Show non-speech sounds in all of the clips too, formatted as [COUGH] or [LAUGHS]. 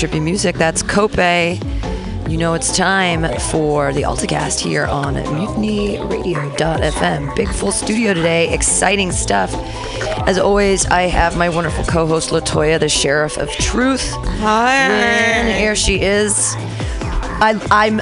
trippy music, that's Cope. You know it's time for the AltaCast here on MutinyRadio.fm. Big full studio today, exciting stuff. As always, I have my wonderful co-host Latoya, the Sheriff of Truth. Hi. And here she is. I, I'm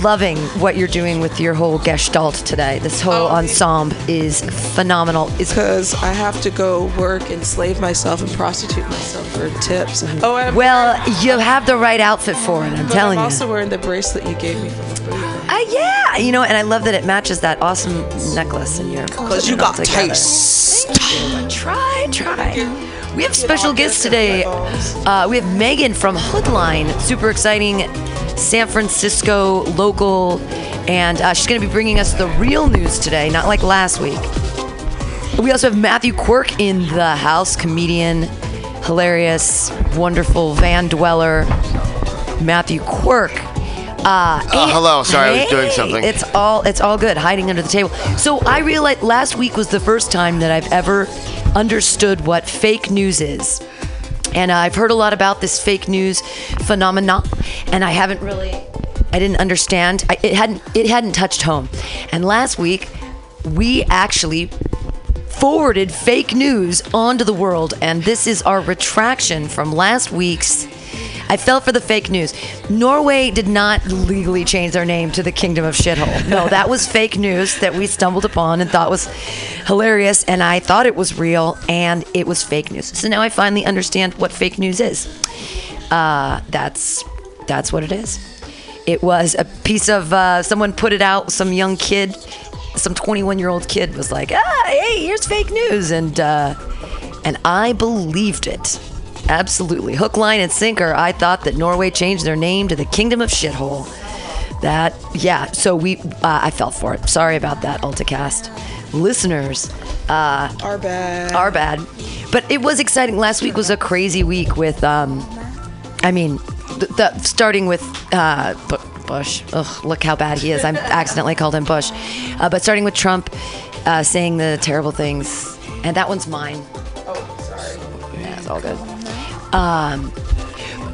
loving what you're doing with your whole gestalt today. This whole Oh. ensemble is phenomenal. Because I have to go work and slave myself and prostitute myself for tips. Oh, and well, you have the right outfit for it. I'm telling I'm you. also wearing the bracelet you gave me for the birthday. Uh, yeah, you know, and I love that it matches that awesome necklace in your. Because you got taste. Try, try. We have special guests today. Uh, we have Megan from Hoodline, super exciting San Francisco local, and uh, she's going to be bringing us the real news today, not like last week. We also have Matthew Quirk in the house, comedian, hilarious, wonderful van dweller, Matthew Quirk. Uh, Oh, hello. Sorry, I was doing something. It's all it's all good, hiding under the table. So I realized last week was the first time that I've ever understood what fake news is. And I've heard a lot about this fake news phenomena, and I haven't really, I didn't understand. I, it hadn't, it hadn't touched home. And last week, we actually forwarded fake news onto the world, and this is our retraction from last week's. I fell for the fake news. Norway did not legally change their name to the Kingdom of Shithole. No, [LAUGHS] that was fake news that we stumbled upon and thought was hilarious, and I thought it was real, and it was fake news. So now I finally understand what fake news is. Uh, that's that's what it is. It was a piece of uh, someone put it out. Some young kid, some 21 year old kid was like, "Ah, hey, here's fake news," and uh, and I believed it. Absolutely, hook, line, and sinker. I thought that Norway changed their name to the Kingdom of Shithole. That yeah. So we, uh, I fell for it. Sorry about that, AltaCast listeners. Uh, Our bad. are bad. But it was exciting. Last week was a crazy week with, um, I mean, the, starting with uh, Bu- Bush. Ugh, look how bad he is. I [LAUGHS] accidentally called him Bush. Uh, but starting with Trump uh, saying the terrible things, and that one's mine. oh, sorry. Yeah, it's all good. Um,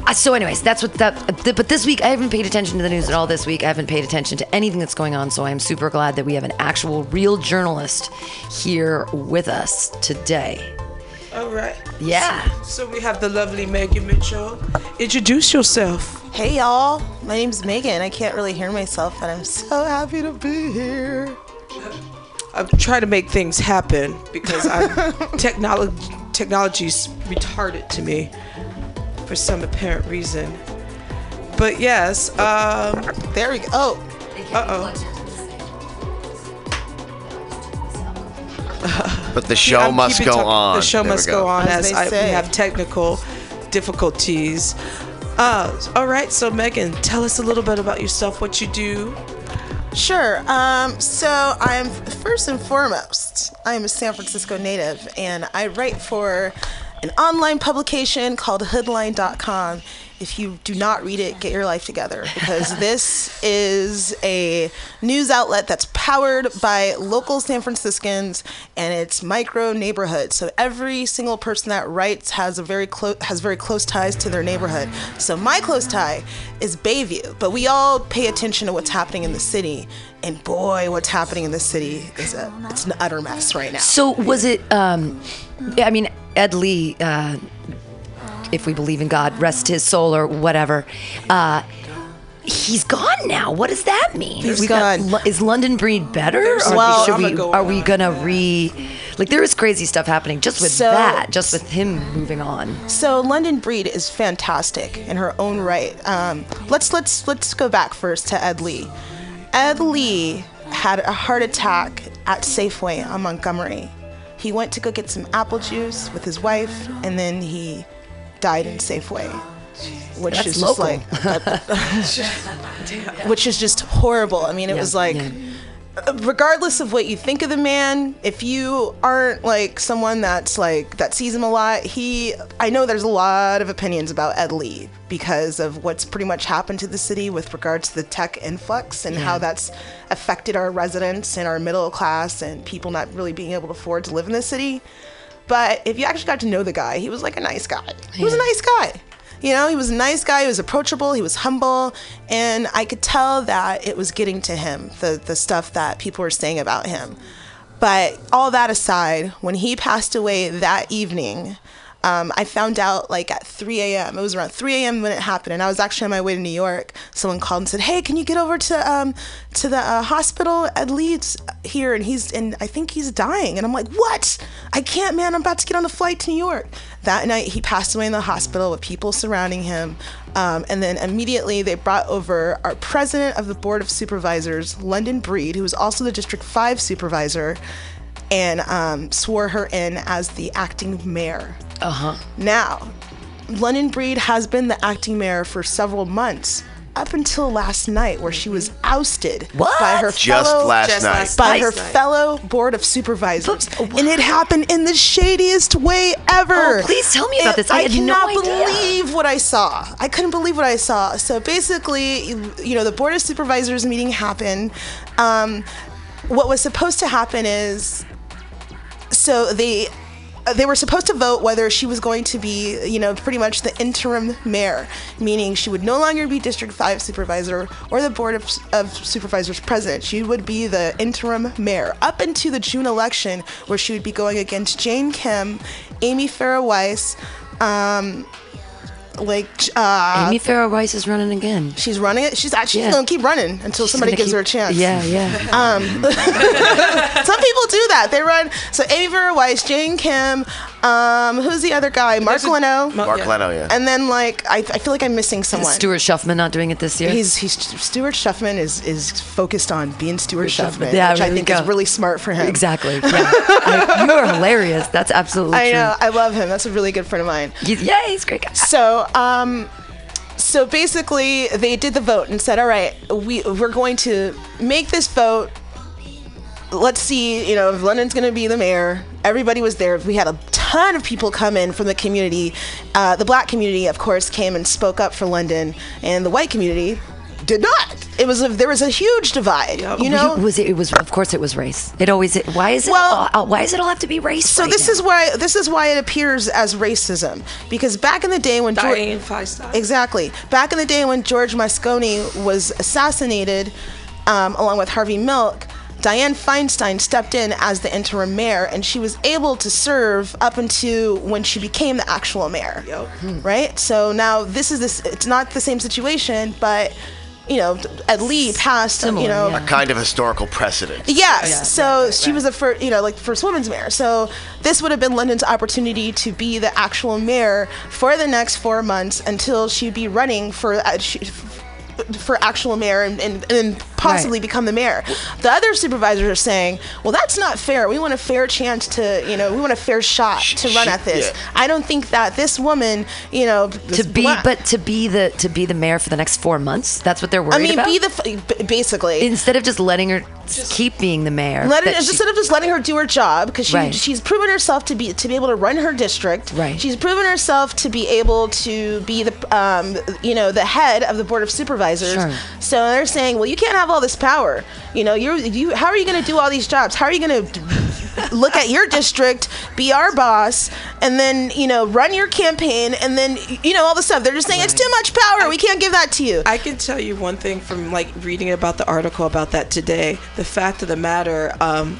uh, so, anyways, that's what that. th- But this week, I haven't paid attention to the news at all. This week, I haven't paid attention to anything that's going on. So, I am super glad that we have an actual, real journalist here with us today. All right. Yeah. So we have the lovely Megan Mitchell. Introduce yourself. Hey y'all, my name's Megan. I can't really hear myself, but I'm so happy to be here. I try to make things happen because I'm [LAUGHS] technology technology's retarded to me for some apparent reason. But yes, um, There we go. Oh, uh oh. But the show I'm must go talk- on. The show There we must go, on As as they I, we say. have technical difficulties. Uh, all right, so Megan, tell us a little bit about yourself, what you do. sure. Um, so I'm first and foremost, I am a San Francisco native, and I write for an online publication called Hoodline.com. If you do not read it, get your life together because [LAUGHS] this is a news outlet that's powered by local San Franciscans and it's micro neighborhood. So every single person that writes has a very close has very close ties to their neighborhood. So my close tie is Bayview, but we all pay attention to what's happening in the city. And boy, what's happening in the city is a it's an utter mess right now. So was it? Um, I mean, Ed Lee, uh, if we believe in God, rest his soul or whatever. Uh, he's gone now. What does that mean? He's got- gone. Lo- is London Breed better? Or Well- should we, are we gonna re? Like there is crazy stuff happening just with So- that, just with him moving on. So London Breed is fantastic in her own right. Um, let's let's let's go back first to Ed Lee. Ed Lee had a heart attack at Safeway on Montgomery. He went to go get some apple juice with his wife, and then he died in Safeway, which That's is local. just like, [LAUGHS] [LAUGHS] which is just horrible. I mean, it Yeah, was like yeah. Regardless of what you think of the man, if you aren't like someone that's like that sees him a lot, he I know there's a lot of opinions about Ed Lee because of what's pretty much happened to the city with regards to the tech influx and how mm-hmm. that's affected our residents and our middle class and people not really being able to afford to live in the city. But if you actually got to know the guy, he was like a nice guy. He was a nice guy. You know, he was a nice guy. He was approachable. He was humble, and I could tell that it was getting to him the the stuff that people were saying about him. But all that aside, when he passed away that evening, um, I found out like at 3 a.m. It was around 3 a.m. when it happened, and I was actually on my way to New York. Someone called and said, "Hey, can you get over to um, to the uh, hospital at Leeds here?" And he's and I think he's dying. And I'm like, "What? I can't, man! I'm about to get on a flight to New York." That night, he passed away in the hospital with people surrounding him. Um, and then immediately they brought over our president of the board of supervisors, London Breed, who was also the District 5 supervisor, and um, swore her in as the acting mayor. Uh huh. Now, London Breed has been the acting mayor for several months, up until last night, where she was ousted What? by her Just fellow last Just night. by night. her Nice. fellow board of supervisors, But and it happened in the shadiest way ever. Oh, please tell me about this. I had no cannot idea. believe what I saw. I couldn't believe what I saw. So basically, you, you know, the board of supervisors meeting happened. Um, what was supposed to happen is, so they. uh, They were supposed to vote whether she was going to be, you know, pretty much the interim mayor, meaning she would no longer be District 5 supervisor or the Board of, of Supervisors president. She would be the interim mayor up into the June election, where she would be going against Jane Kim, Amy Farrah Weiss, um, like uh, Amy Farrah Rice is running again. she's running it. She's actually Yeah. gonna keep running until She's somebody gives keep- her a chance. Yeah, yeah. [LAUGHS] Some people do that. They run. So Amy Farrah Weiss, Jane Kim, um, who's the other guy? Mark a- Leno. Mark Yeah. Leno, yeah. and then like I, I feel like I'm missing someone. Stuart Schuffman not doing it this year. He's he's Stuart Schuffman is is focused on being Stuart Schuffman, Yeah, which I there you think is really smart for him. exactly. [LAUGHS] Yeah. I, you are hilarious. That's absolutely I true. know. I love him. That's a really good friend of mine. He's, yeah, he's a great guy. So, um, so basically, they did the vote and said, "All right, we we're going to make this vote. Let's see, you know, if London's going to be the mayor." Everybody was there. We had a ton of people come in from the community. Uh, the black community, of course, came and spoke up for London, and the white community did not. It was a, there was a huge divide. Yep. You know, was it, it was of course it was race. It always why is it Well- all, why does it all have to be race? so right this now? is why this is why it appears as racism because back in the day when George, Dianne Feinstein. Exactly. Back in the day when George Moscone was assassinated, um, along with Harvey Milk, Dianne Feinstein stepped in as the interim mayor, and she was able to serve up until when she became the actual mayor. Yep. Right. So now this is this. It's not the same situation, but you know, Ed Lee passed. Similar, you know, yeah. Kind of historical precedent. Yes. Yeah, so she was the first, you know, like first woman's mayor. So this would have been London's opportunity to be the actual mayor for the next four months until she'd be running for uh, she, for actual mayor and, and, and possibly Right. become the mayor. The other supervisors are saying, well, that's not fair. We want a fair chance to, you know, we want a fair shot to run at this. yeah. I don't think that this woman, you know, to be black- but to be the to be the mayor for the next four months. That's what they're worried I mean, about. be the f- b- basically. instead of just letting her keep being the mayor. Let it, that she- instead of just letting her do her job, because she, Right. she's proven herself to be to be able to run her district. Right. She's proven herself to be able to be the um, you know the head of the board of supervisors. Sure. So they're saying, well, you can't have all this power. You know, you're you. How are you going to do all these jobs? How are you going to look at your district, be our boss, and then you know run your campaign, and then you know all the stuff? They're just saying it's too much power. we can't give that to you. I can tell you one thing from like reading about the article about that today. The fact of the matter, um,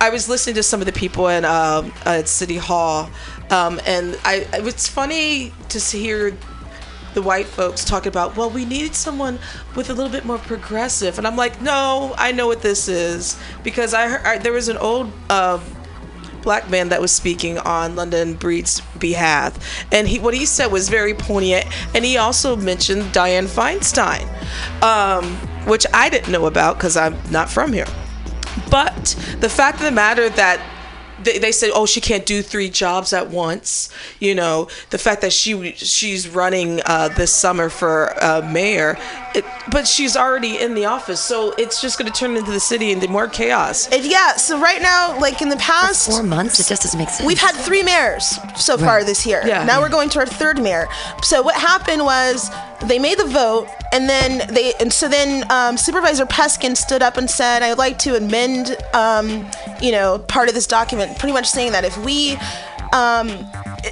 I was listening to some of the people in um, at City Hall, um, and I it was funny to hear the white folks talking about, well, we needed someone with a little bit more progressive, and I'm like, no, I know what this is because I heard I, there was an old. Uh, black man that was speaking on London Breed's behalf, and he what he said was very poignant, and he also mentioned Dianne Feinstein, um, which I didn't know about because I'm not from here. But the fact of the matter that they, they said, oh, she can't do three jobs at once. You know, the fact that she she's running uh, this summer for uh, mayor, it, but she's already in the office, so it's just going to turn into the city into more chaos. And yeah. So right now, like in the past, four months. It just doesn't make sense. We've had three mayors so far this year. Yeah. Now we're going to our third mayor. So what happened was they made the vote, and then they and so then um, Supervisor Peskin stood up and said, "I'd like to amend, um, you know, part of this document, pretty much saying that if we." Um,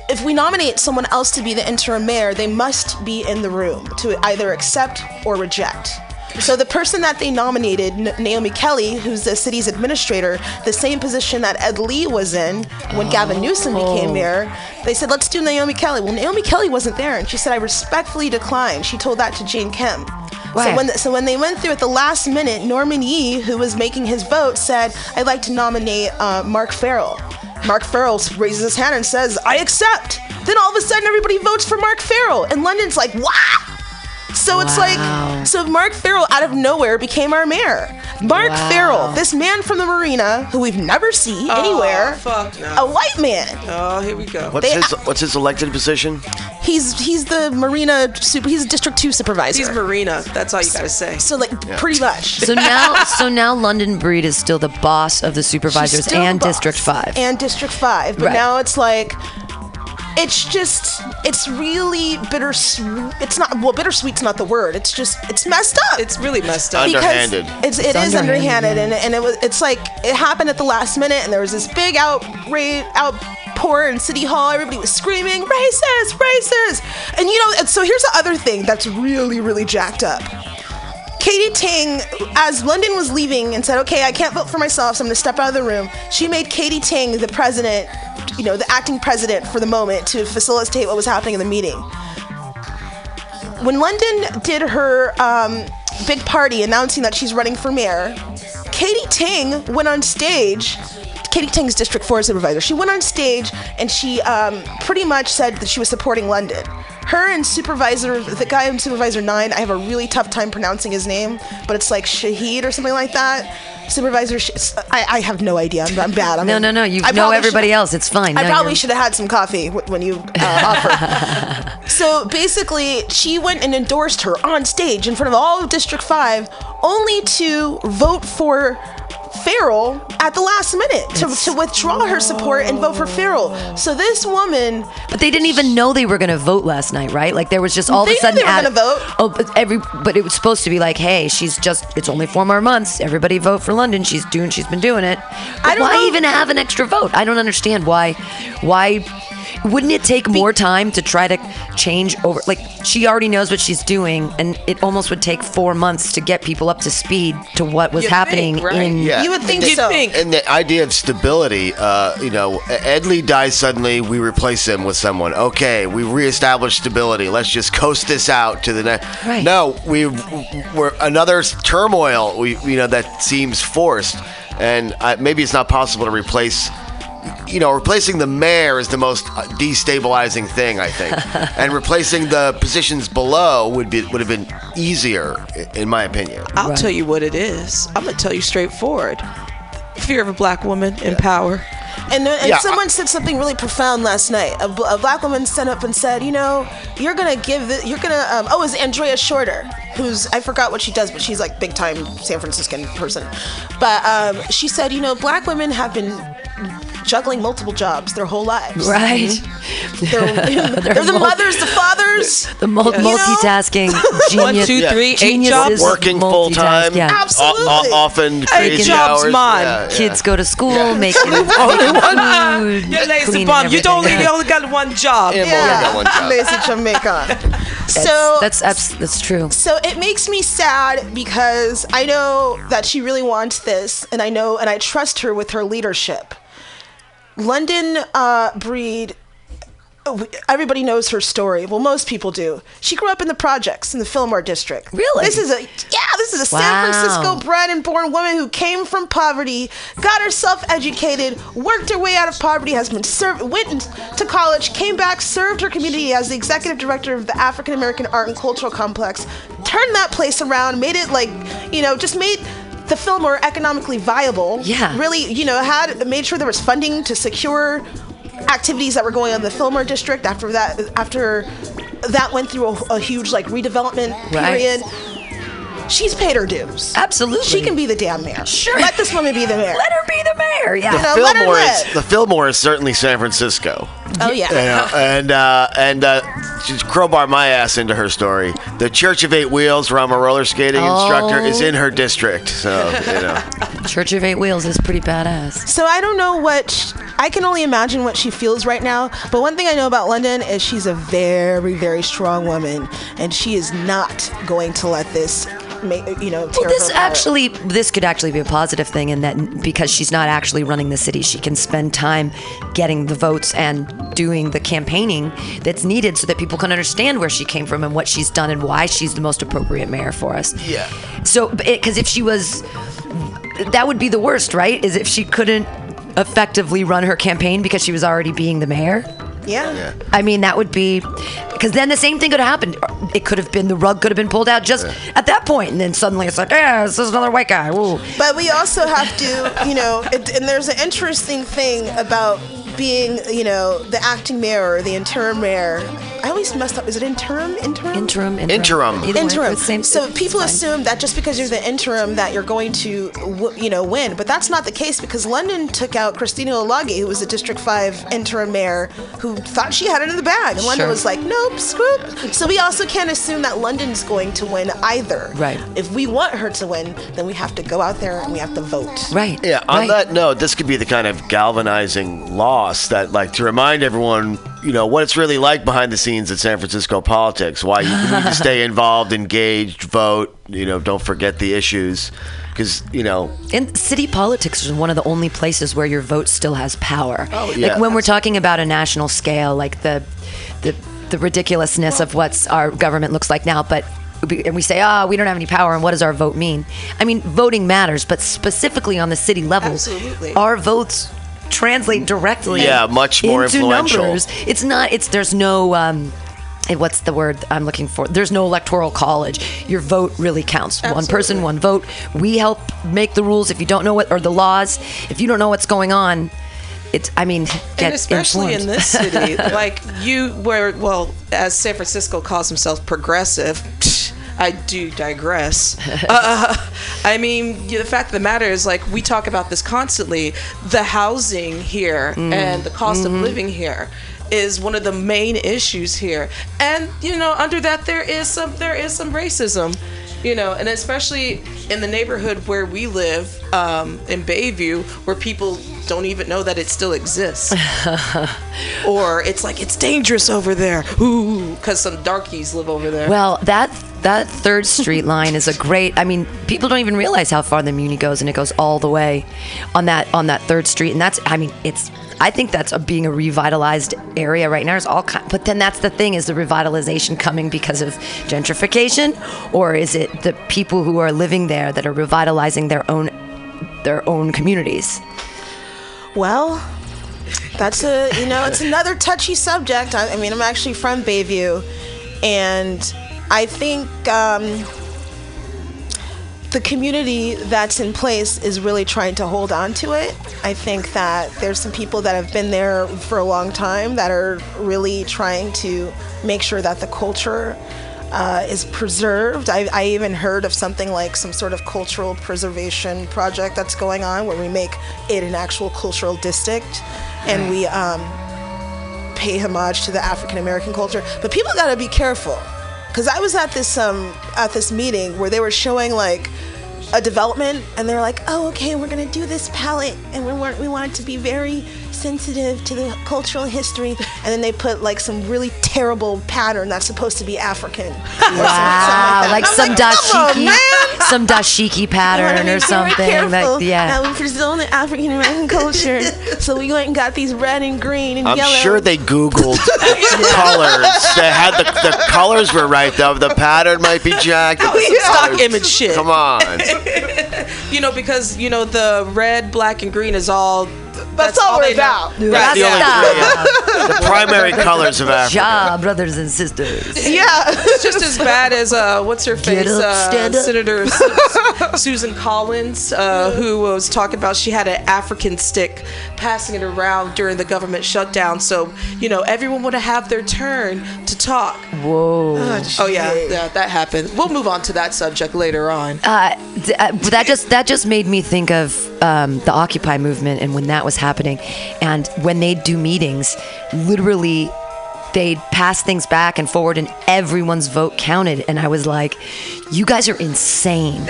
if we nominate someone else to be the interim mayor, they must be in the room to either accept or reject. So the person that they nominated, Naomi Kelly, who's the city's administrator, the same position that Ed Lee was in when Gavin Newsom became mayor, they said, let's do Naomi Kelly. Well, Naomi Kelly wasn't there, and she said, I respectfully decline. She told that to Jane Kim. Wow. So when, so when they went through at the last minute, Norman Yee, who was making his vote, said, I'd like to nominate uh, Mark Farrell. Mark Farrell raises his hand and says, I accept. Then all of a sudden, everybody votes for Mark Farrell. And London's like, what? So it's Wow. like, so Mark Farrell out of nowhere became our mayor. Mark Wow. Farrell, this man from the marina who we've never seen oh, anywhere, fuck no. a white man. Oh, here we go. What's They- his What's his elected position? He's he's the marina super. He's a District Two supervisor. He's Marina. That's all you gotta say. so like pretty much. [LAUGHS] So now, so now London Breed is still the boss of the supervisors and the District. Five. and District Five, but Right. now it's like it's just it's really bittersweet. It's not well, bittersweet's not the word. It's just it's messed up. It's really messed up. Because Underhanded. It's, it It's is underhanded, underhanded, and, and it was it's like it happened at the last minute, and there was this big outrage outpour in City Hall. Everybody was screaming, "Racist, racist!" And you know, and so here's the other thing that's really, really jacked up. Katie Ting, as London was leaving and said, "Okay, I can't vote for myself, so I'm going to step out of the room." She made Katie Ting the president, you know, the acting president for the moment to facilitate what was happening in the meeting when London did her um, big party announcing that she's running for mayor, Katie Ting went on stage. Katie Ting's District 4 supervisor. She went on stage and she um, pretty much said that she was supporting London. Her and supervisor, the guy in supervisor 9, I have a really tough time pronouncing his name, but it's like Shahid or something like that. Supervisor, Sh- I, I have no idea. I'm, I'm bad. I'm No, no, no. You I know everybody else. It's fine. I No, probably should have had some coffee wh- when you uh, [LAUGHS] offered. so basically, she went and endorsed her on stage in front of all of District 5, only to vote for Farrell at the last minute to, to withdraw her support and vote for Farrell. So this woman, But they didn't even know they were going to vote last night, right? Like there was just all of a sudden. they were out- gonna vote. Oh, but every but it was supposed to be like, hey, she's just. It's only four more months. Everybody vote for London. She's doing. She's been doing it. But I don't why know. even have an extra vote? I don't understand why. Why? Wouldn't it take more time to try to change over? Like she already knows what she's doing, and it almost would take four months to get people up to speed to what was You'd happening think, right? in. Yeah. you would think You'd so. think. And the idea of stability, uh, you know, Ed Lee dies suddenly, we replace him with someone. Okay, we reestablish stability. Let's just coast this out to the next. Right. No, we we're another turmoil. We you know that seems forced, and uh, maybe it's not possible to replace. You know, replacing the mayor is the most destabilizing thing, I think, [LAUGHS] and replacing the positions below would be would have been easier, in my opinion. I'll Right. tell you what it is. I'm gonna tell you straightforward. Fear of a black woman in power. And, and Yeah, someone said something really profound last night. A, a black woman stood up and said, "You know, you're gonna give the, you're gonna um, oh, it's Andrea Shorter, who's I forgot what she does, but she's like big time San Franciscan person. But um, she said, you know, black women have been juggling multiple jobs their whole lives. Right. Mm-hmm. [LAUGHS] [LAUGHS] [LAUGHS] They're, they're the mul- mothers, the fathers. The mul- You multitasking One, genius. two, Yeah. eight jobs. Working full time. Yeah. Absolutely. o- o- often crazy jobs, hours. man. Yeah, yeah. Kids go to school, Yeah. making, Only making one. food, You're lazy cleaning. You don't. everything. You only got one job. Yeah. Well, we got one job. Lazy Jamaica. That's, so that's abs- that's true. So it makes me sad because I know that she really wants this, and I know and I trust her with her leadership. London uh, Breed, everybody knows her story. Well, most people do. She grew up in the projects in the Fillmore district. Really? This is a yeah. This is a Wow. San Francisco bred and born woman who came from poverty, got herself educated, worked her way out of poverty, has been served, went to college, came back, served her community as the executive director of the African American Art and Cultural Complex, turned that place around, made it like you know, just made the Fillmore economically viable. Yeah. Really, you know, had made sure there was funding to secure activities that were going on in the Fillmore district after that after that went through a, a huge like redevelopment Right. period. She's paid her dues. Absolutely. She can be the damn mayor. Sure. Let this woman be the mayor. Let her be the mayor. Yeah. know, let her Fillmore is the Fillmore is certainly San Francisco. Oh yeah. You know, and uh, and uh, just crowbar my ass into her story. The Church of Eight Wheels, where I'm a roller skating instructor, is in her district. So you know, [LAUGHS] Church of Eight Wheels is pretty badass. So I don't know what sh- I can only imagine what she feels right now. But one thing I know about London is she's a very, very strong woman, and she is not going to let this, ma- you know, tear Well, this her actually, this could actually be a positive thing in that because she's not actually running the city, she can spend time getting the votes and doing the campaigning that's needed so that people can understand where she came from and what she's done and why she's the most appropriate mayor for us. Yeah. So, because if she was, that would be the worst, right? Is if she couldn't effectively run her campaign because she was already being the mayor. Yeah. I mean, that would be because then the same thing could have happened. It could have been the rug could have been pulled out just at that point, and then suddenly it's like, yeah, this is another white guy. Ooh. But we also have to, you know, it, and there's an interesting thing about being, you know, the acting mayor or the interim mayor. I always messed up. Is it interim? Interim? Interim, interim, Interim. Either interim. it's same- so people fine. assume that just because you're the interim that you're going to, you know, win. But that's not the case because London took out Christina Olague, who was the District Five interim mayor, who thought she had it in the bag, and London Sure. was like, nope, swoop. So we also can't assume that London's going to win either. Right. If we want her to win, then we have to go out there and we have to vote. right. Yeah, on right. that note, this could be the kind of galvanizing loss that, like, to remind everyone, you know, what it's really like behind the scenes at San Francisco politics, why you need to stay [LAUGHS] involved, engaged, vote, you know, don't forget the issues. Because, you know, And city politics is one of the only places where your vote still has power. Oh, yeah. Like when we're talking about a national scale, like the the the ridiculousness of what's our government looks like now, but we- and we say, ah, we don't have any power, and what does our vote mean? I mean, voting matters, but specifically on the city level, Absolutely. our votes translate directly. Yeah, much more into influential. Numbers. It's not. It's there's no. Um, eh, What's the word I'm looking for? There's no electoral college. Your vote really counts. One person, one vote. We help make the rules. If you don't know what, or the laws, if you don't know what's going on, it's. I mean, get and especially in this city, [LAUGHS] like you were, well, as San Francisco calls himself progressive. I do digress. [LAUGHS] Uh, [LAUGHS] I mean, the fact of the matter is, like, we talk about this constantly. The housing here and the cost of living here is one of the main issues here. And you know, under that, there is some there is some racism. You know, and especially in the neighborhood where we live, um, in Bayview, where people don't even know that it still exists [LAUGHS] or it's like it's dangerous over there ooh because some darkies live over there Well, that that third street line is a great. I mean, people don't even realize how far the Muni goes, and it goes all the way on that on that third street, and that's. I mean, it's. I think that's a, being a revitalized area right now. There's all kind, but then that's the thing: is the revitalization coming because of gentrification, or is it the people who are living there that are revitalizing their own their own communities? Well, that's a you know it's another touchy subject. I, I mean, I'm actually from Bayview, and I think um, the community that's in place is really trying to hold on to it. I think that there's some people that have been there for a long time that are really trying to make sure that the culture uh, is preserved. I, I even heard of something like some sort of cultural preservation project that's going on where we make it an actual cultural district and we um, pay homage to the African American culture. But people got to be careful because I was at this um, at this meeting where they were showing like a development and they're like, oh, okay, we're gonna do this palette and we want we want it to be very sensitive to the cultural history, and then they put like some really terrible pattern that's supposed to be African. [LAUGHS] Wow, like, that. Some "Come dashiki, man." [LAUGHS] some dashiki pattern or something. Like, yeah. That we preserve the African American culture. [LAUGHS] so we went and got these red and green and yellow. I'm sure they Googled colors. They had the, the colors were right though. The pattern might be jacked. Oh, but the stock image shit Come on. you know because you know the red black and green is all That's all we're they know. about. Right, The, only yeah. the primary [LAUGHS] colors of Africa. Ja, brothers and sisters. Yeah. it's just as bad as uh, what's her face, up, uh, stand. Senator [LAUGHS] Susan Collins, uh, who was talking about she had an African stick, passing it around during the government shutdown, so you know everyone would have their turn to talk. Whoa. Oh yeah, yeah, that happened. We'll move on to that subject later on. Uh, th- uh, that just that just made me think of um, the Occupy movement and when that was happening, and when they do meetings, literally. They'd pass things back and forward, and everyone's vote counted. And I was like, "You guys are insane!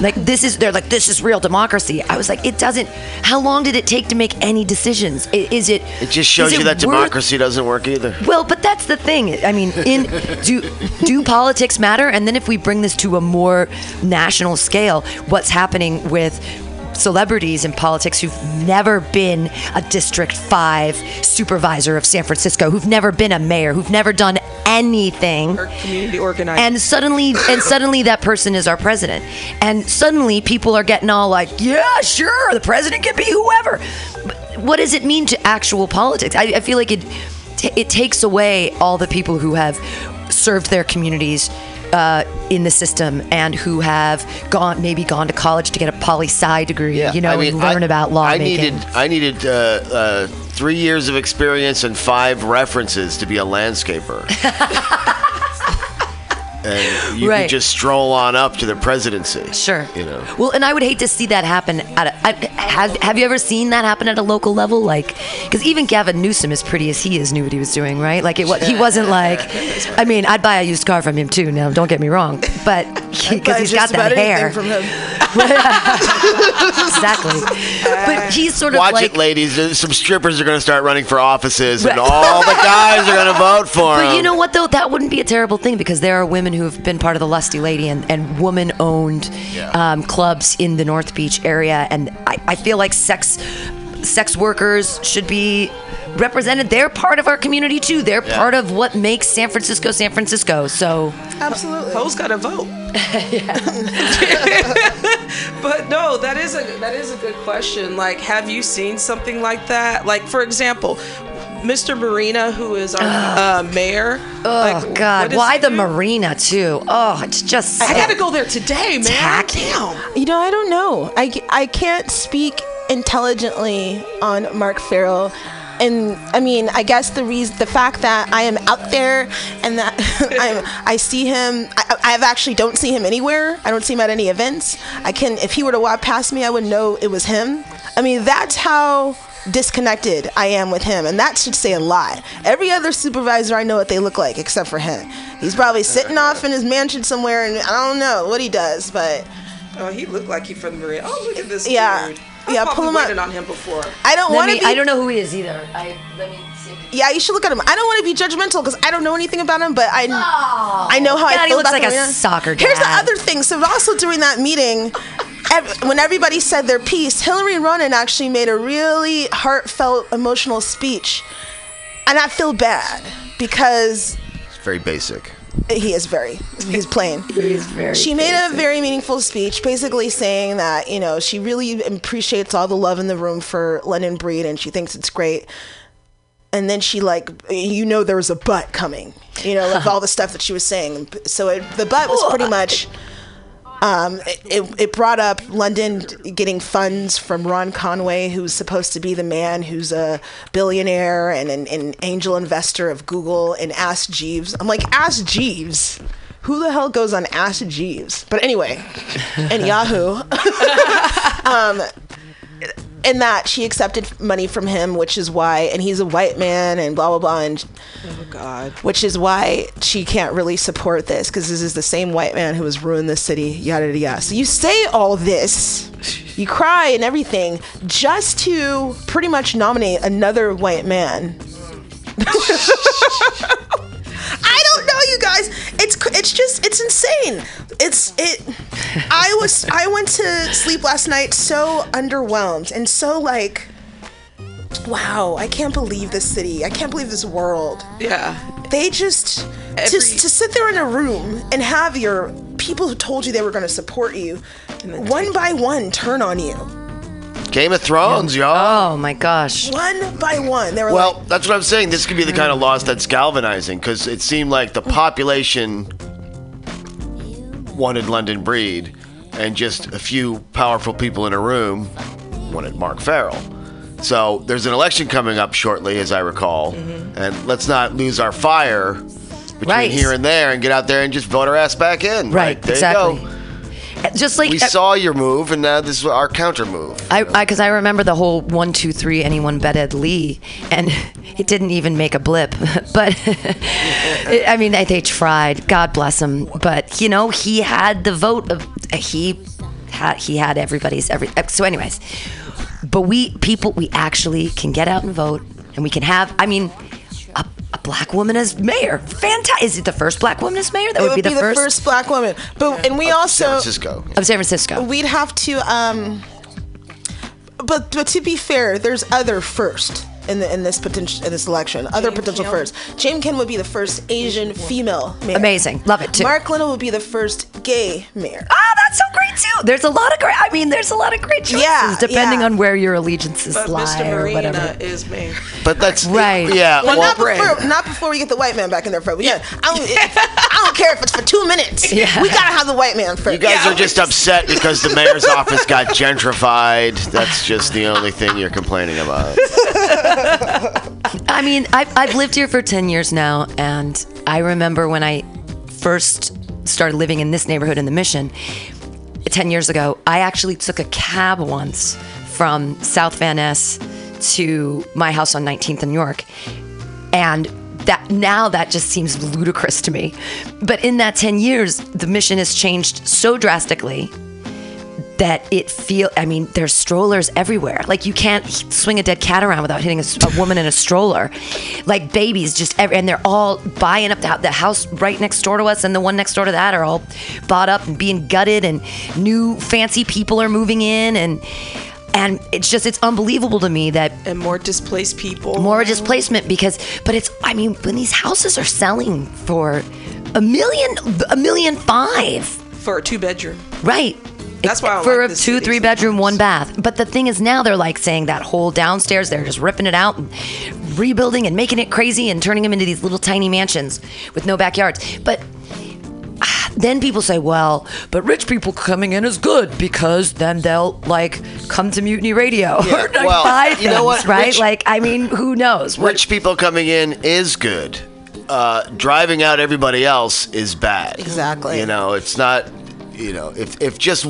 Like this is they're like this is real democracy." I was like, "It doesn't. How long did it take to make any decisions? I- Is it? It just shows you that worth- democracy doesn't work either. well, but that's the thing. I mean, in do do politics matter? And then if we bring this to a more national scale, what's happening with celebrities in politics who've never been a District 5 supervisor of San Francisco, who've never been a mayor, who've never done anything. Or community organizing. and suddenly and suddenly that person is our president. And suddenly people are getting all like yeah sure the president can be whoever. But what does it mean to actual politics? I, I feel like it t- it takes away all the people who have served their communities uh, in the system and who have gone maybe gone to college to get a poli sci degree you know and learn I- about I lawmaking needed, I needed uh, uh, three years of experience and five references to be a landscaper. [LAUGHS] and you Right. could just stroll on up to the presidency. Sure. You know. Well, and I would hate to see that happen at a. I, have Have you ever seen that happen at a local level? Like, because even Gavin Newsom, as pretty as he is, knew what he was doing, right? Like, it he wasn't like. I mean, I'd buy a used car from him too. Now, don't get me wrong, but [LAUGHS] because he's got that hair, from him. [LAUGHS] exactly. But he's sort of Watch like. it, ladies. Some strippers are going to start running for offices, and all the guys are going to vote for [LAUGHS] But them. you know what though? That wouldn't be a terrible thing because there are women who have been part of the Lusty Lady and, and woman owned Yeah. um, clubs in the North Beach area, and I, I feel like sex sex workers should be represented. They're part of our community too. They're Yeah. part of what makes San Francisco San Francisco. So Absolutely. Hoes got to vote. [LAUGHS] [LAUGHS] but no, that is a that is a good question. Like, have you seen something like that? Like, for example, Mr. Marina, who is our uh, mayor. oh like, God, why the do? marina too? Oh, it's just. I gotta go there today, man. Tacky. Damn. You know, I don't know. I, I can't speak intelligently on Mark Farrell. And I mean, I guess the reason, the fact that I am out there and that [LAUGHS] I'm, I see him, I, I've actually don't see him anywhere. I don't see him at any events. I can, if he were to walk past me, I would know it was him. I mean, that's how disconnected I am with him, and that should say a lot. Every other supervisor I know what they look like, except for him. He's probably sitting off in his mansion somewhere, and I don't know what he does, but. Oh, he looked like he from the Marina. Oh, look at this Yeah. dude. Yeah, I've pull him up. waited on him before. I don't want to be. I don't know who he is either. I let me see. Yeah, you should look at him. I don't want to be judgmental because I don't know anything about him, but I I know how God, I he feel looks about like the a soccer soccer Here's the other thing. So also during that meeting, ev- when everybody said their piece, Hillary Ronen actually made a really heartfelt, emotional speech, and I feel bad because It's very basic. he is very he's plain. He's very. She made a very meaningful speech, basically saying that you know she really appreciates all the love in the room for London Breed, and she thinks it's great. And then she like, you know, there was a butt coming, you know, like all the stuff that she was saying. So it, the butt was pretty much. Um, it, it, brought up London getting funds from Ron Conway, who's supposed to be the man who's a billionaire and an, an angel investor of Google, and Ask Jeeves. I'm like, Ask Jeeves? Who the hell goes on Ask Jeeves? But anyway, and Yahoo. [LAUGHS] um, and that she accepted money from him, which is why, and he's a white man, and blah blah blah, and Oh God. which is why she can't really support this because this is the same white man who has ruined the city, yada yada yada. So you say all this, you cry and everything, just to pretty much nominate another white man. [LAUGHS] I don't know, you guys. It's it's just it's insane. It's it. I was I went to sleep last night so underwhelmed and so like. Wow, I can't believe this city. I can't believe this world Yeah. they just to, Every- to sit there in a room and have your people who told you they were going to support you one by one turn on you Game of Thrones, y'all. Oh my gosh. One by one, they were Well, like, that's what I'm saying. This could be the kind of loss that's galvanizing because it seemed like the population wanted London Breed, and just a few powerful people in a room wanted Mark Farrell. So there's an election coming up shortly, as I recall, mm-hmm. and let's not lose our fire between Right. here and there and get out there and just vote our ass back in. Right, Like, there exactly. You go. [LAUGHS] Just like We uh, saw your move, and now this is our counter move. I, because I, remember the whole one, two, three, anyone bet Ed Lee, and [LAUGHS] it didn't even make a blip. [LAUGHS] But it, I mean, they, they tried. God bless him. But you know, he had the vote of he had he had everybody's every. Uh, so, anyways, but we people we actually can get out and vote, and we can have. I mean. A, a black woman as mayor, fantastic! Is it the first black woman as mayor? That it would, be, the, first, black woman. But and we also San Francisco. of San Francisco. we'd have to um but but to be fair there's other first in the in this potential in this election other potential Kim. first Jane Kim would be the first Asian female mayor Amazing, love it too. Mark Leno would be the first gay mayor Ah, that's so great too. There's a lot of great. I mean, there's a lot of great choices Yeah, depending yeah. on where your allegiances But lie Mr. or whatever. Marina is me. But that's Right. Yeah. well, well, not before not before we get the white man back in there first. Yeah, I don't, I don't care if it's for two minutes. [LAUGHS] Yeah. We gotta have the white man first. You guys Yeah. are just upset because the mayor's office got gentrified. That's just the only thing you're complaining about. [LAUGHS] I mean, I've, I've lived here for 10 years now, and I remember when I first started living in this neighborhood in the Mission 10 years ago, I actually took a cab once from South Van Ness to my house on 19th and York. And that now that just seems ludicrous to me. But in that 10 years, the mission has changed so drastically that it feel I mean there's strollers everywhere. Like you can't swing a dead cat around without hitting a woman in a stroller. Like babies just every, and they're all buying up the, the house right next door to us and the one next door to that are all bought up and being gutted and new fancy people are moving in and and it's just it's unbelievable to me that And more displaced people. more displacement because but it's i mean when these houses are selling for a million a million five for a two bedroom. right That's why I don't for like a this two city three bedroom sometimes. one bath but the thing is now they're like saying that whole downstairs they're just ripping it out and rebuilding and making it crazy and turning them into these little tiny mansions with no backyards but ah, then people say, well, but rich people coming in is good because then they'll like come to Mutiny Radio [LAUGHS] Yeah, or like, well, buy things, you know what? right? Rich- like, I mean, who knows? What- Rich people coming in is good. Uh, driving out everybody else is bad. Exactly. You know, it's not. You know, if if just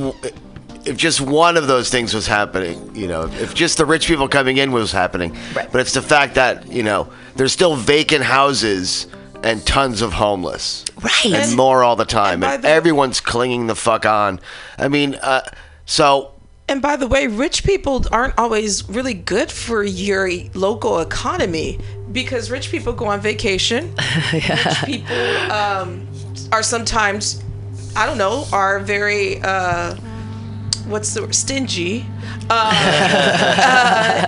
if just one of those things was happening, you know, if just the rich people coming in was happening, Right. but it's the fact that you know there's still vacant houses and tons of homeless, Right. and more all the time, and and the- everyone's clinging the fuck on. I mean, uh, so And by the way, rich people aren't always really good for your local economy because rich people go on vacation. [LAUGHS] Rich people um, are sometimes, I don't know, are very, uh, what's the word, stingy. [LAUGHS]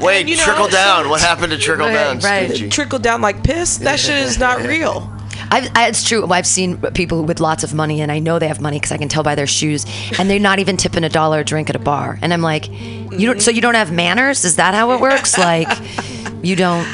wait, you know, trickle down. What happened to trickle Right, down? right. Stingy? Trickle down like piss. That shit is not [LAUGHS] real. I've, I, it's true. I've seen people with lots of money, and I know they have money because I can tell by their shoes, and they're not even tipping a dollar a drink at a bar. And I'm like, you don't. So you don't have manners? Is that how it works? [LAUGHS] Like, you don't.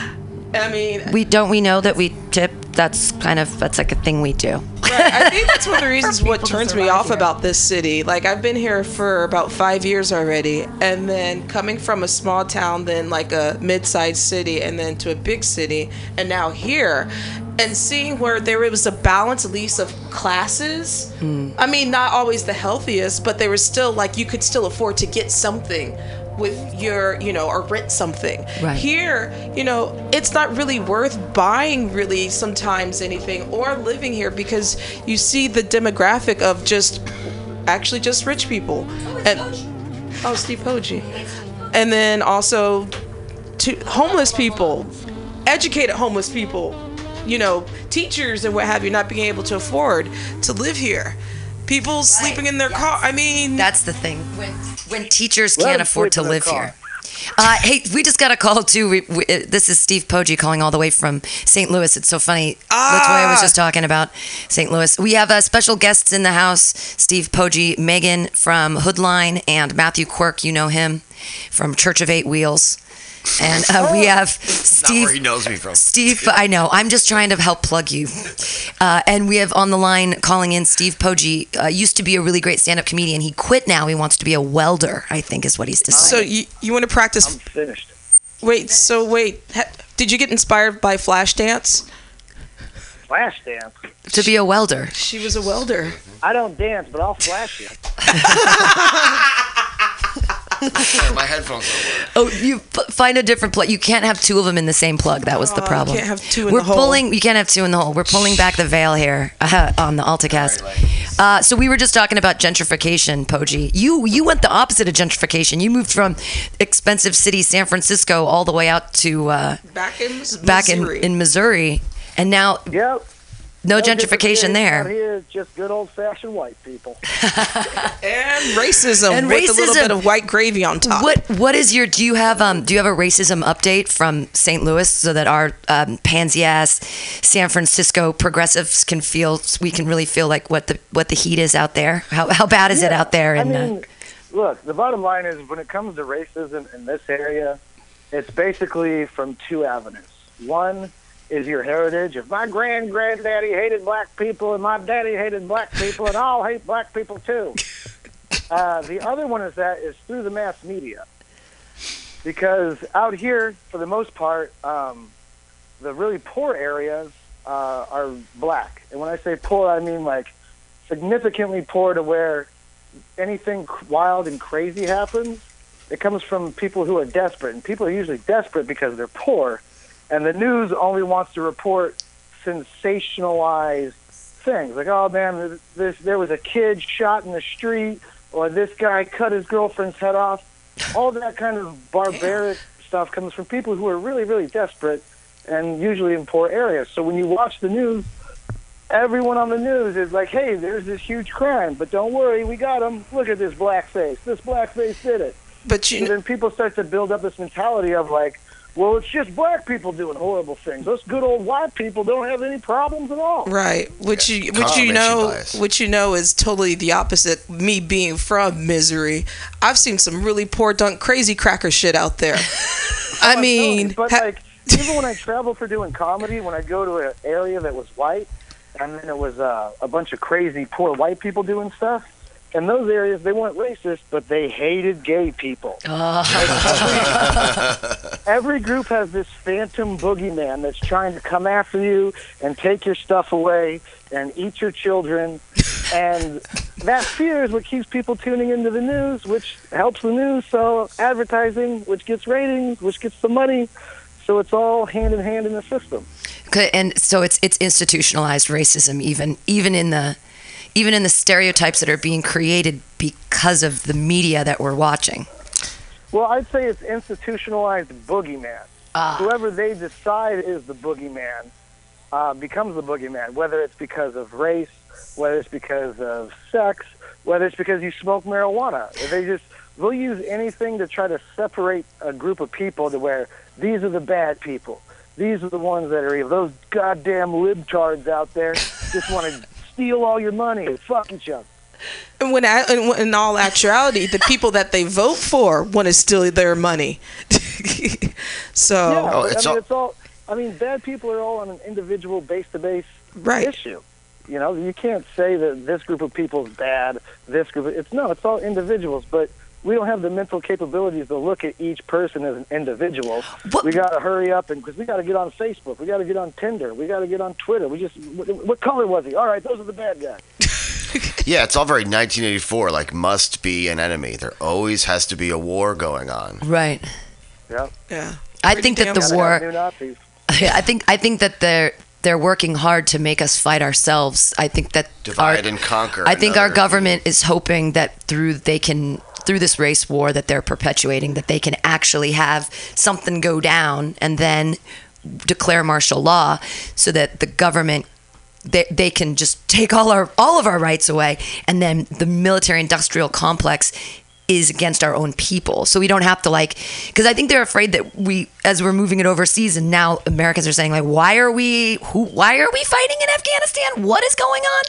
I mean, We don't. We know that we tip. That's kind of that's like a thing we do. I think that's one of the [LAUGHS] reasons what turns me off here. about this city. Like I've been here for about five years already, and then coming from a small town, then like a mid-sized city, and then to a big city, and now here, and seeing where there was a balance, at least of classes. Hmm. I mean, not always the healthiest, but they were still like you could still afford to get something with your, you know, or rent something. Right. Here, you know, it's not really worth buying really sometimes anything or living here because you see the demographic of just actually just rich people. Oh, and oh, Steve Poggi. And then also to homeless people, educated homeless people, you know, teachers and what have you not being able to afford to live here. People sleeping in their car. I mean, That's the thing. When when teachers can't afford to live here. Uh, hey, we just got a call too. We, we, uh, this is Steve Poggi calling all the way from St. Louis. It's so funny. Latoya was just talking about St. Louis. We have uh, special guests in the house: Steve Poggi, Megan from Hoodline, and Matthew Quirk. You know him from Church of Eight Wheels. And uh, we have Not Steve. where he knows me from. Steve, I know. I'm just trying to help plug you. Uh, and we have on the line calling in Steve Poggi. Uh, used to be a really great stand-up comedian. He quit now. He wants to be a welder. I think is what he's decided. So you you want to practice? I'm finished. Wait. So wait. Ha, did you get inspired by Flashdance? Flash dance. to be a welder. She was a welder. I don't dance, but I'll flash you. [LAUGHS] [LAUGHS] My headphones don't work. Oh, you p- find a different plug. You can't have two of them in the same plug. That was the Oh, you problem. can't have two in We're the hole. pulling. You can't have two in the hole. We're pulling back the veil here uh, on the AltaCast. Uh, so we were just talking about gentrification, Poggi. You you went the opposite of gentrification. You moved from expensive city San Francisco all the way out to uh, Back in Mis- back in, Missouri. in Missouri, and now Yep. No No gentrification Out there. here, just good old fashioned white people. [LAUGHS] and racism And with a little bit of white gravy on top. What what is your do you have um do you have a racism update from St. Louis so that our um, pansy ass San Francisco progressives can feel we can really feel like what the what the heat is out there how how bad is it out there I in uh, mean, look, the bottom line is when it comes to racism in this area, it's basically from two avenues. One is your heritage. If my grand granddaddy hated black people and my daddy hated black people and I'll hate black people too. [LAUGHS] Uh, the other one is that is through the mass media. Because out here, for the most part, um, the really poor areas uh, are black. And when I say poor, I mean like significantly poor to where anything wild and crazy happens, it comes from people who are desperate. And people are usually desperate because they're poor. And the news only wants to report sensationalized things. Like, oh man, this, there was a kid shot in the street, or this guy cut his girlfriend's head off. All that kind of barbaric stuff comes from people who are really, really desperate and usually in poor areas. So when you watch the news, everyone on the news is like, "Hey, there's this huge crime, but don't worry, we got him. Look at this blackface. This blackface did it." but And you then people start to build up this mentality of like, "Well, it's just black people doing horrible things. Those good old white people don't have any problems at all." right, which you which you know bias. which you know is totally the opposite. Me being from misery, I've seen some really poor dunk crazy cracker shit out there. [LAUGHS] I mean, but ha- like even when I travel for doing comedy, when I go to an area that was white, and then it was uh, a bunch of crazy poor white people doing stuff. In those areas, they weren't racist, but they hated gay people. [LAUGHS] Oh. [LAUGHS] Every group has this phantom boogeyman that's trying to come after you and take your stuff away and eat your children. [LAUGHS] And that fear is what keeps people tuning into the news, which helps the news sell advertising, which gets ratings, which gets the money. So it's all hand in hand in the system. Okay, and so it's it's institutionalized racism even even in the even in the stereotypes that are being created because of the media that we're watching. Well, I'd say it's institutionalized boogeyman. Whoever they decide is the boogeyman uh, becomes the boogeyman, whether it's because of race, whether it's because of sex, whether it's because you smoke marijuana. They just they'll use anything to try to separate a group of people to where these are the bad people. These are the ones that are evil. Those goddamn libtards out there just want to [LAUGHS] steal all your money and fuck each other. And when I, in, in all actuality, the people that they vote for want to steal their money. [LAUGHS] so Yeah, Oh, it's I mean, all- it's all. I mean, bad people are all on an individual, base-to-base Right. issue. You know, you can't say that this group of people is bad. This group, it's no, it's all individuals. But we don't have the mental capabilities to look at each person as an individual. What- We got to hurry up and because we got to get on Facebook, we got to get on Tinder, we got to get on Twitter. We just, what, what color was he? All right, those are the bad guys. [LAUGHS] Yeah, it's all very 1984. Like, must be an enemy. There always has to be a war going on. Right. Yeah, yeah. I think that the war have new Nazis. [LAUGHS] I think I think that they're they're working hard to make us fight ourselves. I think that Divide our, and conquer. I think our another- government is hoping that through they can through this race war that they're perpetuating that they can actually have something go down and then declare martial law so that the government they, they can just take all our all of our rights away. And then the military industrial complex is against our own people. So we don't have to like because I think they're afraid that we as we're moving it overseas and now Americans are saying like why are we who why are we fighting in Afghanistan? What is going on?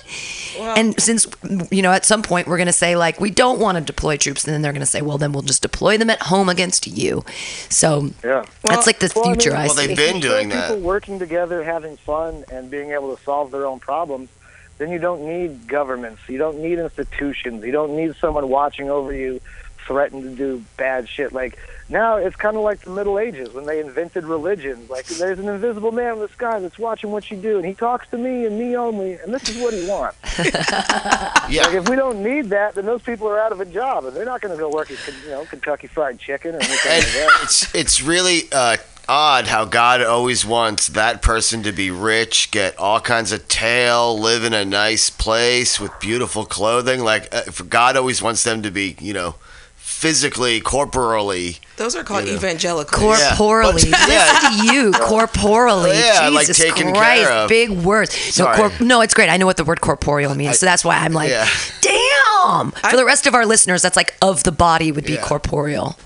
and since you know at some point we're going to say like we don't want to deploy troops and then they're going to say well then we'll just deploy them at home against you. So Yeah. that's like the Well, I mean- future I, Well, see. they've been doing show that. People working together, having fun, and being able to solve their own problems. Then you don't need governments. You don't need institutions. You don't need someone watching over you, threatening to do bad shit. Like now, it's kind of like the Middle Ages when they invented religions. Like there's an invisible man in the sky that's watching what you do, and he talks to me and me only, and this is what he wants. [LAUGHS] Yeah. Like if we don't need that, then those people are out of a job, and they're not going to go work at you know Kentucky Fried Chicken or anything like that. it's it's really uh, odd how God always wants that person to be rich, get all kinds of tail, live in a nice place with beautiful clothing. Like uh, God always wants them to be, you know, physically, corporally. Those are called You know. evangelicals. Yeah, Corporally, but- [LAUGHS] yeah. listen to you. Corporally, Yeah, like Jesus taken Christ, care of. big words. No, cor- no, it's great. I know what the word corporeal means, so that's why I'm like, Yeah. damn. For the rest of our listeners, that's like of the body would be Yeah. corporeal.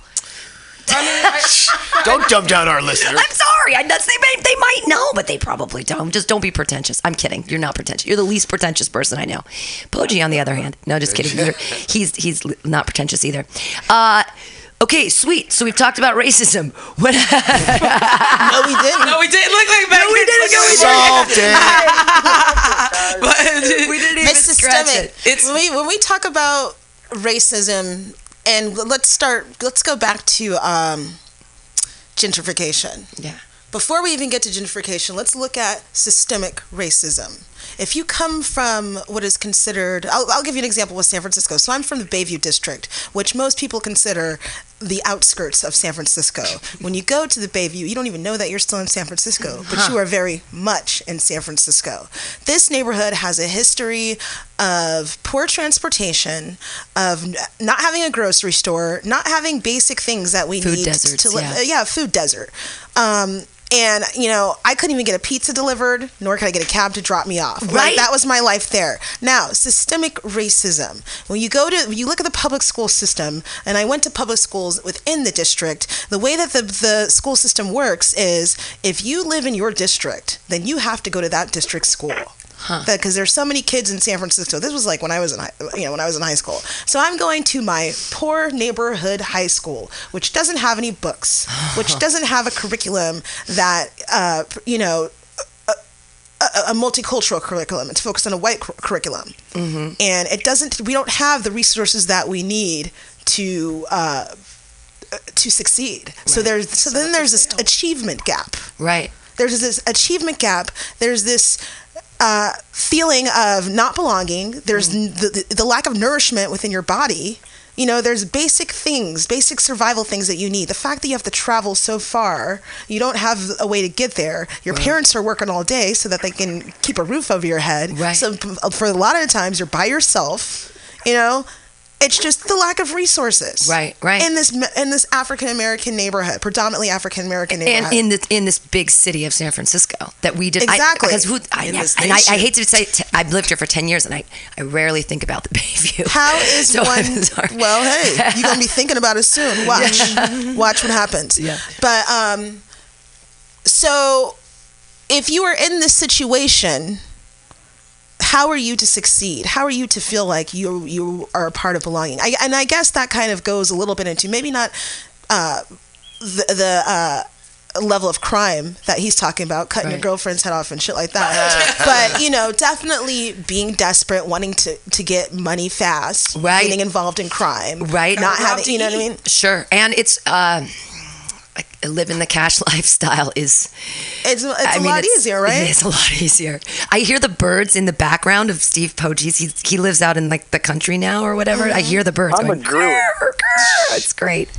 I mean, I, [LAUGHS] Don't dumb down our listeners. I'm sorry. I, that's, they, may, they might know, but they probably don't. Just don't be pretentious. I'm kidding. You're not pretentious. You're the least pretentious person I know. Poji, on the other hand, no, just kidding. You're, [LAUGHS] he's he's not pretentious either. Uh, okay, sweet. So we've talked about racism. [LAUGHS] What? No, we didn't. no, we didn't look like back. No, we didn't. No, we Solved it. But we didn't even it's scratch systemic. it. It's- when we when we talk about racism, and let's start. Let's go back to um, gentrification. Yeah. Before we even get to gentrification, let's look at systemic racism. If you come from what is considered, I'll, I'll give you an example with San Francisco. So I'm from the Bayview district, which most people consider the outskirts of San Francisco. When you go to the Bayview, you don't even know that you're still in San Francisco, but you are very much in San Francisco. This neighborhood has a history of poor transportation, of not having a grocery store, not having basic things that we Food need deserts, to live. yeah. yeah, food desert. Um, and you know, I couldn't even get a pizza delivered, nor could I get a cab to drop me off. Like, Right. that was my life there. Now, systemic racism. When you go to, you look at the public school system, and I went to public schools within the district. The way that the the school system works is, if you live in your district, then you have to go to that district school because there's so many kids in San Francisco. This was like when I was in high, you know when I was in high school. So I'm going to my poor neighborhood high school, which doesn't have any books, which [LAUGHS] doesn't have a curriculum that uh, you know. A, a- multicultural curriculum. It's focused on a white cur- curriculum, mm-hmm. and it doesn't. We don't have the resources that we need to uh, uh, to succeed. So there's so then there's this achievement gap Right. there's this achievement gap there's this uh, feeling of not belonging. There's n the, the, the lack of nourishment within your body. You know there's basic things basic survival things that you need. The fact that you have to travel so far you don't have a way to get there. Your parents are working all day so that they can keep a roof over your head. Right. so for a lot of the times you're by yourself you know it's just the lack of resources Right, right. in this in this African American neighborhood predominantly African American neighborhood and in this in this big city of San Francisco that we did Exactly. because who I, In yeah, this and I, I hate to say t- I've lived here for ten years and I, I rarely think about the [LAUGHS] Bayview. How is So one? Well, hey, you're gonna be [LAUGHS] thinking about it soon. Watch, watch what happens. Yeah. But um, so if you are in this situation, how are you to succeed? How are you to feel like you you are a part of belonging? I, and I guess that kind of goes a little bit into maybe not uh, the the. Uh, level of crime that he's talking about cutting your girlfriend's head off and shit like that [LAUGHS] but you know definitely being desperate wanting to to get money fast Right. getting involved in crime Right. not having you know what i mean Sure, and it's uh, like living the cash [LAUGHS] lifestyle is it's, it's a I mean, lot it's- easier right It's a lot easier. I hear the birds in the background of Steve Poggies. He he lives out in like the country now or whatever. I mm-hmm. hear the birds I'm a going. druid. "Grr, grr." It's great.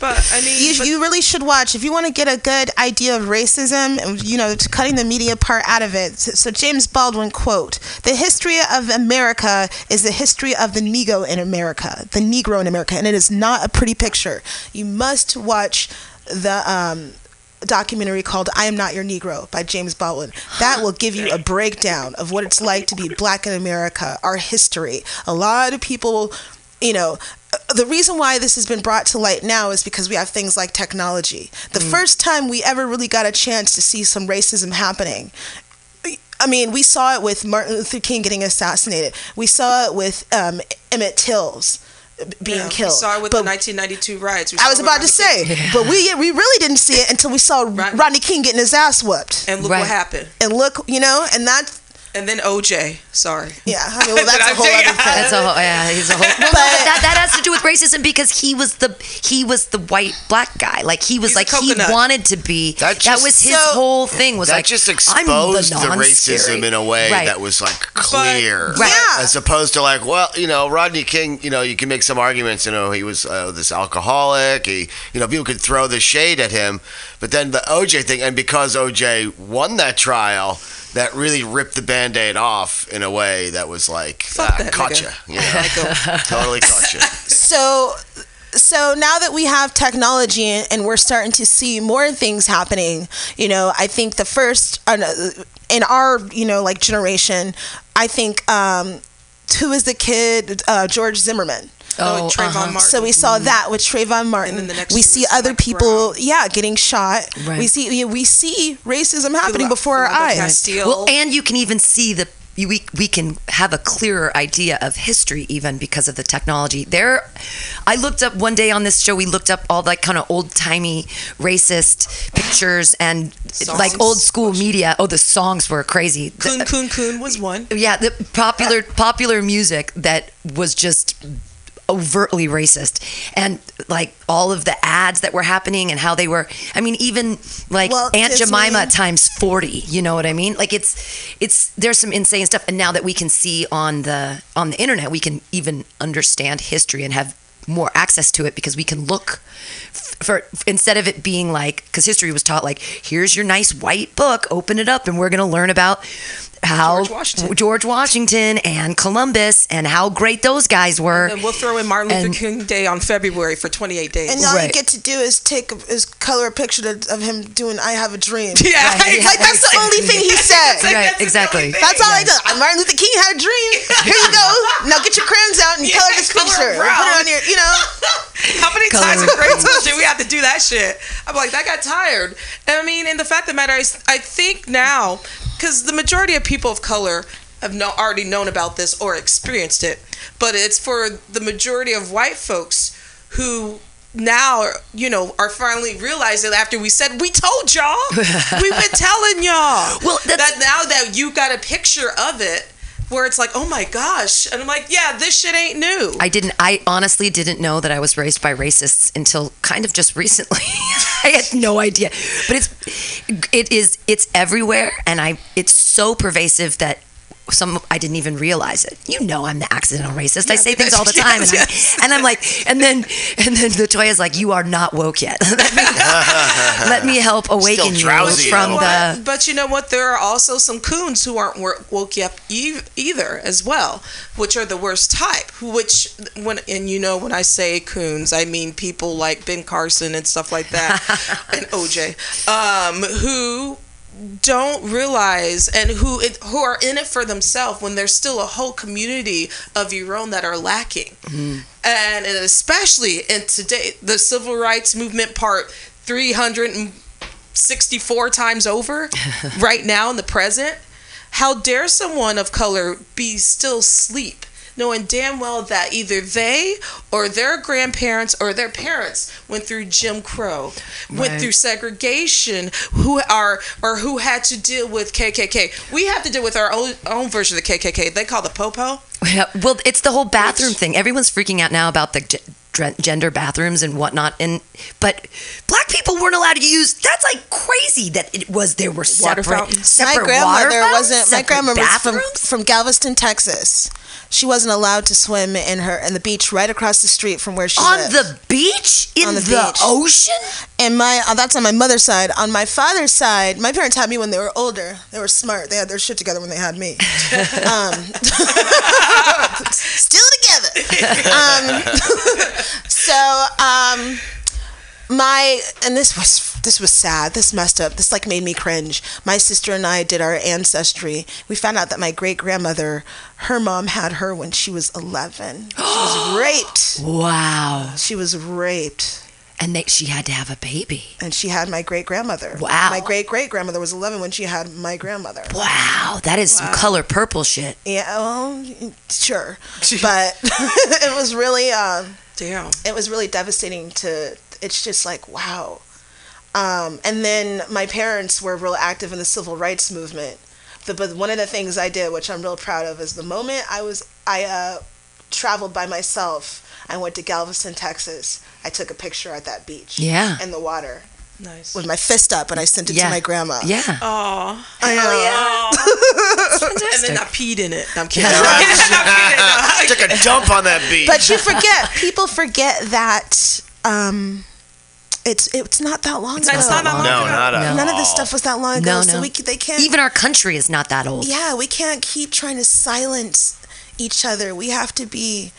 But I mean, you, but- you really should watch if you want to get a good idea of racism and you know to cutting the media part out of it so, so james baldwin quote the history of america is the history of the negro in america the negro in america and it is not a pretty picture you must watch the um, documentary called I Am Not Your Negro by James Baldwin. That will give you a breakdown of what it's like to be black in America, our history. A lot of people, you know, the reason why this has been brought to light now is because we have things like technology. The Mm. first time we ever really got a chance to see some racism happening. I mean, we saw it with Martin Luther King getting assassinated. We saw it with um, Emmett Till's being Yeah, killed. We saw it with But the 1992 riots. We I was about to say, King. but we we really didn't see it until we saw Right. Rodney King getting his ass whooped. And look Right. what happened. And look, you know, and that, And then OJ. Sorry. yeah, I mean, well, [LAUGHS] that's Did I a whole other thing. That's a whole, yeah, he's a whole. [LAUGHS] Well, no, but that, that has to do with racism because he was the he was the white black guy. Like he was like he wanted to be. That That, was his So- whole thing. Was that like just exposed the, non-scary. racism in a way Right. that was like clear, Right. Yeah. As opposed to like, well, you know, Rodney King, you know, you can make some arguments. You know, he was uh, this alcoholic. He, you know, people could throw the shade at him, but then the OJ thing, and because OJ won that trial, that really ripped the band-aid off in a way that was like, Fuck ah, that caught you, you [LAUGHS] know, totally caught you. so so now that we have technology and and we're starting to see more things happening you know i think the first uh, in our you know like generation i think um who is the kid? Uh, george zimmerman Oh, Trayvon uh-huh. Martin. so we saw that with Trayvon Martin. And then the next we see other Mike people, Brown. yeah, getting shot. Right. We see we see racism happening Phila- before our eyes. Castile. Well, and you can even see the we we can have a clearer idea of history even because of the technology. There, I looked up one day on this show. We looked up all like kind of old timey racist pictures and like old school media. Oh, the songs were crazy. The- Coon Coon Coon was one. yeah, the popular popular music that was just overtly racist. And like all of the ads that were happening and how they were i mean even like Well, aunt jemima times 40 you know what i mean? Like it's it's there's some insane stuff. And now that we can see on the on the internet we can even understand history and have more access to it because we can look for instead of it being like because history was taught like here's your nice white book open it up and we're going to learn about how George Washington. George Washington and Columbus and how great those guys were. And we'll throw in Martin Luther And- King Day on February for 28 days. And all you get to do is take is color a picture of of him doing "I Have a Dream." [LAUGHS] yeah, Right. Like that's the only thing he [LAUGHS] said. Right, That's exactly. That's all I do. Martin Luther King had a dream. [LAUGHS] Here you go. Now get your crayons out and Yeah, color this color picture. brown. Put it on your, you know. How many Color times in grade school did we have to do that shit? I'm like, that got tired. And I mean, and the fact of the matter is, I think now, because the majority of people of color have no, already known about this or experienced it, but it's for the majority of white folks who now you know are finally realizing after we said we told y'all. [LAUGHS] We've been telling y'all Well, that now that you got a picture of it where it's like oh my gosh and i'm like yeah this shit ain't new I didn't. I honestly didn't know that I was raised by racists until kind of just [LAUGHS] recently. I had no idea, but it's it is it's everywhere, and I it's so pervasive that some I didn't even realize it. You know, I'm the accidental racist. I say things all the time, and, Yes, I, and I'm like, and then and then Latoya's like, "You are not woke yet. [LAUGHS] let, me, let me help awaken you drowsy a from little the." But, but you know what? There are also some coons who aren't woke yet either, as well, which are the worst type. Which when and you know when I say coons, I mean people like Ben Carson and stuff like that, [LAUGHS] and OJ, um, who don't realize and who it, who are in it for themselves when there's still a whole community of your own that are lacking. Mm-hmm. And especially in today the civil rights movement part 364 times over [LAUGHS] right now in the present how dare someone of color be still sleep knowing damn well that either they or their grandparents or their parents went through Jim Crow, went through segregation, who are or who had to deal with KKK. We have to deal with our own, own version of the KKK. They call the popo. Yeah, well, it's the whole bathroom thing. Everyone's freaking out now about the gender bathrooms and whatnot, and but black people weren't allowed to use. That's like crazy that it was there were separate, fountains. My grandmother water fountains, wasn't. My separate grandmother was from, from Galveston, Texas. She wasn't allowed to swim in her in the beach right across the street from where she was. on lived. the beach in On the, the beach. ocean. And my uh, that's on my mother's side. On my father's side, my parents had me when they were older. They were smart. They had their shit together when they had me. [LAUGHS] um, [LAUGHS] still together. Um, [LAUGHS] so um, my and this was this was sad. This messed up. This like made me cringe. My sister and I did our ancestry. We found out that my great grandmother her mom had her when she was 11. She was [GASPS] raped. Wow. She was raped. And they, she had to have a baby. And she had my great grandmother. Wow. My great great grandmother was 11 when she had my grandmother. Wow, that is some color purple shit. Yeah, well, sure. [LAUGHS] But [LAUGHS] it was really, um, Damn. it was really devastating to, it's just like, wow. Um, and then my parents were real active in the civil rights movement. The, but one of the things I did, which I'm real proud of, is the moment I was, I uh, traveled by myself. I went to Galveston, Texas. I took a picture at that beach. Yeah. In the water Nice. with my fist up, and I sent it Yeah. to my grandma. Yeah. Oh. I know. [LAUGHS] And then I peed in it. No, I'm kidding. Took a dump on that beach. but you forget people forget that um it's it's not that long ago. It's not that long no, ago. not at None of this stuff was that long ago, No, so no. we they can't. Even our country is not that old. yeah, we can't keep trying to silence each other. We have to be,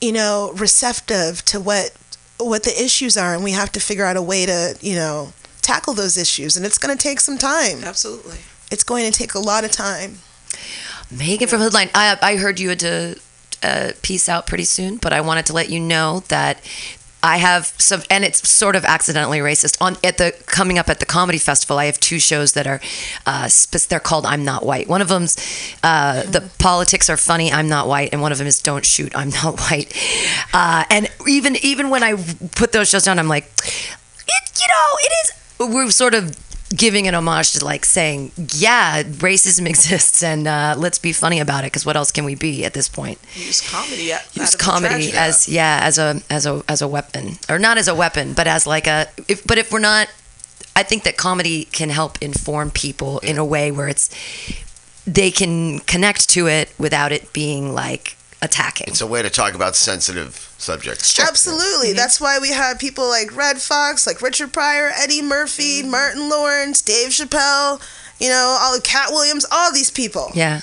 you know, receptive to what what the issues are, and we have to figure out a way to, you know, tackle those issues. And it's going to take some time. Absolutely. It's going to take a lot of time. Megan from Hoodline, I, I heard you had to uh, peace out pretty soon, but I wanted to let you know that I have some, and it's sort of accidentally racist. On at the coming up at the comedy festival, I have two shows that are, uh, they're called "I'm Not White." One of them's uh, the politics are funny. I'm not white, and one of them is "Don't Shoot." I'm not [LAUGHS] white. Uh, and even even when I put those shows down, I'm like, it, you know, it is. We're sort of giving an homage to like saying, yeah, racism [LAUGHS] exists, and uh, let's be funny about it. Because what else can we be at this point? Use comedy. At, Use out of the comedy as yeah, as a as a as a weapon, or not as a weapon, but as like a. If, but if we're not, I think that comedy can help inform people in a way where it's they can connect to it without it being like attacking. It's a way to talk about sensitive subjects. Absolutely. Mm-hmm. That's why we have people like Redd Foxx, like Richard Pryor, Eddie Murphy, mm-hmm. Martin Lawrence, Dave Chappelle, you know, all Katt Williams, all these people. yeah.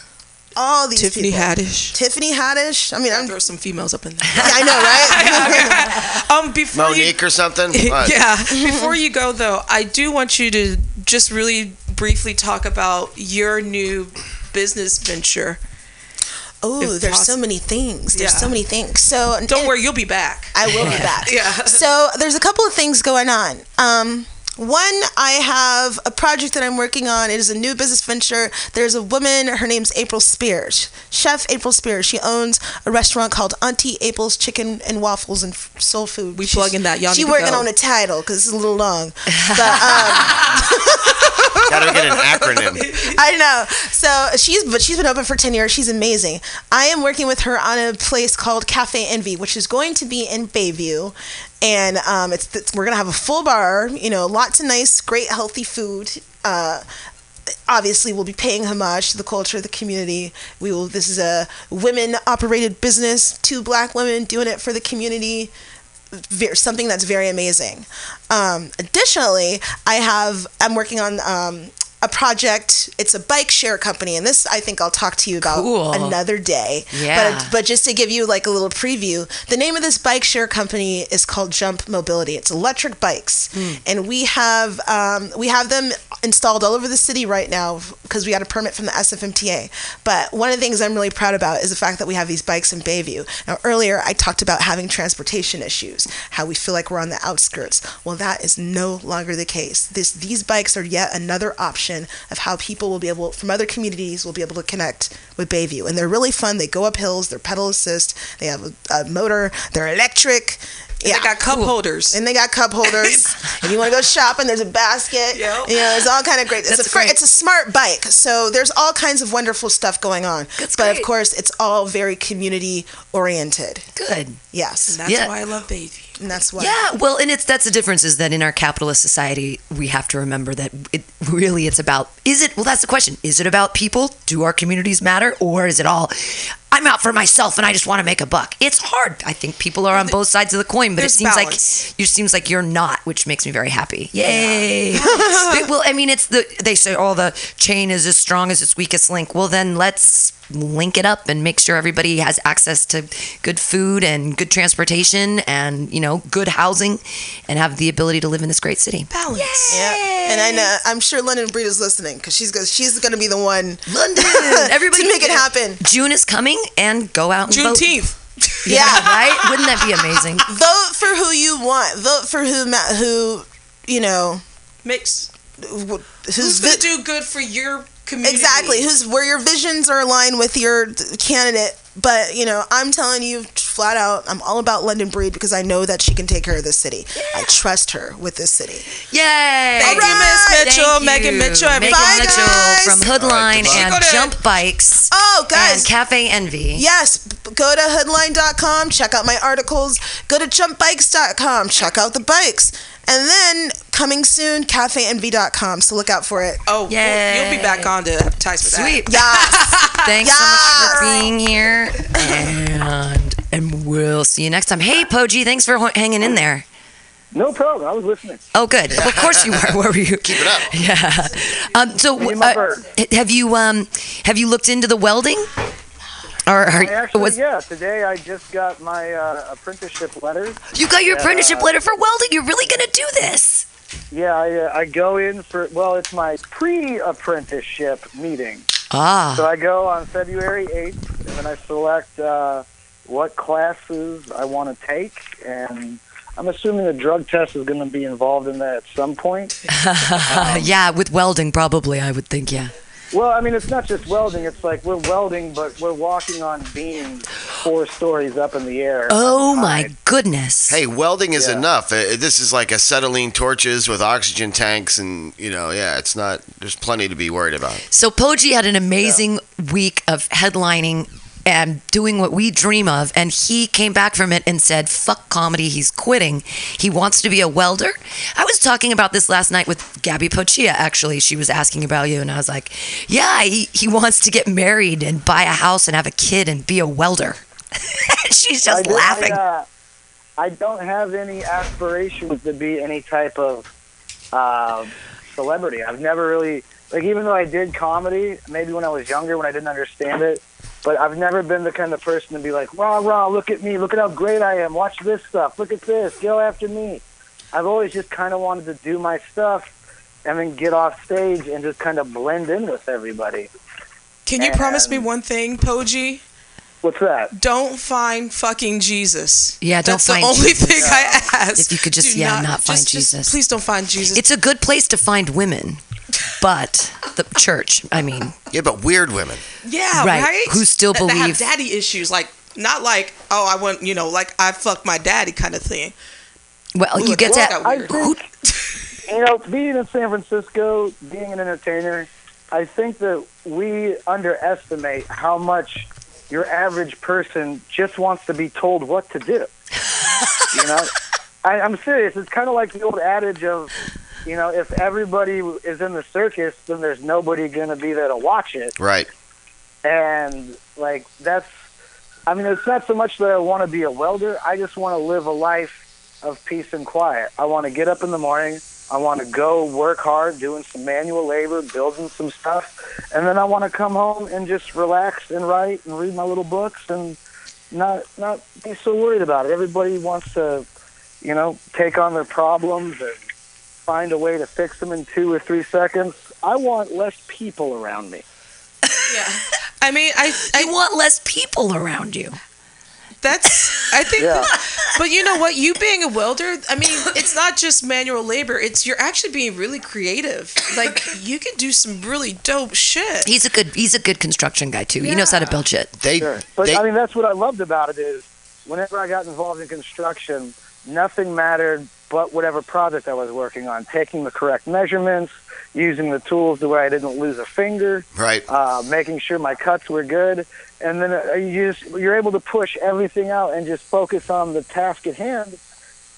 All these Tiffany people. Haddish. Tiffany Haddish. I mean, I'm, Throw some females up in there. yeah, I know, right? [LAUGHS] Um, before you, Mo'Nique or something? [LAUGHS] What? yeah. Mm-hmm. Before you go though, I do want you to just really briefly talk about your new business venture. Oh, there's so many things. There's Yeah. so many things. So Don't worry, you'll be back. I will be back. [LAUGHS] Yeah. So there's a couple of things going on. Um, one, I have a project that I'm working on. It is a new business venture. There's a woman. Her name's April Spears, Chef April Spears. She owns a restaurant called Auntie April's Chicken and Waffles and Soul Food. We She's- plugging that. Y'all She need to working on a title because it's a little long. [LAUGHS] But um, [LAUGHS] Gotta get an acronym. I know. So she's but she's been open for ten years. She's amazing. I am working with her on a place called Cafe Envy, which is going to be in Bayview, and um, it's, it's we're gonna have a full bar. You know, lots of nice, great, healthy food. Uh, obviously we'll be paying homage to the culture of the community we will this is a women operated business two black women doing it for the community ve- something that's very amazing. Um, additionally, I have I'm working on um, a project. It's a bike share company, and this I think I'll talk to you about Cool. another day. Yeah. But but just to give you like a little preview, the name of this bike share company is called Jump Mobility. It's electric bikes, and we have um, we have them installed all over the city right now because we got a permit from the SFMTA. But one of the things I'm really proud about is the fact that we have these bikes in Bayview. Now earlier I talked about having transportation issues, how we feel like we're on the outskirts. Well, that is no longer the case. This these bikes are yet another option of how people will be able from other communities will be able to connect with Bayview, and they're really fun. They go up hills. They're pedal assist. They have a, a motor. They're electric. They got cup holders. And they got cup holders. [LAUGHS] and you want to go shopping, there's a basket. Yep. You know, there's all kind of great. It's That's a fr- great. it's a smart bike. So there's all kinds of wonderful stuff going on. That's but great. of course, it's all very community oriented. Good. Yes. That's Yeah. why I love baby. And that's why. Yeah, well, and it's that's the difference is that in our capitalist society, we have to remember that it really it's about is it well that's the question. Is it about people? Do our communities matter or is it all I'm out for myself and I just want to make a buck. It's hard. I think people are on both sides of the coin, but it seems balance. like it seems like you're not, which makes me very happy. Yay. [LAUGHS] well, I mean, it's the they say oh the chain is as strong as its weakest link. Well, then let's link it up and make sure everybody has access to good food and good transportation and you know good housing and have the ability to live in this great city. Balance. Yeah. And I know I'm sure London Breed is listening because she's gonna she's gonna be the one London, [LAUGHS] everybody to make it happen. June is coming and go out and vote. Juneteenth. [LAUGHS] Yeah, right? Wouldn't that be amazing? [LAUGHS] Vote for who you want. Vote for who ma- who you know Makes who's who's gonna vi- do good for your community? exactly who's where your visions are aligned with your candidate. But you know, I'm telling you flat out, I'm all about London Breed because I know that she can take care of this city. I trust her with this city. Yay! Thank you, Miss Mitchell, Thank Megan you. Mitchell, everybody. Megan Bye, Mitchell guys. from Hoodline goodbye. and to- Jump Bikes Oh, guys, and Cafe Envy. Yes, go to hoodline.com, check out my articles. Go to jumpbikes.com, check out the bikes. And then coming soon, cafeenvy.com. So look out for it. Oh, Yay. you'll be back on to advertise for that. Sweet. Yes. [LAUGHS] Thanks so much for being here, [LAUGHS] and and we'll see you next time. Hey, Poji, thanks for hanging in there. No problem. I was listening. Oh, good. Well, of course you were. Where [LAUGHS] were you? Keep it up. [LAUGHS] Yeah. Um, so, Me and my uh, have you um have you looked into the welding? Or are, I actually, was yeah, today I just got my uh, apprenticeship letter. you got your Yeah. apprenticeship letter for welding? You're really gonna do this? Yeah, I, uh, I go in for, well, it's my pre-apprenticeship meeting. Ah. So I go on February 8th, and then I select uh, what classes I want to take, and I'm assuming the drug test is going to be involved in that at some point. [LAUGHS] yeah, with welding, probably. I would think. Yeah. Well, I mean, it's not just welding. It's like we're welding, but we're walking on beams four stories up in the air. Oh my goodness. Hey, welding is Yeah. enough. Uh, This is like acetylene torches with oxygen tanks, and you know, yeah, it's not. There's plenty to be worried about. So Poji had an amazing week of headlining and doing what we dream of, and he came back from it and said, "Fuck comedy." He's quitting. He wants to be a welder. I was talking about this last night with Gabby Pochia. Actually, she was asking about you, and I was like, "Yeah, he he wants to get married and buy a house and have a kid and be a welder." [LAUGHS] She's just do- laughing. I, uh, I don't have any aspirations to be any type of uh, celebrity. I've never really like, even though I did comedy, maybe when I was younger, when I didn't understand it. But I've never been the kind of person to be like, rah rah, look at me, look at how great I am, watch this stuff, look at this, go after me. I've always just kind of wanted to do my stuff and then get off stage and just kind of blend in with everybody. Can you promise me one thing, Poji? What's that? Don't find fucking Jesus. Yeah, don't That's find the only Jesus. thing I ask. If you could just- Do yeah, not find just- just Jesus. please don't find Jesus. It's a good place to find women, but the church. I mean, Yeah, but weird women. yeah, right, right. who still That- that have believe- daddy issues, like not like oh I want you know like I fucked my daddy kind of thing. well, you get that. to. I think, [LAUGHS] you know, being in San Francisco, being an entertainer, I think that we underestimate how much your average person just wants to be told what to do. you know, [LAUGHS] I, I'm serious. It's kind of like the old adage of, you know, if everybody is in the circus, then there's nobody going to be there to watch it. Right. And like that's, I mean, it's not so much that I want to be a welder. I just want to live a life of peace and quiet. I want to get up in the morning. I want to go work hard, doing some manual labor, building some stuff, and then I want to come home and just relax and write and read my little books and not not be so worried about it. Everybody wants to, you know, take on their problems and find a way to fix them in two or three seconds. I want less people around me. Yeah, I mean I I want less people around you. That's I think Yeah. but you know what you being a welder I mean it's not just manual labor it's you're actually being really creative like you can do some really dope shit He's a good. He's a good construction guy too. He knows how to build shit. They. Sure. But they I mean, that's what I loved about it is whenever I got involved in construction, nothing mattered but whatever project I was working on. Taking the correct measurements, using the tools the way I didn't lose a finger, right. uh, making sure my cuts were good, and then uh, you just you're able to push everything out and just focus on the task at hand.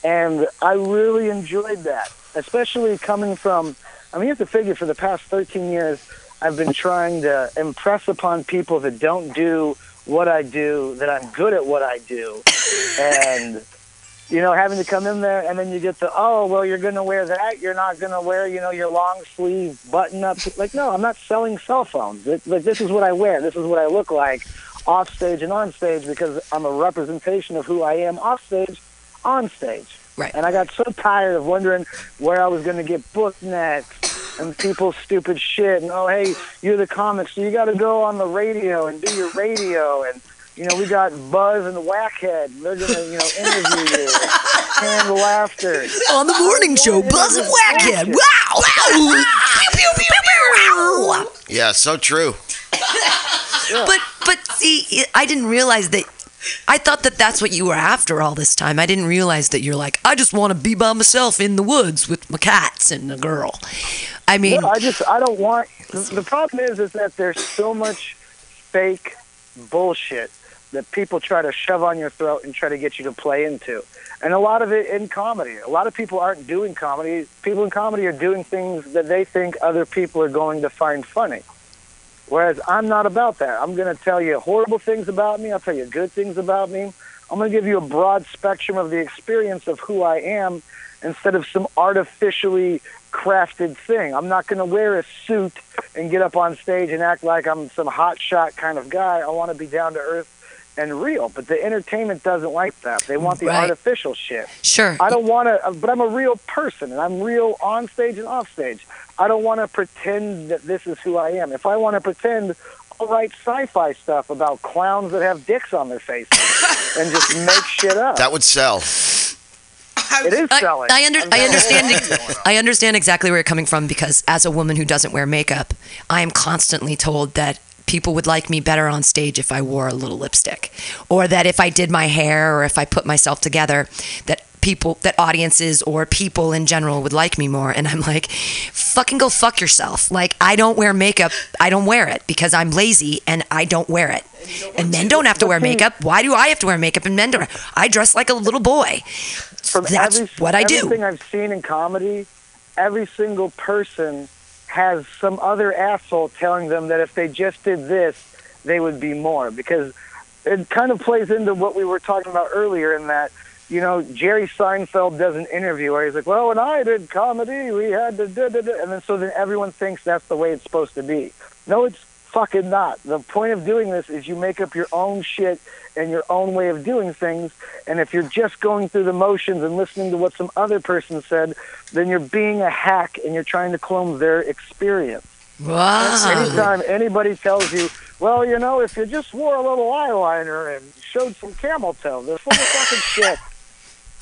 And I really enjoyed that, especially coming from. I mean, you have to figure for the past 13 years, I've been trying to impress upon people that don't do what I do that I'm good at what I do, and you know, having to come in there and then you get the, oh, well, you're going to wear that. You're not going to wear, you know, your long sleeve button up. Like, no, I'm not selling cell phones. It, like, this is what I wear. This is what I look like off stage and on stage because I'm a representation of who I am off stage, on stage. Right. And I got so tired of wondering where I was going to get booked next and people's stupid shit. And, oh, hey, you're the comic, so you got to go on the radio and do your radio. And, you know, we got Buzz and Whackhead. They're going to, you know, interview you. Canned laughter. On the morning show, Buzz and Whackhead. Wow! wow. Pew, pew, pew, pew, wow. Yeah, so true. But but see, I didn't realize that. I thought that that's what you were after all this time. I didn't realize that you're like, I just want to be by myself in the woods with my cats and a girl. I mean, No, I just I don't want. The, the problem is is that there's so much fake bullshit that people try to shove on your throat and try to get you to play into, and a lot of it in comedy. A lot of people aren't doing comedy. People in comedy are doing things that they think other people are going to find funny. Whereas I'm not about that. I'm going to tell you horrible things about me. I'll tell you good things about me. I'm going to give you a broad spectrum of the experience of who I am instead of some artificially crafted thing. I'm not going to wear a suit and get up on stage and act like I'm some hot shot kind of guy. I want to be down to earth and real. But the entertainment doesn't like that. They want the Right. artificial shit. sure. I don't want to, uh, but I'm a real person, and I'm real on stage and off stage. I don't want to pretend that this is who I am. If I want to pretend, I'll write sci-fi stuff about clowns that have dicks on their faces [LAUGHS] and just make shit up. That would sell. it is selling. I, I've I understand. whole ex- thing going on. I understand exactly where you're coming from because as a woman who doesn't wear makeup, I am constantly told that people would like me better on stage if I wore a little lipstick, or that if I did my hair or if I put myself together, that people, that audiences or people in general would like me more. And I'm like, fucking go fuck yourself. Like I don't wear makeup. I don't wear it because I'm lazy and I don't wear it. And men don't have to wear makeup. Why do I have to wear makeup and men don't? I dress like a little boy. From That's every, what I do. Everything I've seen in comedy, every single person has some other asshole telling them that if they just did this, they would be more. Because it kind of plays into what we were talking about earlier in that, you know, Jerry Seinfeld does an interview where he's like, well, when I did comedy, we had to da da. And then so then everyone thinks that's the way it's supposed to be. No, it's fucking not. The point of doing this is you make up your own shit and your own way of doing things. And if you're just going through the motions and listening to what some other person said, then you're being a hack and you're trying to clone their experience. Wow. Anytime anybody tells you, well, you know, if you just wore a little eyeliner and showed some camel toe, full of fucking shit.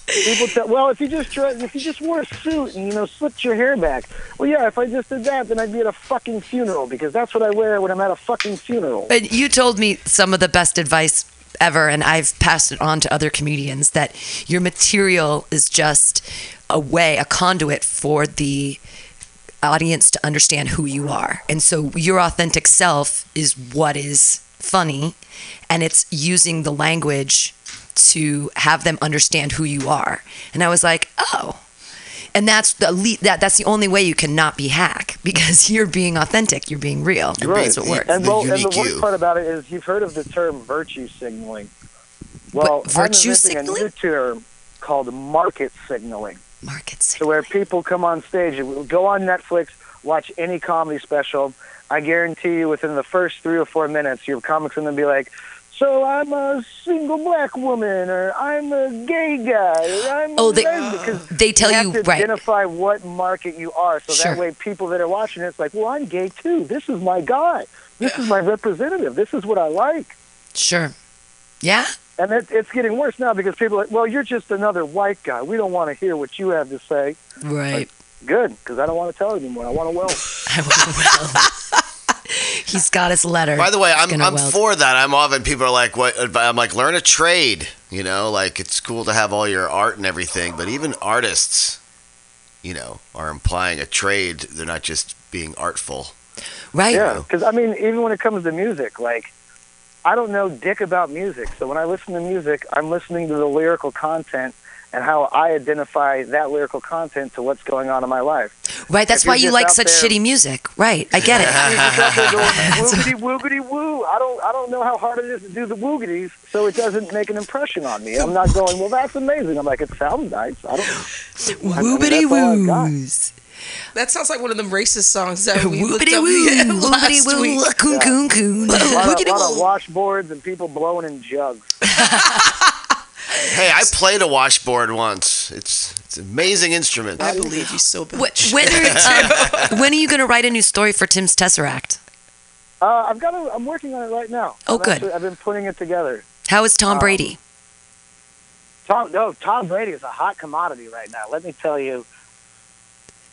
People tell, well, if you just try, if you just wore a suit and you know slipped your hair back, well, yeah, if I just did that, then I'd be at a fucking funeral because that's what I wear when I'm at a fucking funeral. And you told me some of the best advice ever, and I've passed it on to other comedians that your material is just a way, a conduit for the audience to understand who you are. And so your authentic self is what is funny, and it's using the language to have them understand who you are. And I was like, oh. And that's the le- that that's the only way you cannot be hack [LAUGHS] because you're being authentic, you're being real. That's what works. And, The and the worst part about it is you've heard of the term virtue signaling. Well, What, virtue I'm signaling? a new term called market signaling. Markets. to where people come on stage and go on Netflix, watch any comedy special. I guarantee you, within the first three or four minutes, your comic's are going to be like, "So I'm a single black woman, or I'm a gay guy, or I'm Oh, a they- lesbian." 'Cause they tell you have you- to right. identify what market you are, so Sure. that way people that are watching it's like, "Well, I'm gay too. This is my guy. This is my representative. This is what I like." Sure. Yeah. And it, it's getting worse now because people are like, "Well, you're just another white guy. We don't want to hear what you have to say." Right. Good, because I don't want to tell anymore. I want to weld. [LAUGHS] I will. well. [LAUGHS] He's got his letter. By the way, I'm, I'm weld. for that. I'm often people are like, "What?" I'm like, learn a trade. You know, like it's cool to have all your art and everything, but even artists, you know, are implying a trade. They're not just being artful. Right. Yeah, because I mean, even when it comes to music, like I don't know dick about music. So when I listen to music, I'm listening to the lyrical content and how I identify that lyrical content to what's going on in my life. Right. That's If why you're you just like such there- shitty music. Right. I get it. [LAUGHS] You're just out woogity woogity woo. I don't I don't know how hard it is to do the woogities, so it doesn't make an impression on me. I'm not going, well that's amazing. I'm like, it sounds nice. I don't I mean, Woobity that's all I've got. woos. That sounds like one of them racist songs that we looked Woobity up woo. [LAUGHS] yeah, Woobity last woo. week. Coon coon coon. A lot, of, Woogity lot of washboards and people blowing in jugs. [LAUGHS] Hey, I played a washboard once. It's it's an amazing instrument. I believe you so bad. Wh- When are, um, [LAUGHS] when are you going to write a new story for Tim's Tesseract? Uh, I've got. A, I'm working on it right now. Oh, I've good. actually- I've been putting it together. How is Um, Tom Brady? Tom, no, Tom Brady is a hot commodity right now. Let me tell you,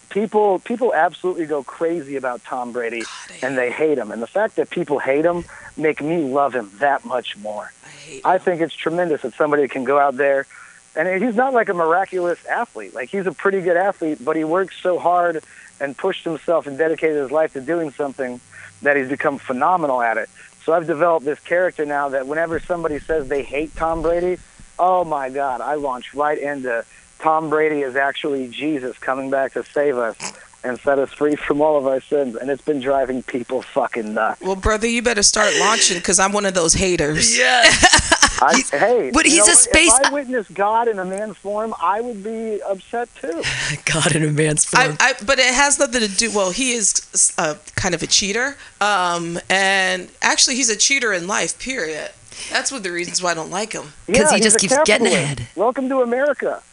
people people absolutely go crazy about Tom Brady, and they hate him. And the fact that people hate him make me love him that much more. I think it's tremendous that somebody can go out there, and he's not like a miraculous athlete. Like he's a pretty good athlete, but he works so hard and pushed himself and dedicated his life to doing something that he's become phenomenal at it. So I've developed this character now that whenever somebody says they hate Tom Brady, oh my God, I launch right into Tom Brady is actually Jesus coming back to save us and set us free from all of our sins. And it's been driving people fucking nuts. Well, brother, you better start launching because I'm one of those haters. [LAUGHS] Yeah. [LAUGHS] I, hey, but he's a space- If I witnessed God in a man's form, I would be upset too. [LAUGHS] God in a man's form. I, I, but it has nothing to do. Well, he is uh, kind of a cheater, um, and actually, he's a cheater in life. Period. That's one of the reasons why I don't like him. 'Cause Yeah, he just a keeps getting ahead. Welcome to America. [LAUGHS]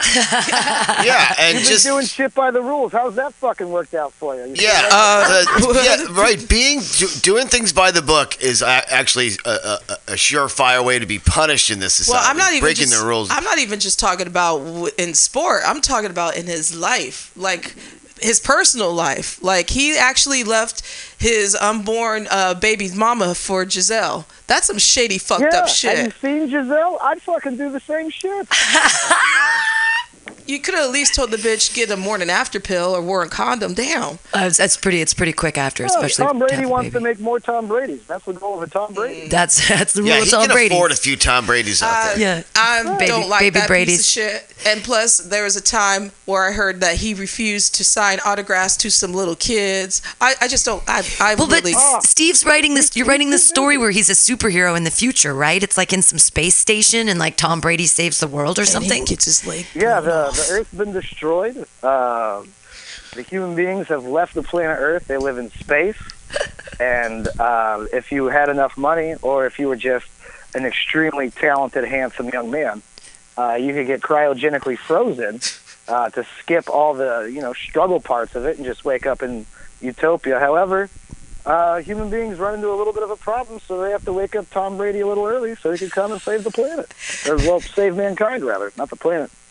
Yeah, and You've just been doing shit by the rules. How's that fucking worked out for you? You yeah, Uh, uh, [LAUGHS] yeah, right. Being do, doing things by the book is actually a, a, a surefire way to be punished in this society. Well, I'm not even breaking just, the rules. I'm not even just talking about in sport. I'm talking about in his life, like his personal life. Like he actually left his unborn uh, baby's mama for Gisele. That's some shady, fucked yeah, up have you shit. seen Gisele? I'd fucking do the same shit. [LAUGHS] You could have at least told the bitch get a morning after pill or wore a condom. Damn. Uh, it's- that's pretty. It's pretty quick after, Oh, especially. Tom Brady have a wants to make more Tom Brady's. That's the goal of a Tom Brady. That's [LAUGHS] that's the rule yeah, of he Tom can Brady. afford a few Tom Brady's out there. yeah. I Baby- don't like baby that Brady's. piece of shit. And plus, there was a time where I heard that he refused to sign autographs to some little kids. I, I just don't. I, I Well, but really. S- Steve's writing this. You're writing this [LAUGHS] story where he's a superhero in the future, right? It's like in some space station, and like Tom Brady saves the world or and he something. gets his leg. Yeah, the, off. The Earth's been destroyed. Uh, the human beings have left the planet Earth. They live in space. [LAUGHS] And uh, if you had enough money, or if you were just an extremely talented, handsome young man, uh, you could get cryogenically frozen uh, to skip all the you know struggle parts of it and just wake up in utopia. However, uh, human beings run into a little bit of a problem, so they have to wake up Tom Brady a little early so he can come and save the planet, or well, save mankind rather, not the planet. [LAUGHS]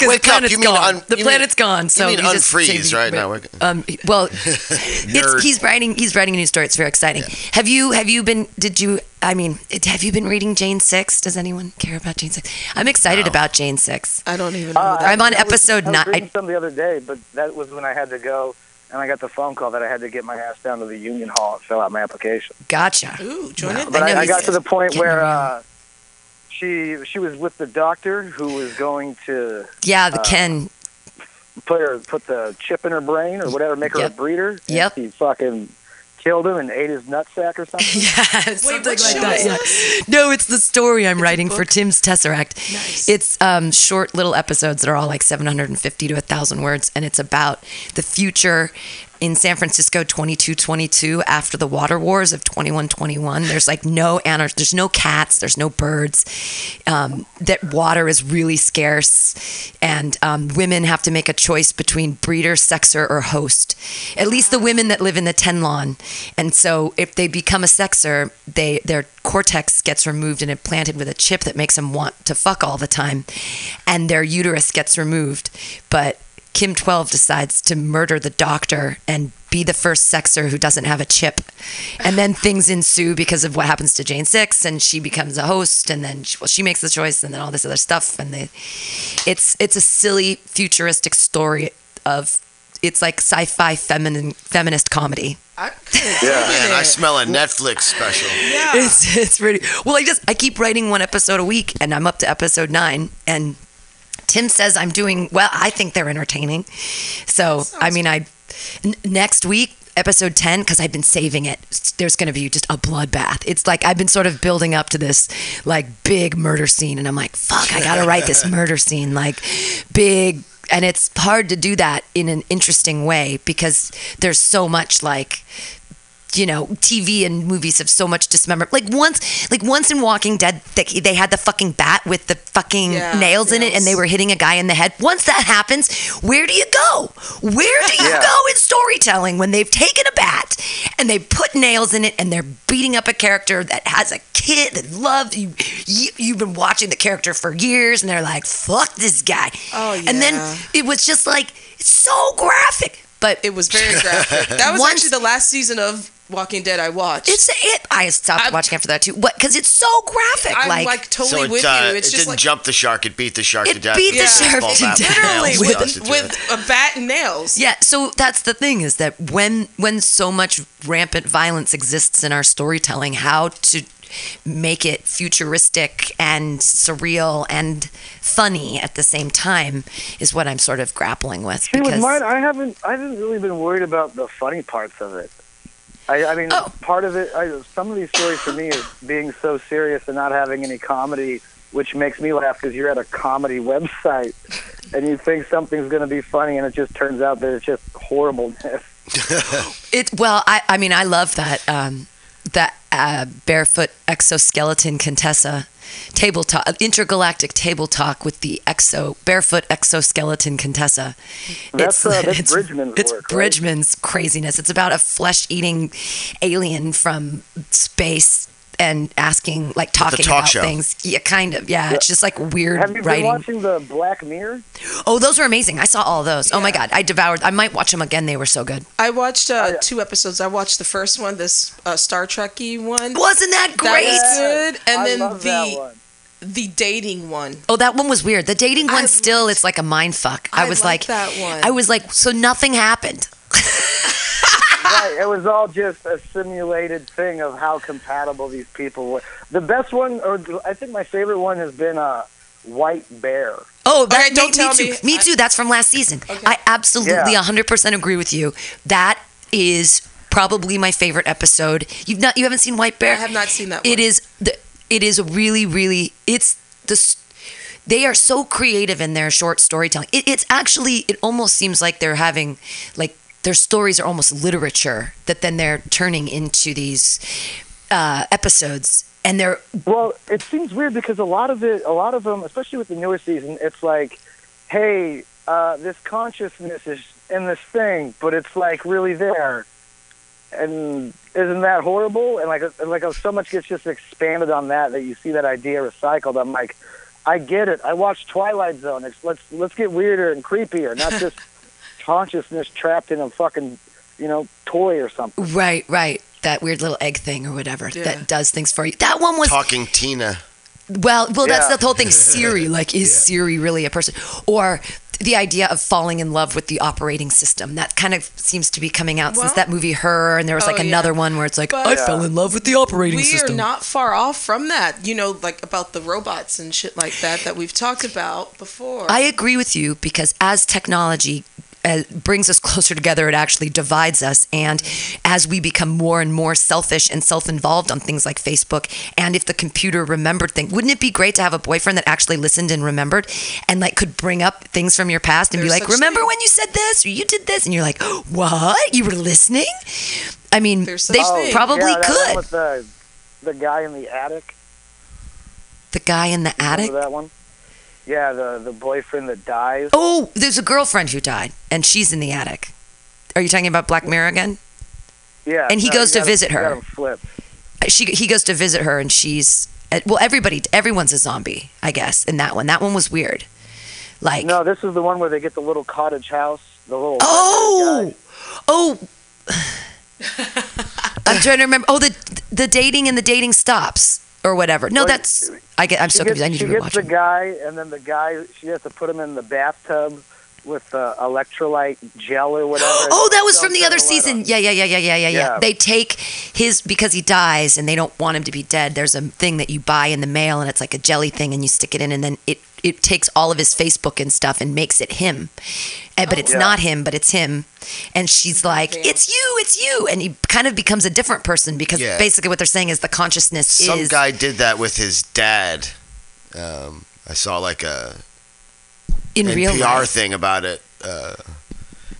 Wake the up, planet's you mean gone. un- the you mean- planet's gone. So you mean he's just unfreeze saving- right now. Um, well, [LAUGHS] it's, he's [LAUGHS] writing. He's writing a new story. It's very exciting. Have you? Have you been? Did you? I mean, have you been reading Jane Six? Does anyone care about Jane Six? I'm excited No. about Jane Six. I don't even know. Uh, that I'm on I was- episode I was nine. reading some the other day, but that was when I had to go, and I got the phone call that I had to get my ass down to the union hall and fill out my application. Gotcha. Ooh, join Wow. in. But I I, I, got to the point where uh, she she was with the doctor who was going to Yeah, uh, the Ken. put her put the chip in her brain or whatever, make her Yep. a breeder. and Yep. He fucking killed him and ate his nutsack or [LAUGHS] something. Yeah, something what like that. Yeah. No, it's the story I'm writing for? Tim's Tesseract. Nice. It's um, short little episodes that are all like 750 to 1,000 words, and it's about the future in San Francisco 2222 after the water wars of 2121. There's like no anar- there's no cats, there's no birds. Um, that water is really scarce, and um, women have to make a choice between breeder, sexer, or host. At least the women that live in the ten Tenlon. And so if they become a sexer, they their cortex gets removed and implanted with a chip that makes them want to fuck all the time, and their uterus gets removed. But Kim 12 decides to murder the doctor and be the first sexer who doesn't have a chip. And then things ensue because of what happens to Jane 6 and she becomes a host and then she, well she makes the choice and then all this other stuff and they it's it's a silly futuristic story of it's like sci-fi feminine feminist comedy. [LAUGHS] yeah, Man, I smell a Netflix special. yeah. It's it's pretty. Well, I just I keep writing one episode a week, and I'm up to episode nine, and Tim says I'm doing well. I think they're entertaining. So, I mean, I n- next week episode 10 because I've been saving it. There's going to be just a bloodbath. It's like I've been sort of building up to this like big murder scene and I'm like, fuck, I got to write this [LAUGHS] murder scene like big and it's hard to do that in an interesting way because there's so much like you know, TV and movies have so much dismemberment. Like once, like once in Walking Dead, they, they had the fucking bat with the fucking Yeah, nails in it, and they were hitting a guy in the head. Once that happens, where do you go? Where do you Yeah. go in storytelling when they've taken a bat and they put nails in it and they're beating up a character that has a kid that loves you? you you've been watching the character for years, and they're like, "Fuck this guy." Oh, yeah. And then it was just like it's so graphic, but It was very graphic. [LAUGHS] That was Once- actually the last season of Walking Dead I watched. It's it. I stopped I'm- watching after that too. What? Because it's so graphic. I'm like, like, So totally it, with uh, you. It's it just didn't like jump the shark; it beat the shark It to death. beat the with shark to death. literally with, with a bat and nails. yeah. So that's the thing is that when when so much rampant violence exists in our storytelling, how to make it futuristic and surreal and funny at the same time is what I'm sort of grappling with. See, with because mine, I haven't, I haven't really been worried about the funny parts of it. I, I mean, Oh. part of it, I, some of these stories for me is being so serious and not having any comedy, which makes me laugh because you're at a comedy [LAUGHS] website and you think something's going to be funny and it just turns out that it's just horribleness. [LAUGHS] It well, I I mean I love that um, that uh, barefoot exoskeleton Contessa table talk intergalactic table talk with the exo barefoot exoskeleton Contessa. That's, uh, [LAUGHS] that's Bridgman's it's work, right? Bridgman's craziness. It's about a flesh eating alien from space and asking like talking talk about show. things. Yeah, kind of. Yeah, it's just like weird Have you writing. been watching the Black Mirror? oh, those were amazing. I saw all those. Oh my god, I devoured. I might watch them again. They were so good. I watched uh, yeah. two episodes. I watched the first one, this uh, Star Trekky one. Wasn't that That great? was good. And I then love that the one. the dating one. Oh, that one was weird. The dating I one still, it's like a mind fuck. I, I was like like, that one. I was like, so nothing happened. [LAUGHS] right. It was all just a simulated thing of how compatible these people were. The best one, or I think my favorite one, has been uh, White Bear. Oh, that, Okay, don't me, tell me too. me. Me too. That's from last season. Okay. I absolutely Yeah. 100% agree with you. That is probably my favorite episode. You've not, you haven't seen White Bear? I have not seen that It one. is the, it is really, really. It's the. They are so creative in their short storytelling. It, it's actually. It almost seems like they're having, like their stories are almost literature that then they're turning into these uh, episodes, and they're Well, it seems weird because a lot of it, a lot of them, especially with the newer season, it's like, hey, uh, this consciousness is in this thing, but it's like really there, and isn't that horrible? And like, and like, so much gets just expanded on that that you see that idea recycled. I'm like, I get it. I watched Twilight Zone. It's, let's let's get weirder and creepier, not just [LAUGHS] consciousness trapped in a fucking, you know, toy or something. Right, right. That weird little egg thing or whatever Yeah. that does things for you. That one was Talking Tina. well, well. That's Yeah. the whole thing. Siri, [LAUGHS] like, is Siri really a person? Or the idea of falling in love with the operating system that kind of seems to be coming out since that movie Her, and there was Oh, like yeah. another one where it's like But- I fell in love with the operating We system. We are not far off from that. You know, like about the robots and shit like that that we've talked about before. I agree with you because as technology uh, brings us [LAUGHS] closer together, it actually divides us. And as we become more and more selfish and self involved on things like Facebook, and if the computer remembered things, wouldn't it be great to have a boyfriend that actually listened and remembered and like could bring up things from your past and be like, remember thing. when you said this or you did this? And you're like, what? You were listening? I mean, they thing. probably yeah, that one could. with the the guy in the attic. the guy in the attic. That one? Yeah, the the boyfriend that dies. Oh, there's a girlfriend who died, and she's in the attic. Are you talking about Black Mirror again? Yeah, and he no, goes to visit her. She he goes to visit her, and she's uh, well. Everybody, everyone's a zombie, I guess. In that one, that one was weird. Like, No, this is the one where they get the little cottage house. The little oh, oh. [SIGHS] I'm trying to remember. Oh, the the dating and the dating stops or whatever. No, Well, that's I get. I'm so gets, confused. I need to watch. she gets the guy, and then the guy she has to put him in the bathtub with the electrolyte gel or whatever. Oh, that was from the other season. Yeah, yeah, yeah, yeah, yeah, yeah, yeah. Yeah. They take his because he dies and they don't want him to be dead. There's a thing that you buy in the mail and it's like a jelly thing and you stick it in and then it it takes all of his Facebook and stuff and makes it him. Eh, but it's Yeah. not him, but it's him. And she's like, "It's you, it's you." And he kind of becomes a different person because Yeah. basically what they're saying is the consciousness Some is guy did that with his dad. Um, I saw like a in real NPR life. thing about it. Uh,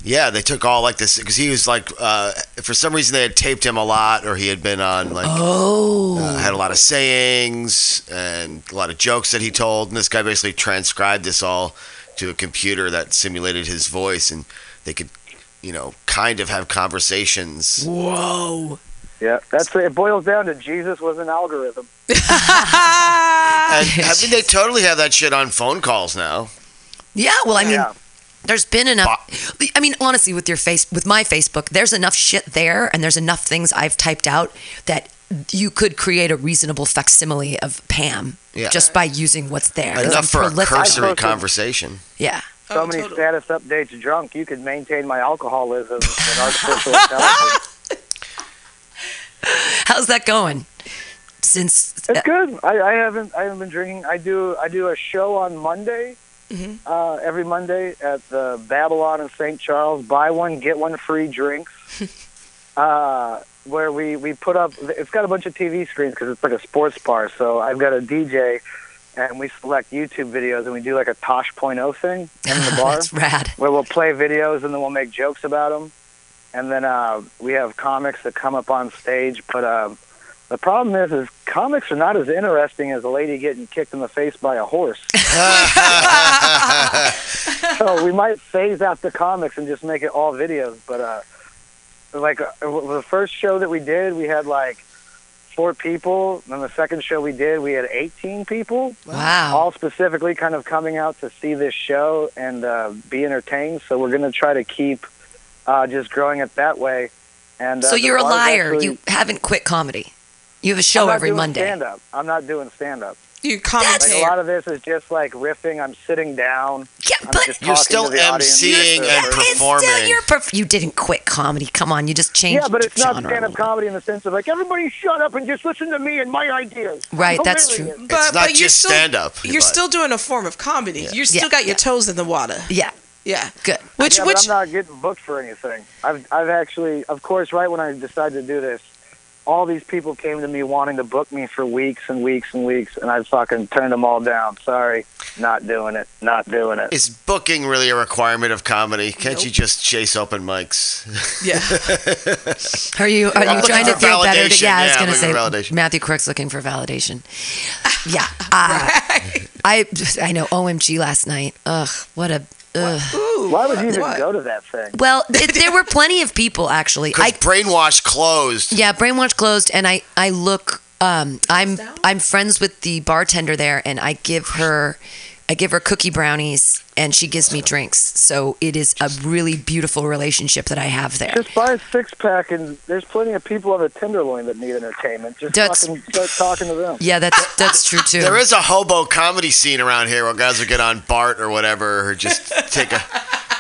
yeah, they took all like this because he was like, uh, for some reason they had taped him a lot, or he had been on like Oh. uh, had a lot of sayings and a lot of jokes that he told, and this guy basically transcribed this all to a computer that simulated his voice, and they could, you know, kind of have conversations. Whoa. Yeah, that's it. Boils down to Jesus was an algorithm. [LAUGHS] And I mean, they totally have that shit on phone calls now. Yeah, well, I mean, yeah. There's been enough. I mean, honestly, with your face, with my Facebook, there's enough shit there, and there's enough things I've typed out that you could create a reasonable facsimile of Pam Yeah. just by using what's there. Enough for a cursory conversation. Yeah. So Oh, many totally. status updates drunk, you could maintain my alcoholism and artificial intelligence. [LAUGHS] How's that going? Since It's uh, good. I, I haven't I haven't been drinking. I do I do a show on Monday, uh, every Monday at the Babylon in St. Charles. Buy one get one free drinks. [LAUGHS] uh, where we we put up. It's got a bunch of TV screens because it's like a sports bar. So I've got a DJ, and we select YouTube videos and we do like a Tosh.0 thing in the [LAUGHS] bar that's rad. where we'll play videos and then we'll make jokes about them. And then uh, we have comics that come up on stage. But uh, the problem is, is comics are not as interesting as a lady getting kicked in the face by a horse. [LAUGHS] so we might phase out the comics and just make it all videos. But uh, like uh, the first show that we did, we had like four people. And the second show we did, we had 18 people Wow. all specifically kind of coming out to see this show and uh, be entertained. So we're going to try to keep uh, just growing it that way. And uh, so you're a liar. actually- you haven't quit comedy. You have a I'm show not every doing Monday. Stand up. I'm not doing stand up. You Like commentate. a lot of this is just like riffing. I'm sitting down. Yeah, I'm but You're still to emceeing and it's still performing. your perf- you didn't quit comedy. Come on, you just changed. Yeah, but it's not genre a stand up comedy in the sense of like everybody shut up and just listen to me and my ideas. Right, that's true. but, It's not but you're just still, stand-up, You're but- still doing a form of comedy. You still Yeah, got your yeah. toes in the water. Yeah, Yeah. good. Which yeah, which but I'm not getting booked for anything. I've I've actually, of course, right when I decided to do this, all these people came to me wanting to book me for weeks and weeks and weeks, and I fucking turned them all down. Sorry, not doing it. Not doing it. Is booking really a requirement of comedy? Can't you just chase open mics? yeah. [LAUGHS] Are you are I'm you trying to for feel better? To, validation. yeah, I was gonna say validation. Matthew Crook's looking for validation. [LAUGHS] Yeah, uh, I I know. OMG, last night. Ugh, what a. Ugh. Ooh, Why would you even what? go to that thing? Well, it, there were plenty of people actually. Because I Brainwash closed. yeah, Brainwash closed, and I I look. Um, I'm? I'm friends with the bartender there, and I give her. I give her cookie brownies and she gives me drinks. So it is a really beautiful relationship that I have there. Just buy a six pack, and there's plenty of people on the Tenderloin that need entertainment. Just That's- fucking start talking to them. Yeah, that's that's true too. There is a hobo comedy scene around here where guys will get on Bart or whatever, or just take a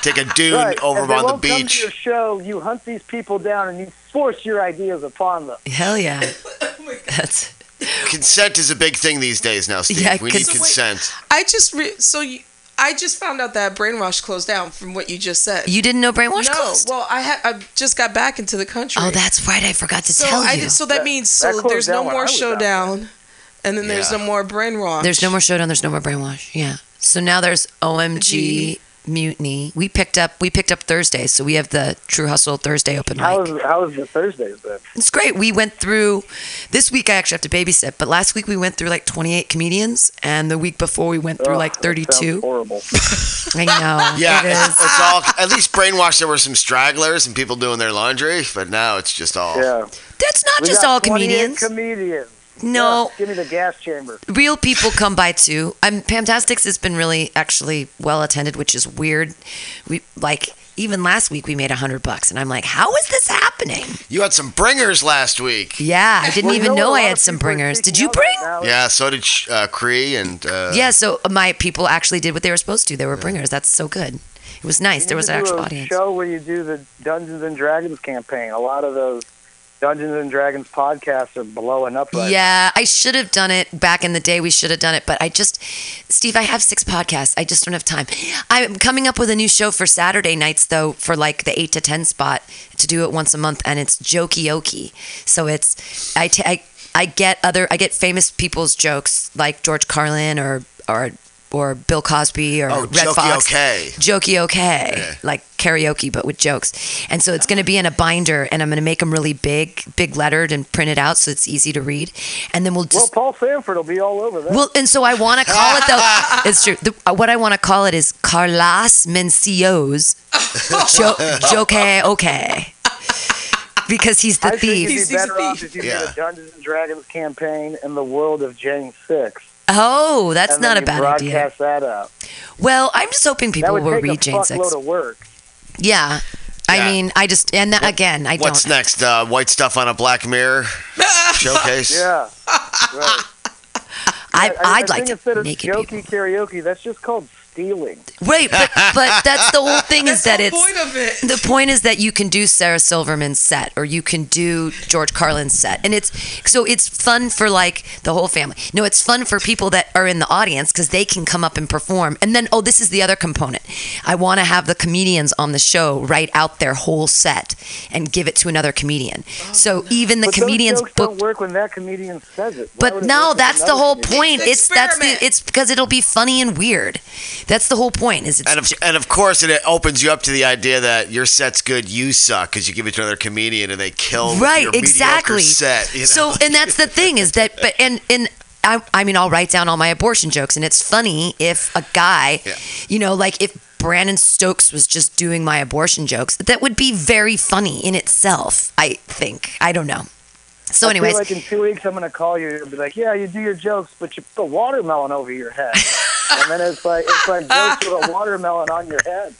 take a dune Right. over and they on the won't Come to your show, you hunt these people down, and you force your ideas upon them. Hell yeah. [LAUGHS] Oh that's [LAUGHS] Consent is a big thing these days now, Steve. Yeah, we need cons- consent. I just re- so you, I just found out that Brainwash closed down from what you just said. you didn't know Brainwash no, closed? well, I had I just got back into the country. Oh, that's right. I forgot to so tell I you. so that, That- means so closed there's no down when I more showdown, and then there's Yeah. no more Brainwash. There's no more showdown. There's no more brainwash. Yeah. So now there's OMG G. mutiny. We picked up. We picked up Thursday. So we have the True Hustle Thursday open How mic. was how was the Thursdays then? It's great. We went through. This week I actually have to babysit, but last week we went through like 28 comedians, and the week before we went through Ugh, like 32. Horrible. I know. [LAUGHS] Yeah, it's, it's all. At least brainwashed. there were some stragglers and people doing their laundry, but now it's just all. Yeah. That's not We just got all comedians. Comedians. No. Yeah, give me the gas chamber. real people come by too. I'm Fantastics has been really actually well attended, which is weird. We like even last week we made a hundred bucks, and I'm like, how is this happening? You had some bringers last week. Yeah, I didn't Well, even what know I had some bringers. Did you bring? Yeah, so did uh, Cree and. Uh, Yeah, so my people actually did what they were supposed to. They were bringers. That's so good. It was nice. You There was an actual a audience. show where you do the Dungeons and Dragons campaign. A lot of those Dungeons and Dragons podcasts are blowing up right Yeah, I should have done it back in the day. We should have done it, but I just, Steve, I have six podcasts. I just don't have time. I'm coming up with a new show for Saturday nights, though, for like the eight to ten spot to do it once a month, and it's jokey So it's I I I get other I get famous people's jokes like George Carlin or or or Bill Cosby or Oh, Redd Jokey Foxx. Okay. Jokey okay, like karaoke but with jokes. And so it's going to be in a binder, and I'm going to make them really big, big lettered, and print it out so it's easy to read. And then we'll just. Well, Paul Sanford will be all over that. well, and so I want to call it though. [LAUGHS] It's true. The, uh, what I want to call it is Carlos Mencia's [LAUGHS] jo- Joke Okay. Because he's the I think thief. you'd be he's better a off if you Yeah. did a Dungeons and Dragons campaign in the world of Jane Six. Oh, that's and not then a you bad idea. broadcast that out. Well, I'm just hoping That people would will take read a Jane Six. fuckload of work. Yeah. I mean, I just and that, again, I What's don't. What's next? Uh, white stuff on a Black Mirror [LAUGHS] showcase. Yeah, right. [LAUGHS] I, I, I'd I like think instead to of make it jokey people. karaoke, that's just called stealing. Right, but but that's the whole thing [LAUGHS] is That's that the it's point of it. the point is that you can do Sarah Silverman's set or you can do George Carlin's set, and it's so it's fun for like the whole family. No, it's fun for people that are in the audience because they can come up and perform. And then oh, this is the other component. I want to have the comedians on the show write out their whole set and give it to another comedian. so oh. even the But comedians those jokes book don't work when that comedian says it. Why but would it no, that's the whole comedian? point. It's It's that's the it's because it'll be funny and weird. That's the whole point. Is it's And of, and of course, it opens you up to the idea that your set's good, you suck, because you give it to another comedian and they kill right exactly set. You know? so and that's the [LAUGHS] thing is that but and and I, I mean i'll write down all my abortion jokes and it's funny if a guy Yeah. you know like if brandon stokes was just doing my abortion jokes that would be very funny in itself i think i don't know so I anyways feel like in two weeks I'm gonna call you and be like, "Yeah, you do your jokes, but you put a watermelon over your head." [LAUGHS] and then it's like it's like jokes with a watermelon on your head.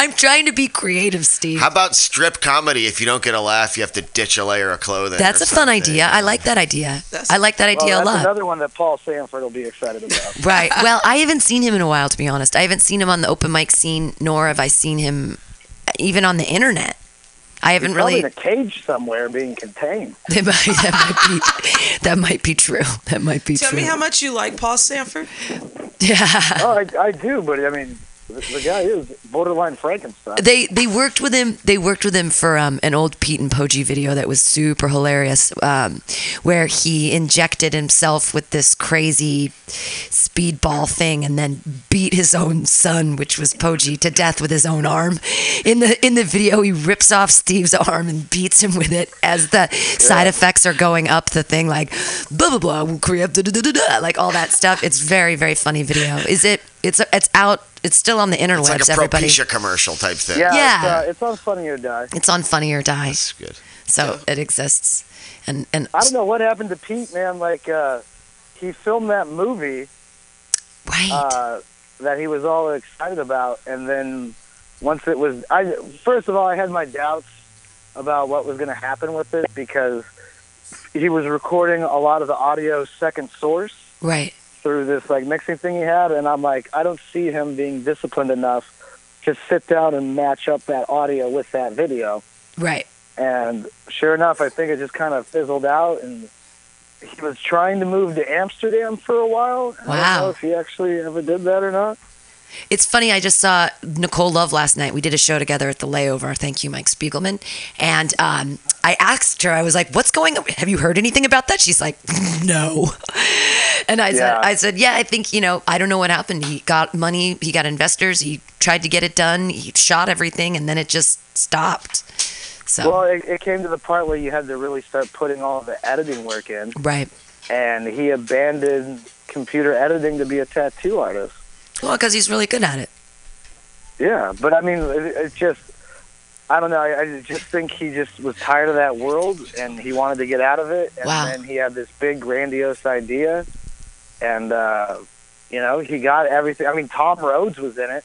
i'm trying to be creative steve How about strip comedy? If you don't get a laugh, you have to ditch a layer of clothing. that's or a fun idea i like that idea That's- i like that idea Well, a that's lot another one that Paul Sanford will be excited about. [LAUGHS] Right. Well, I haven't seen him in a while, to be honest. I haven't seen him on the open mic scene, nor have I seen him even on the internet. I haven't Probably really. in a cage somewhere, being contained. [LAUGHS] That might, that might be. That might be true. That might be Tell true. me how much you like Paul Sanford. [LAUGHS] Yeah. oh, I, I do, but I mean, the, the guy is borderline Frankenstein. They they worked with him. They worked with him for um, an old Pete and Poggi video that was super hilarious, um, where he injected himself with this crazy speedball thing and then beat his own son, which was Poggi, to death with his own arm. In the in the video, he rips off Steve's arm and beats him with it as the side effects are going up the thing, like blah blah blah, we'll create da, da, da, da, da, like all that stuff. It's very very funny video. Is it? It's it's out. It's still on the interwebs. It's like a everybody. Propecia commercial type thing. Yeah, Yeah. It's, uh, it's on Funny or Die. It's on Funny or Die, That's good. so it exists. And and I don't know what happened to Pete, man. Like, uh, he filmed that movie right, uh, that he was all excited about, and then once it was, I first of all, I had my doubts about what was going to happen with it because he was recording a lot of the audio second source right, through this like mixing thing he had, and I'm like, I don't see him being disciplined enough to sit down and match up that audio with that video. right. And sure enough, I think it just kind of fizzled out, and he was trying to move to Amsterdam for a while. I Wow. don't know if he actually ever did that or not. It's funny. I just saw Nicole Love last night. We did a show together at the Layover. Thank you, Mike Spiegelman. And um, I asked her. I was like, "What's going on? Have you heard anything about that?" She's like, [LAUGHS] "No." And I said, Yeah. "I said, yeah. I think you know. I don't know what happened. He got money. He got investors. He tried to get it done. He shot everything, and then it just stopped." So Well, it, it came to the part where you had to really start putting all the editing work in, right. and he abandoned computer editing to be a tattoo artist. Well, because he's really good at it. Yeah, but I mean, it, it's just, I don't know. I, I just think he just was tired of that world, and he wanted to get out of it. And Wow. then he had this big, grandiose idea, and uh, you know, he got everything. I mean, Tom Rhodes was in it.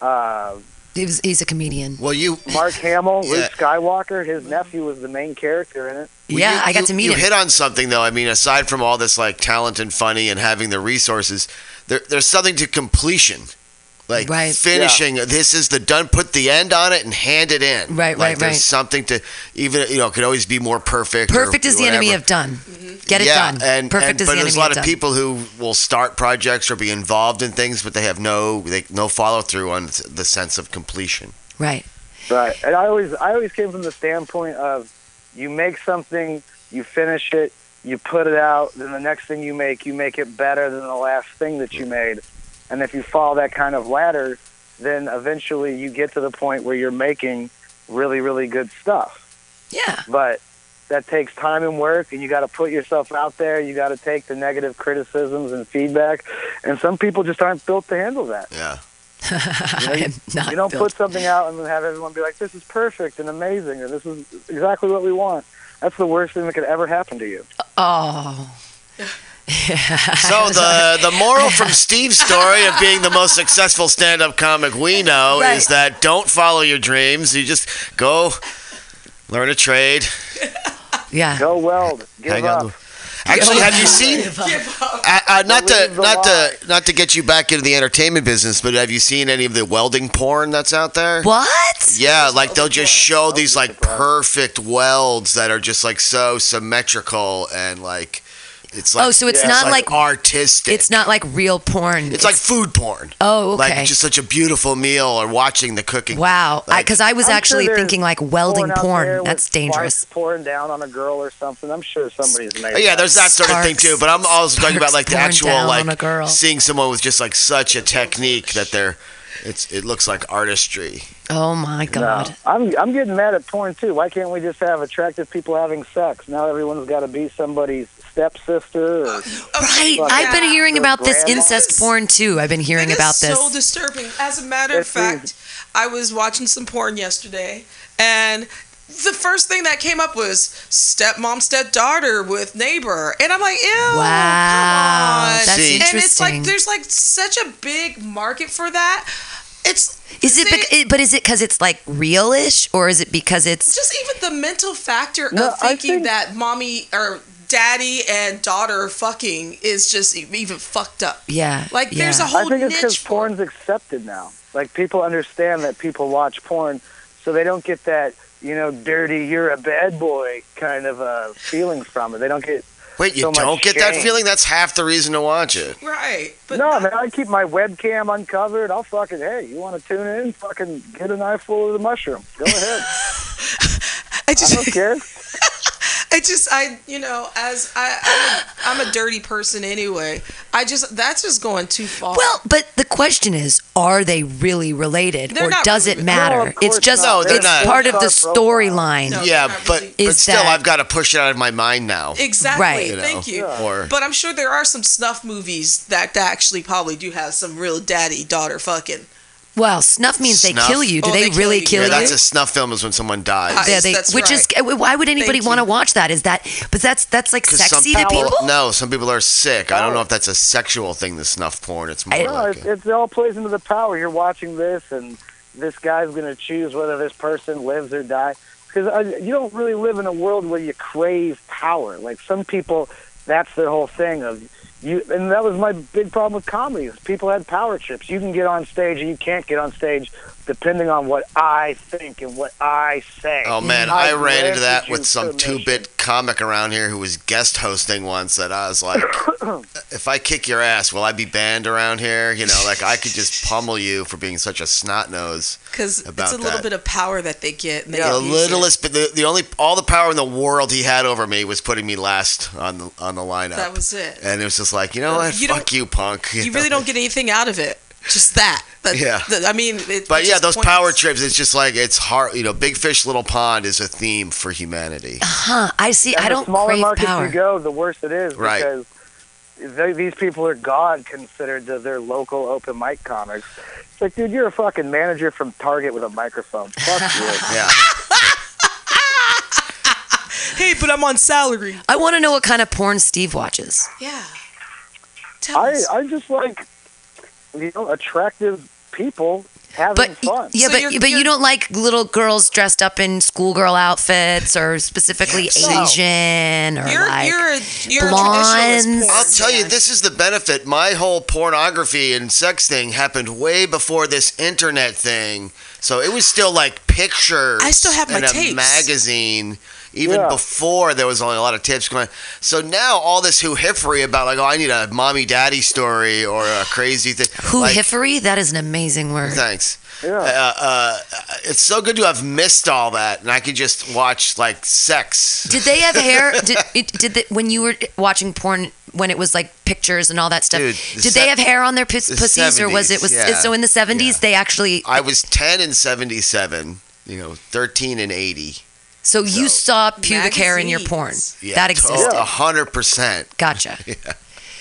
Uh, was, he's a comedian. Well, you [LAUGHS] Mark Hamill, Yeah. Luke Skywalker, his nephew was the main character in it. yeah, you- I got you- to meet you him. You hit on something though. I mean, aside from all this like talent and funny and having the resources, there, there's something to completion. Like Right. finishing. This is the done. Put the end on it and hand it in. Right, like right, there's right. something to even you know could always be more perfect. or Perfect is the enemy of done. Mm-hmm. Get it yeah, done. and Perfect and, is but the there's enemy a lot of of done. people who will start projects or be involved in things, but they have no they, no follow through on the sense of completion. Right. Right. And I always I always came from the standpoint of you make something, you finish it, you put it out, then the next thing you make, you make it better than the last thing that you mm. made. And if you follow that kind of ladder, then eventually you get to the point where you're making really, really good stuff. Yeah. But that takes time and work and you got to put yourself out there, you got to take the negative criticisms and feedback, and some people just aren't built to handle that. Yeah. [LAUGHS] I am not You don't built- put something out and then have everyone be like, "This is perfect and amazing, and this is exactly what we want." That's the worst thing that could ever happen to you. Oh. So [LAUGHS] the the moral from [LAUGHS] Steve's story of being the most successful stand-up comic we know Right. is that don't follow your dreams. You just go learn a trade. Yeah. Go weld, give Hang up. on. Actually, have you seen? Uh, uh, not to not to not to get you back into the entertainment business, but have you seen any of the welding porn that's out there? What? Yeah, like they'll just show these like perfect welds that are just like so symmetrical and like it's like Oh, so it's it's not like- artistic. It's not like real porn. It's like food porn. Oh, okay. Like just such a beautiful meal or watching the cooking. wow. Like- Because I, was I'm actually there's thinking like welding out there porn. That's dangerous. sparks pouring down on a girl or something. I'm sure somebody's made. Oh, yeah, there's that sort of thing too. But I'm also talking about like the actual like girl. seeing someone with just like such a technique that they're it's it looks like artistry. Oh my god. No, god. I'm I'm getting mad at porn too. Why can't we just have attractive people having sex? Now everyone's got to be somebody's stepsister. Or, oh, Right. Fuck I've been yeah. hearing Your about this incest porn too. I've been hearing It is about this. It's so disturbing. As a matter of It's fact, I was watching some porn yesterday, and the first thing that came up was stepmom, stepdaughter with neighbor, and I'm like, ew, Wow, come on. that's See- And it's like there's like such a big market for that. It's Is it, see, bec- But is it because it's like realish, or is it because it's? just even the mental factor No, of I thinking think- that mommy or daddy and daughter fucking is just even fucked up. Yeah. Like yeah. there's a whole I think it's because for porn's accepted now. Like people understand that people watch porn, so they don't get that you know dirty "you're a bad boy" kind of uh, feeling from it. They don't get Wait, you So don't get that feeling? That's half the reason to watch it. Right. But no, man. I keep my webcam uncovered. I'll fucking hey, you want to tune in? Fucking get an eyeful of the mushroom. Go ahead. [LAUGHS] I I just don't care. [LAUGHS] I just I you know as I I'm a, I'm a dirty person anyway. I just that's just going too far. Well, but the question is, are they really related, They're or not does really- it matter? No, it's just not. No, they're it's not. part of the storyline. No. yeah, not but really. but still, that- I've got to push it out of my mind now. exactly. Right. You know, Thank you. Or But I'm sure there are some snuff movies that, that actually probably do have some real daddy daughter fucking. Well, snuff means they Snuff? kill you. Do Oh, they, they kill really you. kill yeah, you? that's a snuff film is when someone dies. I- Yeah, they- That's which is why would anybody Thank want to you. watch that? Is that? But that's that's like 'Cause some sexy to people. No, some people are sick. I don't oh. know if that's a sexual thing. The snuff porn. It's more I- No, like it's, a- it's all plays into the power. You're watching this, and this guy's going to choose whether this person lives or dies. Because uh, you don't really live in a world where you crave power. Like some people, that's their whole thing of you. And that was my big problem with comedy. People had power trips. You can get on stage, and you can't get on stage, depending on what I think and what I say. Oh man, I I've ran into that with some two-bit comic around here who was guest hosting once. That I was like, [COUGHS] if I kick your ass, will I be banned around here? You know, like I could just pummel you for being such a snot nose. Because it's About a little bit of power that they get. And they The littlest, but the, the only, all the power in the world he had over me was putting me last on the on the lineup. That was it. and it was just like, you know uh, what? You Fuck don't- you, punk. [LAUGHS] You know? really don't get anything out of it. Just that. That- Yeah. that- I mean, it, But it's yeah, those pointless. power trips, it's just like it's hard. You know, big fish, little pond is a theme for humanity. Huh? I see. And I don't smaller crave markets power. you go, the worse it is Right. because they, these people are god considered to their local open mic comics. It's like, dude, you're a fucking manager from Target with a microphone. Fuck you. [LAUGHS] [LAUGHS] Yeah. Hey, but I'm on salary. I want to know what kind of porn Steve watches. Yeah. Tell I us. I just like you know attractive people having But fun. yeah, So but you're- but you you're- don't like little girls dressed up in schoolgirl outfits or specifically No. Asian or You're like you're a, you're blondes. traditionalist. porn I'll tell you, this is the benefit. My whole pornography and sex thing happened way before this internet thing. So it was still like pictures. I still have my in a magazine. Even Yeah. before there was only a lot of tips going. So now all this hoo-hiffery about like, oh, I need a mommy daddy story or a crazy thing. who like. That is an amazing word. Thanks. Yeah. Uh, uh, it's so good to have missed all that, and I could just watch like sex. Did they have hair? Did it, did the, when you were watching porn when it was like pictures and all that stuff? Dude, the did se- they have hair on their pus- the pussies or was it was yeah. so in the seventies Yeah. they actually? I was 10 and 77, you know, 13 and 80. So you So- saw pubic hair in your porn Yeah, that to- existed. A hundred percent. Gotcha. [LAUGHS]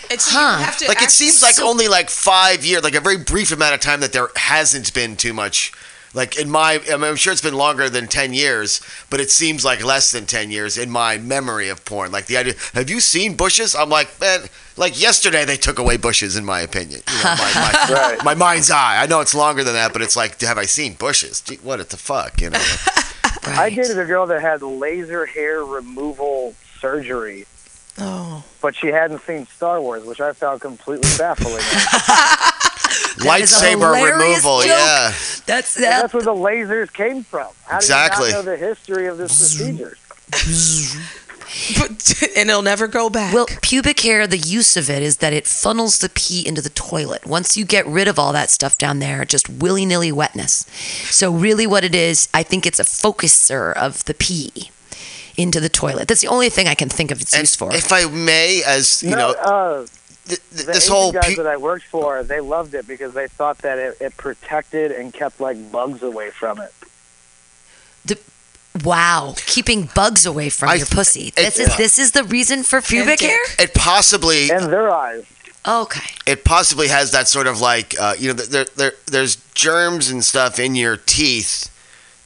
And so Huh. you have to Like it seems like so- only like five years, like a very brief amount of time that there hasn't been too much. Like in my, I mean, I'm sure it's been longer than ten years, but it seems like less than ten years in my memory of porn. Like the idea, have you seen bushes? I'm like, man, like yesterday they took away bushes, in my opinion. You know, my, my, [LAUGHS] Right. my mind's eye. I know it's longer than that, but it's like, have I seen bushes? Gee, what the fuck, you know? [LAUGHS] I dated a girl that had laser hair removal surgery, Oh. but she hadn't seen Star Wars, which I found completely baffling. [LAUGHS] That is a Lightsaber removal, joke. yeah. That's that. that's where the lasers came from. How Exactly. do you not know the history of this procedure? [LAUGHS] But, [LAUGHS] and it'll never go back. Well, pubic hair, the use of it is that it funnels the pee into the toilet. Once you get rid of all that stuff down there, just willy nilly wetness. So, really, what it is, I think it's a focuser of the pee into the toilet. That's the only thing I can think of its And use for. if I may, as you no, know, uh, th- th- the this Asian whole guys pu- that I worked for, they loved it because they thought that it, it protected and kept like bugs away from it. Wow, keeping bugs away from I- your pussy. it- This is this is the reason for pubic hair. it possibly And their eyes. Okay. it possibly has that sort of like uh, you know there, there there's germs and stuff in your teeth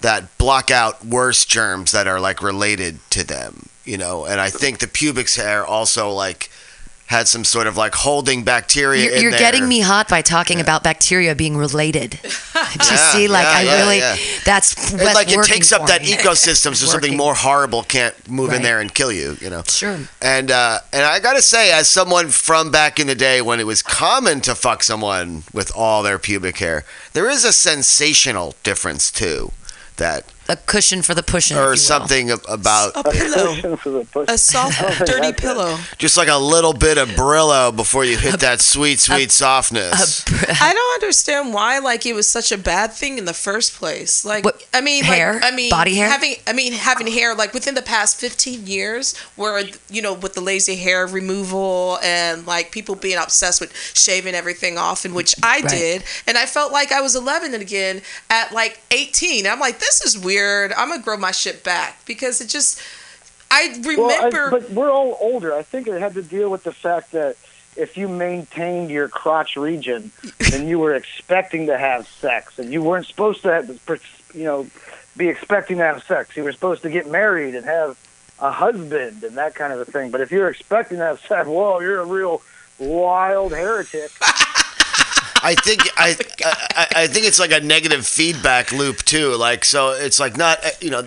that block out worse germs that are like related to them you know and i think the pubic hair also like had some sort of like holding bacteria You're, in you're there. getting me hot by talking about bacteria being related. Do [LAUGHS] [LAUGHS] you Yeah, see? Like yeah, I yeah, really, yeah. that's It's like it takes up that me. [LAUGHS] ecosystem so something more horrible can't move in there and kill you you know Sure. And uh, and I gotta say, as someone from back in the day when it was common to fuck someone with all their pubic hair, there is a sensational difference too. That A cushion for the pushing, if you or will. something about a pillow. Cushion for the. A soft, [LAUGHS] I don't think dirty pillow. just like a little bit of Brillo before you hit that sweet, sweet softness. I don't understand why like it was such a bad thing in the first place. Like What, I mean hair? like I mean Body hair? having I mean having hair like within the past 15 years where you know with the laser hair removal and like people being obsessed with shaving everything off and which I Right. did and I felt like I was 11 again at like 18. I'm like this is weird. I'm going to grow my shit back because it just I Well, I- remember but we're all older. I think it had to deal with the fact that if you maintained your crotch region, then you were expecting to have sex, and you weren't supposed to, have, you know, be expecting to have sex. You were supposed to get married and have a husband and that kind of a thing. But if you're expecting to have sex, whoa, you're a real wild heretic. [LAUGHS] I think [LAUGHS] I, I I think it's like a negative feedback loop too. Like so, it's like not you know.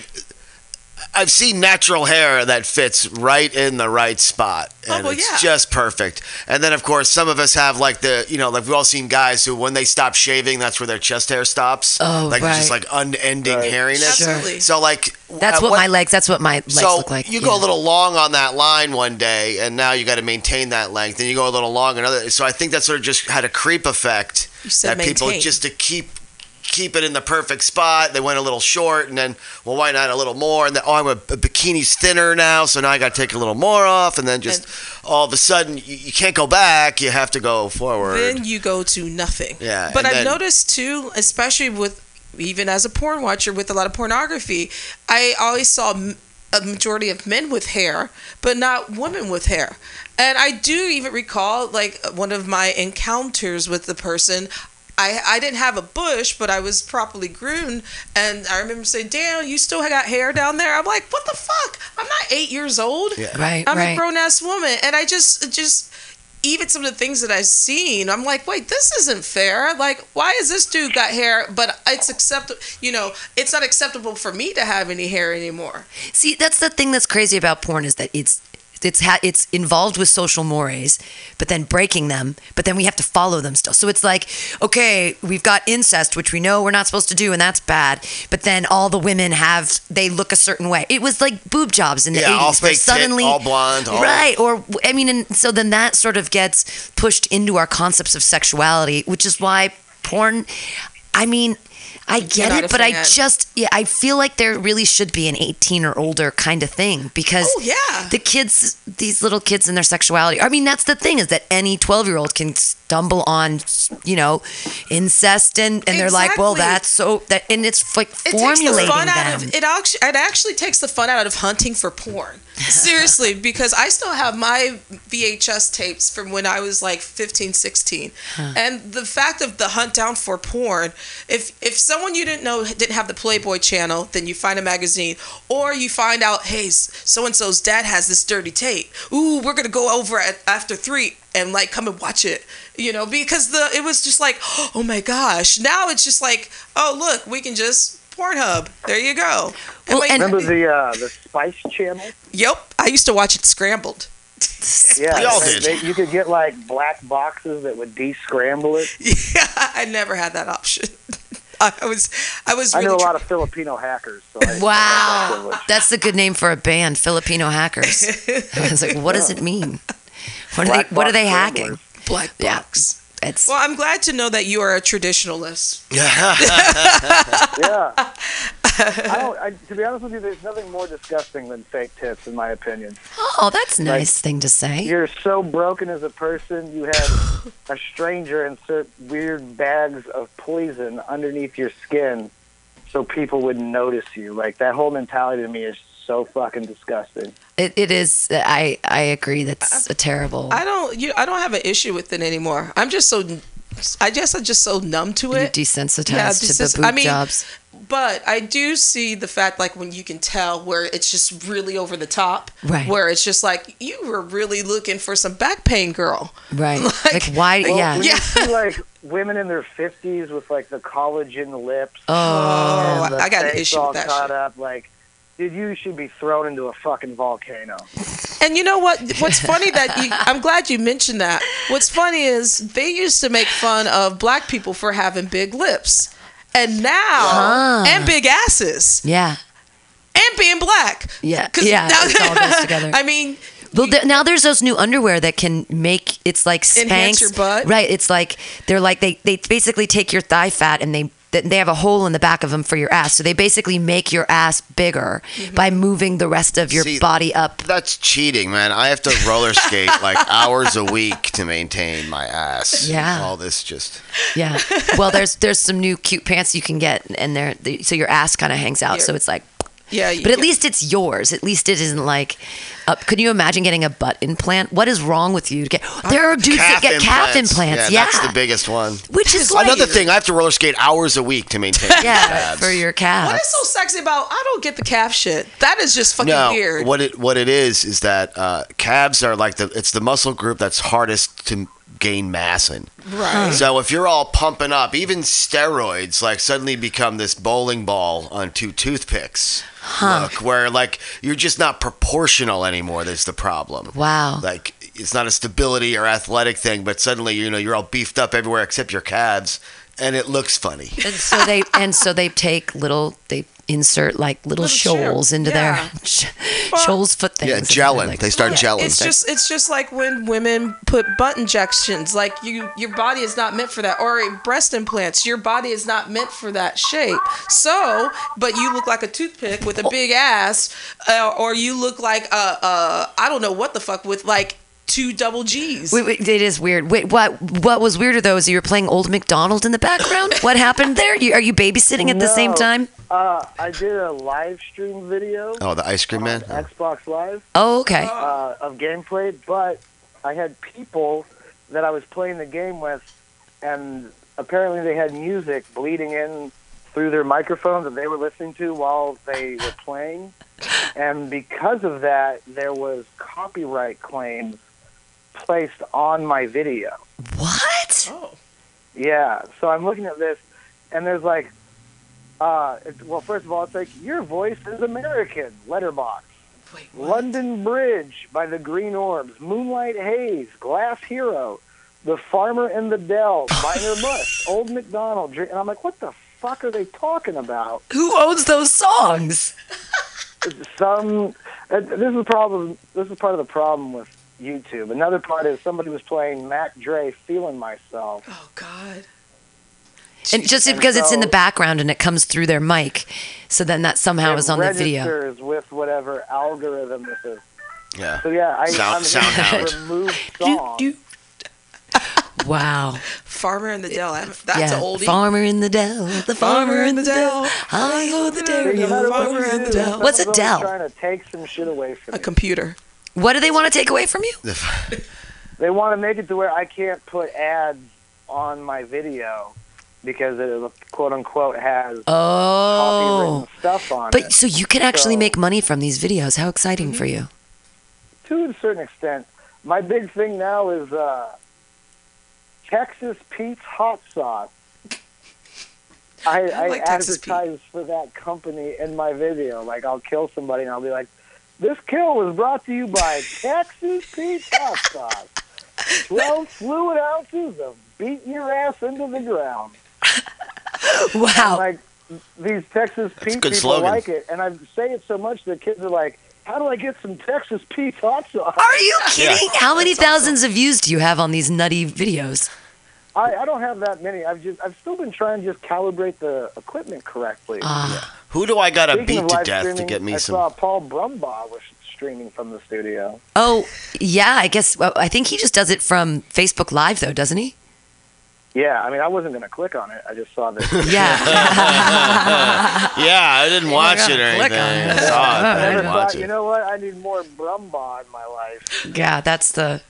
I've seen natural hair that fits right in the right spot, Oh, and well, it's yeah. just perfect. And then, of course, some of us have like the you know, like we've all seen guys who, when they stop shaving, that's where their chest hair stops. Oh, like it's just like unending Right. hairiness. Absolutely. So like That's at what my legs. That's what my legs so look like. you yeah. go a little long on that line one day, and now you got to maintain that length. And you go a little long another. So I think that sort of just had a creep effect You said that people just to keep keep it in the perfect spot. They went a little short, and then well, why not a little more? And then oh, I'm a, a bikini's thinner now, so now I got to take a little more off, and then just all of a sudden you, you can't go back. You have to go forward. then you go to nothing. Yeah, But I've then- noticed too, especially with even as a porn watcher with a lot of pornography, I always saw a majority of men with hair, but not women with hair. And I do even recall like one of my encounters with the person. I, I didn't have a bush, but I was properly groomed, and I remember saying, "Damn, you still got hair down there." I'm like, "What the fuck? I'm not eight years old. Yeah. Right, I'm right. a grown ass woman, and I just just even some of the things that I've seen, I'm like, wait, this isn't fair. Like, why is this dude got hair, but it's acceptable? You know, it's not acceptable for me to have any hair anymore. See, that's the thing that's crazy about porn is that it's it's ha- it's involved with social mores, but then breaking them, but then we have to follow them still. So it's like, okay, we've got incest, which we know we're not supposed to do, and that's bad. But then all the women have they look a certain way. It was like boob jobs in the Yeah, 80s, all fake tit, suddenly all blonde, all- right? Or I mean, and so then that sort of gets pushed into our concepts of sexuality, which is why porn. I mean. I get it, but I fan. just yeah, I feel like there really should be an 18 or older kind of thing because Oh, yeah. the kids, these little kids and their sexuality. I mean, that's the thing is that any 12 year old can stumble on, you know, incest and, and they're like, well, that's so that, and it's like It the formulating fun them. out of it. Actually, it actually takes the fun out of hunting for porn. [LAUGHS] Seriously, because I still have my VHS tapes from when I was like 15, 16. And the fact of the hunt down for porn, if if someone you didn't know didn't have the Playboy channel, then you find a magazine or you find out, hey, so and so's dad has this dirty tape. Ooh, we're going to go over at, after 3 and like come and watch it. You know, because the it was just like, "Oh my gosh." Now it's just like, "Oh, look, we can just Pornhub. There you go. Well, like, and- Remember the uh, the Spice Channel? Yep, I used to watch it scrambled. [LAUGHS] Yeah, We all did. they- you could get like black boxes that would de-scramble it. [LAUGHS] Yeah, I never had that option. [LAUGHS] I was, I was. I Really know a lot of Filipino hackers. So I, Wow, I that's a good name for a band, Filipino hackers. I was like, what does it mean? What are Black they? What are they scramblers. hacking? black Yeah. box. It's Well, I'm glad to know that you are a traditionalist. [LAUGHS] yeah. I don't. I, to be honest with you, there's nothing more disgusting than fake tits, in my opinion. oh, that's a nice thing to say. You're so broken as a person. You had [LAUGHS] a stranger insert weird bags of poison underneath your skin, so people wouldn't notice you. Like that whole mentality to me is so fucking disgusting. It, it is. I I agree. That's a terrible. I don't, you, I don't have an issue with it anymore. I'm just so, I guess I'm just so numb to you it. desensitized Yeah, to the desens- boob I mean, jobs. But I do see the fact, like when you can tell where it's just really over the top, Right. Where it's just like you were really looking for some back pain, girl. Right. [LAUGHS] like- Like, why? Well, yeah. Yeah. see like women in their fifties with like the collagen lips. Oh. Oh, the I got an issue with that caught shit. up. Like, dude, you should be thrown into a fucking volcano. And you know what? What's funny that you, I'm glad you mentioned that. What's funny is they used to make fun of black people for having big lips, and now Ah. and big asses Yeah. and being black. Yeah. Yeah. now- It all goes together. [LAUGHS] I mean, Well, th- now there's those new underwear that can make it's like Spanx. Enhance your butt? Right. It's like they're like they they basically take your thigh fat and they they have a hole in the back of them for your ass. So they basically make your ass bigger Mm-hmm. by moving the rest of your See, body up. That's cheating, man. I have to roller skate like [LAUGHS] hours a week to maintain my ass. Yeah. All this just. Yeah. Well, there's there's some new cute pants you can get, and they're they, so your ass kind of hangs out. So it's like. Yeah. But at yeah. least it's yours. At least it isn't like. Uh, could you imagine getting a butt implant? What is wrong with you? To get there are dudes that get calf implants. Yeah, That's the biggest one. which is like Another thing, I have to roller skate hours a week to maintain [LAUGHS] Yeah, abs. for your calves. What is so sexy about? I don't get the calf shit. That is just fucking no, weird. what it what it is is that uh, calves are like the it's the muscle group that's hardest to gain mass in. Right. So if you're all pumping up, even steroids like suddenly become this bowling ball on two toothpicks. Look, where like you're just not proportional anymore. That's the problem. Wow. Like it's not a stability or athletic thing, but suddenly you know you're all beefed up everywhere except your calves, and it looks funny. and so they and so they take little they insert like little, Little shoals chip, into yeah. their [LAUGHS] sh- shoals foot things. Yeah, they're gelling. like- they start gelling. It's just it's just like when women put butt injections. Like you, your body is not meant for that, or breast implants. Your body is not meant for that shape. So, but you look like a toothpick with a big ass, uh, or you look like a, a I don't know what the fuck with like two double G's. Wait, wait, it is weird. Wait, what? What was weirder though is you were playing Old McDonald in the background. [LAUGHS] what happened there? You, are you babysitting at the same time? Uh, I did a live stream video oh, the ice cream man. Xbox Live Oh, okay. uh, of gameplay, but I had people that I was playing the game with, and apparently they had music bleeding in through their microphones that they were listening to while they were playing. [LAUGHS] And because of that, there was copyright claims placed on my video. What? Oh. Yeah. So I'm looking at this, and there's like, uh, it's, well, first of all, it's like your voice is American. Letterbox. Wait, what? London Bridge by the Green Orbs, Moonlight Haze, Glass Hero, The Farmer in the Dell, [LAUGHS] Minor Mush, Old McDonald. Drink- And I'm like, what the fuck are they talking about? Who owns those songs? Some. uh, This is problem. This is part of the problem with YouTube. Another part is somebody was playing Mac Dre, "Feeling Myself." Oh God. And just And because it's in the background and it comes through their mic, so then that somehow is on the video. registers with whatever algorithm this is. Yeah. So yeah, I, Sound- I'm sound hitting hound. remove [LAUGHS] song. [LAUGHS] Wow. Farmer in the Dell. That's yeah. an oldie. Farmer in the Dell. The farmer in the Dell. I know the See, dairy. no Farmer in the Dell. What's a someone's Dell? always Trying to take some shit away from a me. computer. What do they want to take away from you? [LAUGHS] They want to make it to where I can't put ads on my video because it quote unquote has Oh. copywritten stuff on But it. so you can actually So- make money from these videos. How exciting for you. To a certain extent, my big thing now is uh, Texas Pete's hot sauce. I, I, like Texas Pete. advertise for that company in my video. Like I'll kill somebody and I'll be like, "This kill was brought to you by [LAUGHS] Texas Pete's hot sauce. Twelve fluid ounces of beating your ass into the ground." Wow. like these Texas a Pete good people slogan. like it, and I say it so much that kids are like, "How do I get some Texas Pete's hot sauce?" Are you kidding? How many thousands of views do you have on these nutty videos? I, I don't have that many. I've just I've still been trying to just calibrate the equipment correctly. Ah, Who do I got to Speaking beat of to live death to streaming, get me I some? saw Paul Brumbaugh was streaming from the studio. oh, yeah. I guess. Well, I think he just does it from Facebook Live, though, doesn't he? Yeah, I mean, I wasn't going to click on it. I just saw this. [LAUGHS] Yeah. [LAUGHS] Yeah, I didn't watch it or click anything. on I saw it, I I didn't watch thought, you know what? I need more Brumbaugh in my life. yeah. That's the.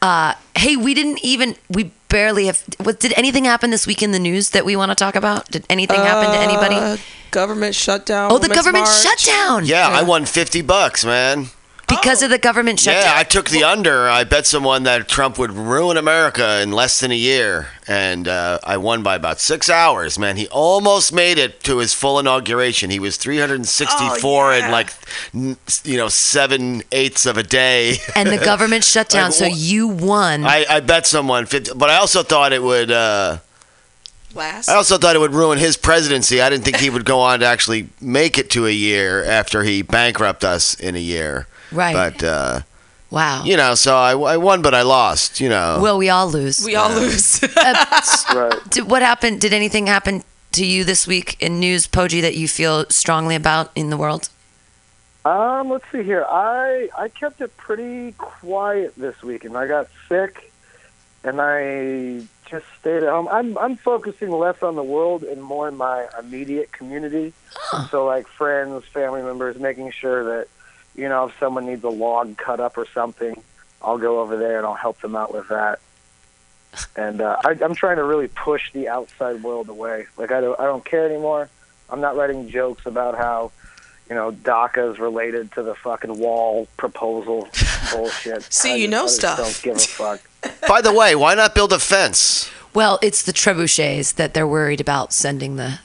Uh, hey, we didn't even. We barely have. What did anything happen this week in the news that we want to talk about? Did anything happen to anybody? Uh, government shutdown. Oh, the Women's government March. shutdown. Yeah, I won 50 bucks, man. Because of the government shutdown. Yeah, I took the under. I bet someone that Trump would ruin America in less than a year, and uh, I won by about six hours. Man, he almost made it to his full inauguration. He was 364 Oh, in like, you know, seven eighths of a day. and the government [LAUGHS] shut down, Like, so you won. I, I bet someone 50, but I also thought it would. Uh, Last. I also thought it would ruin his presidency. I didn't think he would go on to actually make it to a year after he bankrupt us in a year. Right. But uh, wow. you know, so I, I won, but I lost. You know. Well, we all lose. we all lose. [LAUGHS] Right. Did, what happened? Did anything happen to you this week in news, Poggi, that you feel strongly about in the world? Um, let's see here. I I kept it pretty quiet this weekend. I got sick, and I just stayed at home. I'm I'm focusing less on the world and more in my immediate community. So like friends, family members, making sure that you know if someone needs a log cut up or something, I'll go over there and I'll help them out with that. And uh, I, I'm trying to really push the outside world away. Like I don't I don't care anymore. I'm not writing jokes about how you know, DACA is related to the fucking wall proposal [LAUGHS] bullshit. See, I you just- know I just stuff. Don't give a fuck. [LAUGHS] By the way, why not build a fence? Well, it's the trebuchets that they're worried about sending the.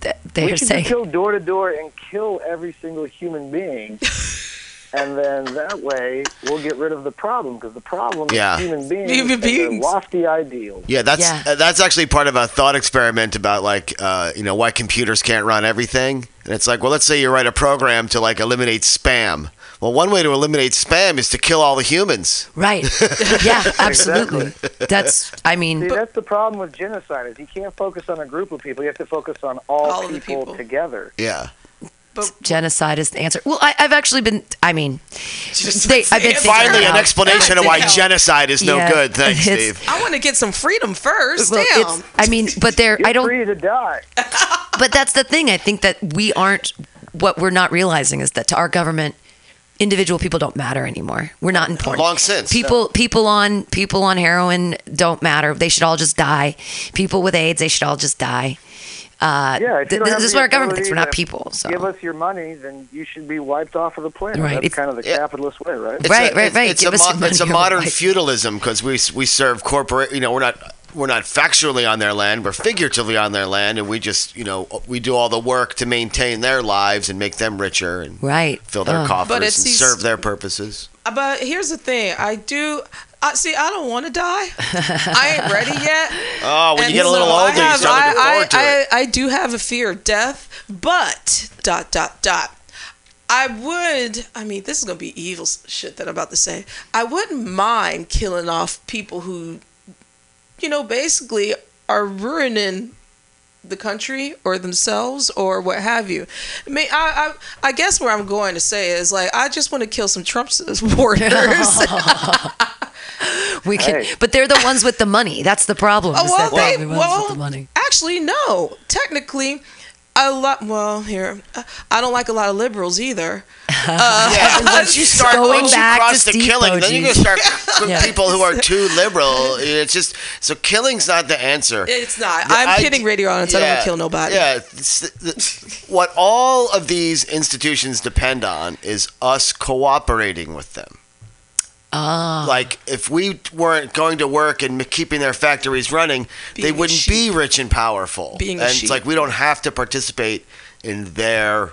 They're should just saying. go door to door and kill every single human being, [LAUGHS] and then that way we'll get rid of the problem because the problem Yeah. is human beings. Human and beings. lofty ideals. Yeah, that's Yeah. uh, that's actually part of a thought experiment about like uh, you know why computers can't run everything. And it's like, well, let's say you write a program to like eliminate spam. Well, one way to eliminate spam is to kill all the humans. Right. [LAUGHS] Yeah, absolutely. That's, I mean, See, that's the problem with genocide is you can't focus on a group of people. You have to focus on all, All of the people, people. together. Yeah. But genocide is the answer. Well, I, I've actually been, I mean, they, I've been [LAUGHS] Finally, an explanation of why Damn. genocide is no Yeah, good. [LAUGHS] Thanks, Steve. I want to get some freedom first. Well, Damn. it's, I mean, but they're, You're I don't, free to die. [LAUGHS] but that's the thing. I think that we aren't, what we're not realizing is that to our government, individual people don't matter anymore. We're not important. Long since. People, people on people on heroin don't matter. They should all just die. People with AIDS, they should all just die. Uh, Yeah, th- you don't have this is the what our government thinks. We're not people. So. Give us your money, then you should be wiped off of the planet. Right, That's if- kind of the Yeah. capitalist way, right? It's Right, a, right, it's, right. It's, Give a, mo- it's a modern right. feudalism because we we serve corporate. You know, we're not we're not factually on their land. We're figuratively on their land, and we just you know we do all the work to maintain their lives and make them richer and Right. fill their Uh. coffers But and it's these- serve their purposes. But here's the thing. I do. I see. I don't want to die. I ain't ready yet. [LAUGHS] Oh, when And you get a little I older, you have- start looking I, forward to I, it. I, I do have a fear of death, but dot dot dot. I would. I mean, this is gonna be evil shit that I'm about to say. I wouldn't mind killing off people who, you know, basically are ruining the country or themselves or what have you. I mean, I, I, I guess where I'm going to say is like I just want to kill some Trump [LAUGHS] supporters. [LAUGHS] We can, Hey. but they're the ones with the money. That's the problem. Oh is well, they're the well, with the money. actually, no. Technically, a lot. Well, here, uh, I don't like a lot of liberals either. [LAUGHS] Uh, yeah, once you [LAUGHS] start, Going once you back cross to the Steve killing, then you're gonna start [LAUGHS] with Yeah. people who are too liberal. It's just so killing's not the answer. It's not. The I'm id- kidding, radio audience. I don't want to kill nobody. Yeah, it's the- what all of these institutions depend on is us cooperating with them. Ah. Like if we weren't going to work and keeping their factories running, they Being a wouldn't be rich and powerful. Being and it's like we don't have to participate in their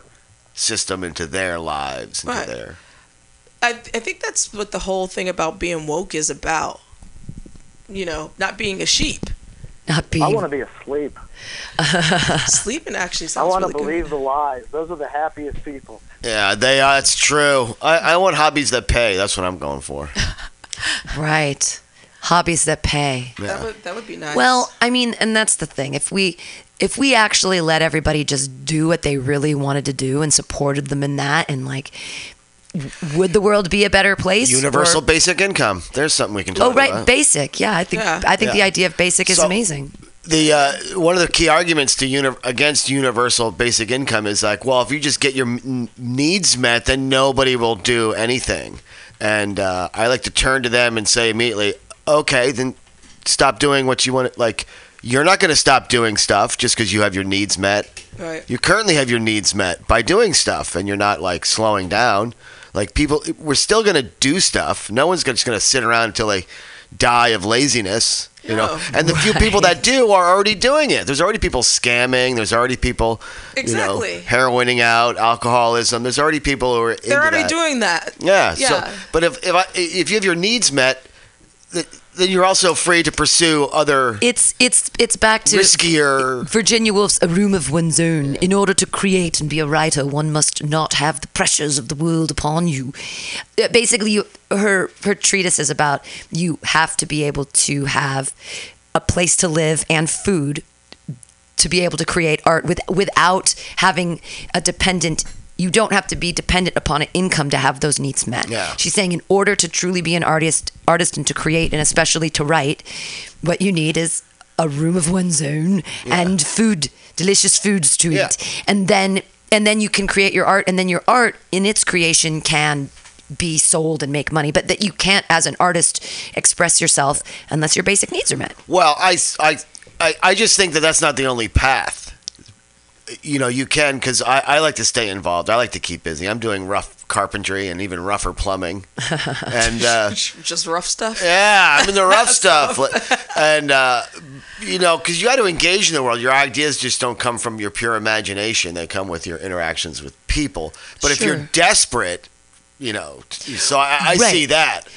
system, into their lives, into Right. their. I, I think that's what the whole thing about being woke is about. You know, not being a sheep. Not being. I want to be asleep. [LAUGHS] Sleeping actually sounds. I want to really believe good. the lies. Those are the happiest people. Yeah, they are. It's true. I, I want hobbies that pay. That's what I'm going for. [LAUGHS] right. Hobbies that pay. That would that would be nice. Well, I mean, and that's the thing. If we if we actually let everybody just do what they really wanted to do and supported them in that and like would the world be a better place? Universal Or- basic income. There's something we can oh, talk about. Oh right, about. basic. Yeah, I think Yeah. I think the idea of basic is So- amazing. The uh, one of the key arguments to uni- against universal basic income is like, well, if you just get your m- needs met, then nobody will do anything. And uh, I like to turn to them and say immediately, okay, then stop doing what you want. Like, you're not going to stop doing stuff just because you have your needs met. right. You currently have your needs met by doing stuff, and you're not like slowing down. Like people, we're still going to do stuff. No one's just going to sit around until they die of laziness. You know, No. and the few people that do are already doing it. There's already people scamming. There's already people, Exactly. you know, heroining out, alcoholism. There's already people who are. They're already that. doing that. Yeah. Yeah. So, but if if I, if you have your needs met, then you're also free to pursue other It's it's it's back to riskier. Virginia Woolf's A Room of One's Own. In order to create and be a writer, one must not have the pressures of the world upon you. Uh, Basically, you, her her treatise is about you have to be able to have a place to live and food to be able to create art with, without having a dependent you don't have to be dependent upon an income to have those needs met. Yeah. She's saying in order to truly be an artist artist and to create and especially to write, what you need is a room of one's own and food, delicious foods to Yeah. eat. And then and then you can create your art and then your art in its creation can be sold and make money, but that you can't, as an artist, express yourself unless your basic needs are met. Well, I, I, I, I just think that that's not the only path. You know, you can because I, I like to stay involved. I like to keep busy. I'm doing rough carpentry and even rougher plumbing, [LAUGHS] and uh, Just rough stuff. yeah, I'm in the rough [LAUGHS] stuff. And uh, you know, because you got to engage in the world. Your ideas just don't come from your pure imagination. They come with your interactions with people. But if you're desperate, you know, so I, I Right. see that.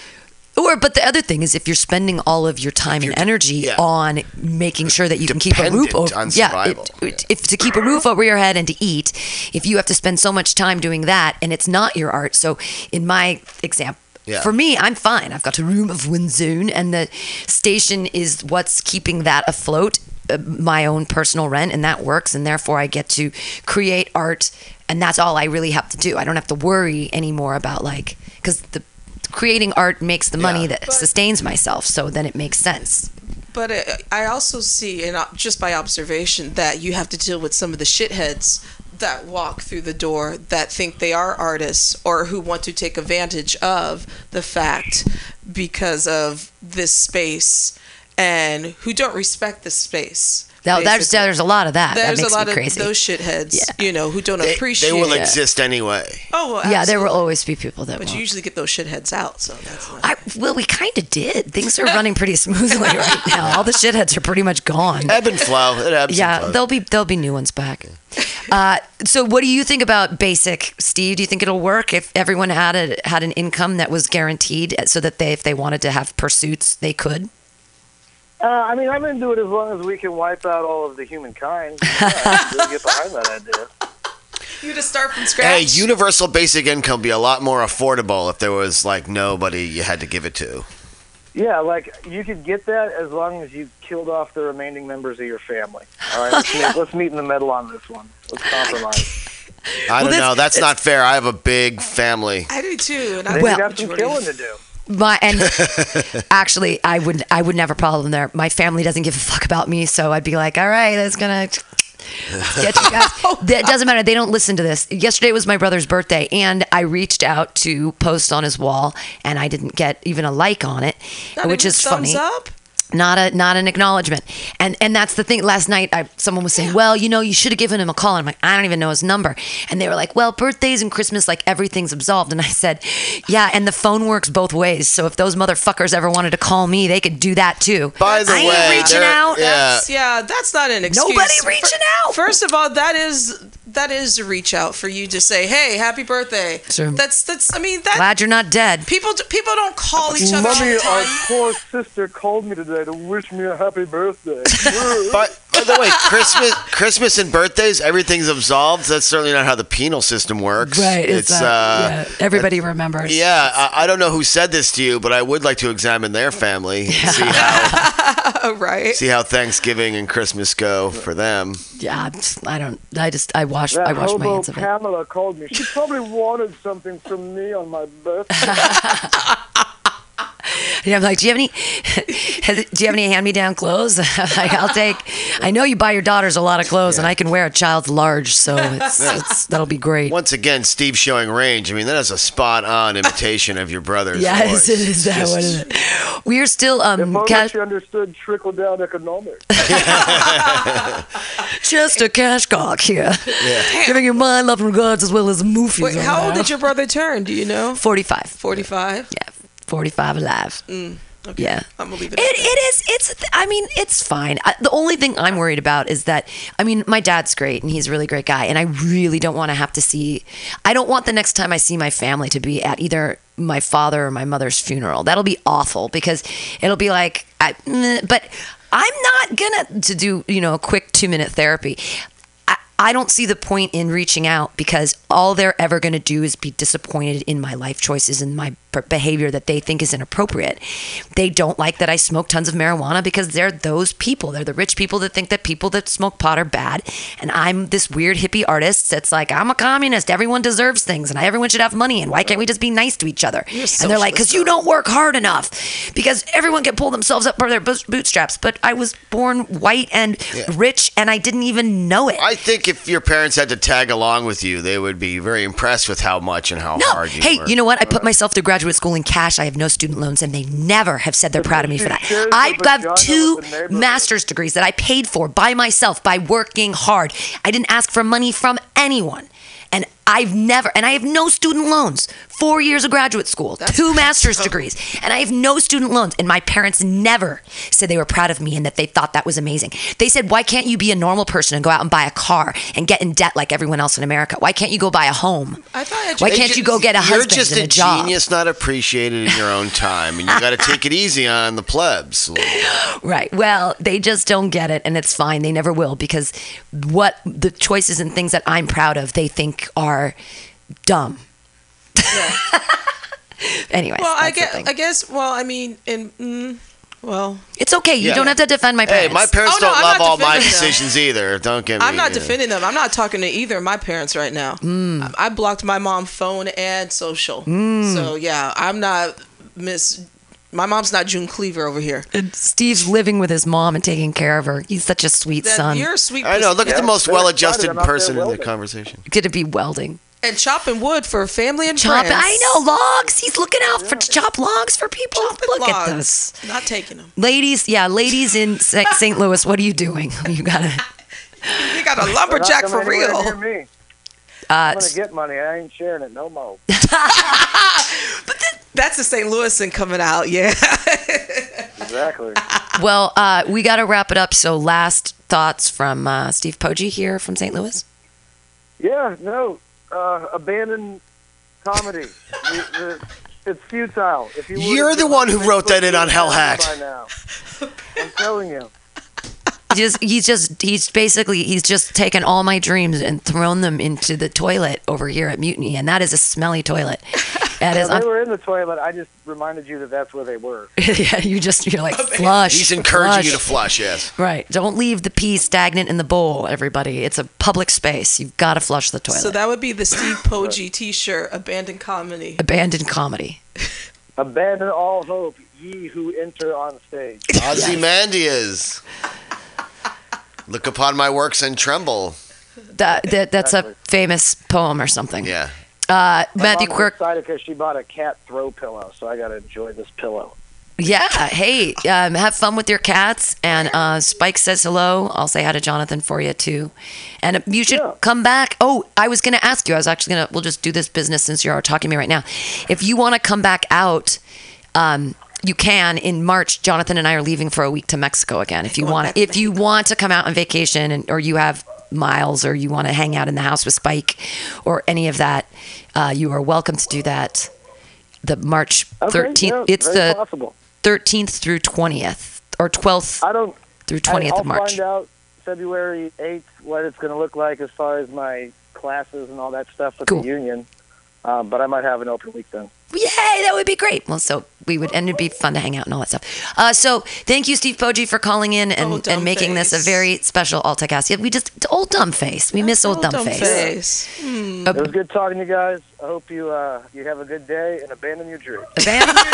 Or, but the other thing is, if you're spending all of your time and energy yeah. on making sure that you can keep a roof over, yeah, it- it- if to keep a roof over your head and to eat, if you have to spend so much time doing that, and it's not your art. So, in my example. Yeah. For me, I'm fine. I've got a room of one's own, and the station is what's keeping that afloat. Uh, my own personal rent, and that works, and therefore I get to create art, and that's all I really have to do. I don't have to worry anymore about like because the creating art makes the money Yeah. that sustains myself, so then it makes sense. But I also see, and uh, just by observation, that you have to deal with some of the shitheads that walk through the door that think they are artists or who want to take advantage of the fact because of this space and who don't respect the space Now, there's there's a lot of that. There's that makes a lot me of crazy. those shitheads, Yeah. you know, who don't They, appreciate. they will it. exist anyway. Oh, well, yeah, there will always be people that. But won't. you usually get those shitheads out, so that's not. I, well, we kind of did. Things are running pretty smoothly [LAUGHS] right now. All the shitheads are pretty much gone. Ebb and flow. It ebbs and Yeah, flows. there'll be there'll be new ones back. Uh, so, what do you think about basic, Steve? Do you think it'll work if everyone had a, had an income that was guaranteed, so that they, if they wanted to have pursuits, they could? Uh, I mean, I'm into it as long as we can wipe out all of the humankind. [LAUGHS] Yeah, I really get behind that idea. You to start from Hey, scratch. universal basic income would be a lot more affordable if there was like nobody you had to give it to. Yeah, like you could get that as long as you killed off the remaining members of your family. All right, let's, [LAUGHS] meet, let's meet in the middle on this one. Let's compromise. I don't that's- know. That's not fair. I have a big family. I do too. And I Then Well- you got some killing to do. My and [LAUGHS] actually, I would I wouldn't have a problem there. My family doesn't give a fuck about me, so I'd be like, all right, that's gonna. [LAUGHS] Get you guys. Oh, that doesn't matter. They don't listen to this. Yesterday was my brother's birthday, and I reached out to post on his wall, and I didn't get even a like on it, Not which even is thumbs funny. Up? Not a not an acknowledgement. And and that's the thing. Last night I, someone was saying well you know you should have given him a call. And i'm like i don't even know his number. And they were like well birthdays and christmas like everything's absolved. And i said yeah and the phone works both ways. So if those motherfuckers ever wanted to call me they could do that too. By the I ain't way, reaching out. yeah. That's, yeah, that's not an excuse. Nobody Fir- reaching out. First of all, that is that is a reach out for you to say, "Hey, happy birthday." Sure. That's that's. I mean, that glad you're not dead people people don't call each other all Mommy, the our poor sister called me today to wish me a happy birthday. [LAUGHS] But by the way, Christmas, Christmas and birthdays, everything's absolved. That's certainly not how the penal system works. Right. It's uh, everybody remembers yeah. I, I don't know who said this to you, but I would like to examine their family, and see how [LAUGHS] right. see how Thanksgiving and Christmas go for them. yeah i don't i just i wash that i wash my hands of it Pamela called me. She probably wanted something from me on my birthday. [LAUGHS] Yeah, I'm like, do you have any? [LAUGHS] do you have any hand-me-down clothes? [LAUGHS] like, I'll take. I know you buy your daughters a lot of clothes, and I can wear a child's large, so [LAUGHS] it's, it's, that'll be great. Once again, Steve showing range. I mean, that is a spot on imitation of your brother's Yes, voice. it is that. Just- What is it? We're still If um, only cash, she understood trickle down economics. Chester Cashcock here, giving you my love and regards as well as moofies. Wait, how old did your brother turn? Do you know? Forty-five. Forty-five. Yeah, forty-five alive. Okay. Yeah. I'm gonna leave it. It, it is. It's. th- I mean, it's fine. I, the only thing I'm worried about is that. I mean, my dad's great and he's a really great guy, and I really don't want to have to see. I don't want the next time I see my family to be at either my father or my mother's funeral. That'll be awful because it'll be like. I, mm, but I'm not gonna to do you know a quick two minute therapy. I, don't see the point in reaching out because all they're ever going to do is be disappointed in my life choices and my behavior that they think is inappropriate. They don't like that I smoke tons of marijuana because they're those people. They're the rich people that think that people that smoke pot are bad. And I'm this weird hippie artist that's like, I'm a communist. Everyone deserves things and everyone should have money. And why can't we just be nice to each other? and they're like, because you don't work hard enough. Because everyone can pull themselves up by their bootstraps. But I was born white and rich and I didn't even know it. I think if your parents had to tag along with you, they would be very impressed with how much and how No. hard you Hey, work. you know what? I put myself through graduate school in cash. I have no student loans, and they never have said they're proud of me for that. I have with two master's degrees that I paid for by myself by working hard. I didn't ask for money from anyone. And I've never, and I have no student loans. Four years of graduate school, two [LAUGHS] master's degrees, and I have no student loans. And my parents never said they were proud of me and that they thought that was amazing. They said, Why can't you be a normal person and go out and buy a car and get in debt like everyone else in America? Why can't you go buy a home? I thought Why can't you go get a husband You're just a, a, job? genius, not appreciated in your own time, and you got to take it easy on the plebs. Right. Well, they just don't get it, and it's fine. They never will because what the choices and things that I'm proud of, they think are dumb. [LAUGHS] anyway, Well, I that's the guess. I guess. Well, I mean, in mm, well, it's okay. You Yeah. don't have to defend my Hey, parents. my parents Oh, no, don't I'm love all my them. decisions either. Don't get me. I'm not you know. defending them. I'm not talking to either of my parents right now. Mm. I I blocked my mom phone and social. So yeah, I'm not Miss. My mom's not June Cleaver over here. And Steve's living with his mom and taking care of her. He's such a sweet That- son. You're a sweet. I know. Look at the most well-adjusted excited. I'm out there person in the welding. conversation. Gonna be welding. And chopping wood for family and Chop, friends. I know logs. He's looking out for to chop logs for people. Chopping Look at this, Not taking them. ladies. Yeah, ladies in [LAUGHS] St. Louis, what are you doing? [LAUGHS] You gotta. We got a lumberjack for real. near me. Uh, I'm gonna get money. I ain't sharing it no more. [LAUGHS] But that's the St. Louisan coming out. Yeah. Exactly. well, uh, we got to wrap it up. So, last thoughts from uh, Steve Poggi here from St. Louis. Yeah, no, uh, abandoned comedy. You- the- it's futile. If you You're the one who wrote that in on Hell Hat. by now. I'm telling you. Just he's just he's basically he's just taken all my dreams and thrown them into the toilet over here at Mutiny, and that is a smelly toilet. [LAUGHS] That is, Now, un- they were in the toilet. I just reminded you that that's where they were. [LAUGHS] yeah. You just you're like [LAUGHS] flush. He's encouraging you to flush. flush, yes. Right. Don't leave the pee stagnant in the bowl, everybody. It's a public space. You've got to flush the toilet. so that would be the Steve Poggi T-shirt, abandoned comedy. Abandoned comedy. Abandon all hope, ye who enter on stage. Ozymandias. Look upon my works and tremble. That, that that's a famous poem or something. Yeah. Uh, Matthew Mom's Quirk. excited because she bought a cat throw pillow, so I got to enjoy this pillow. Yeah. Hey, um, have fun with your cats. And uh, Spike says hello. I'll say hi to Jonathan for you too. And you should Yeah. come back. Oh, I was going to ask you. I was actually going to. We'll just do this business since you're talking to me right now. If you want to come back out, um, you can in March. Jonathan and I are leaving for a week to Mexico again. If you want, to if you want to come out on vacation, and or you have miles, or you want to hang out in the house with Spike, or any of that, uh, you are welcome to do that. The March Okay, thirteenth. yeah, it's the 13th through 20th or 12th I don't. through I- 20th I'll of March. find out February 8th what it's going to look like as far as my classes and all that stuff with Cool. the union. Um, but I might have an open week then. Yay, that would be great. Well, so we would, and it'd be fun to hang out and all that stuff. Uh, so thank you, Steve Poggi, for calling in and, and making this a very special Altacast. Yeah, we just, old dumb face. We miss old dumb, face. face. Uh, It was good talking to you guys. I hope you uh, you have a good day and abandon your dreams. Abandon [LAUGHS] All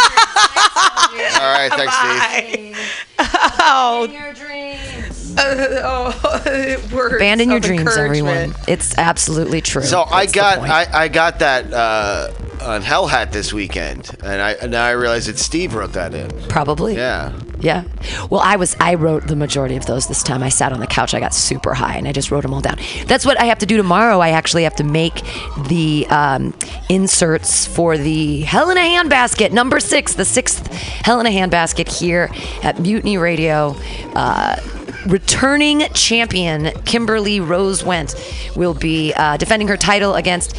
right, thanks, Steve. [LAUGHS] Oh, your dreams. uh, [LAUGHS] oh, words Abandon your dreams, everyone. It's absolutely true. So I That's the got. I, I got that uh, on Hell Hat this weekend, and I and now I realize that Steve wrote that in. Probably. Yeah. Yeah. Well, I was I wrote the majority of those this time. I sat on the couch. I got super high and I just wrote them all down. That's what I have to do tomorrow. I actually have to make the um, inserts for the Hell in a Handbasket number six, the sixth Hell in a Handbasket here at Mutiny Radio. Uh, returning champion Kimberly Rose Went will be uh, defending her title against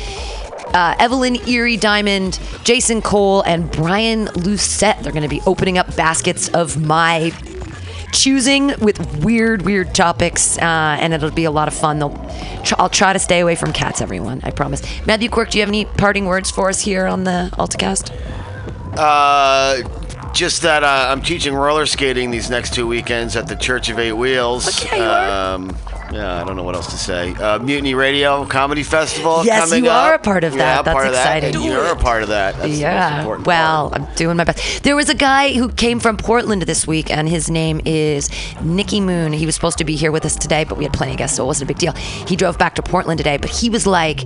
uh, Evelyn Erie Diamond, Jason Cole, and Brian Lucette. They're going to be opening up baskets of my choosing with weird, weird topics, uh, and it'll be a lot of fun. They'll, tr- I'll try to stay away from cats, everyone. I promise. Matthew Quirk, do you have any parting words for us here on the AltaCast? Uh, just that uh, I'm teaching roller skating these next two weekends at the Church of Eight Wheels. Okay, you are. um, yeah, I don't know what else to say. Uh, Mutiny Radio Comedy Festival. Yes, coming you are up. a part of Yeah, that. That's part of exciting. That, and you're a part of that. That's the most Yeah. important Well, part. I'm doing my best. There was a guy who came from Portland this week, and his name is Nicky Moon. He was supposed to be here with us today, but we had plenty of guests, so it wasn't a big deal. He drove back to Portland today, but he was like,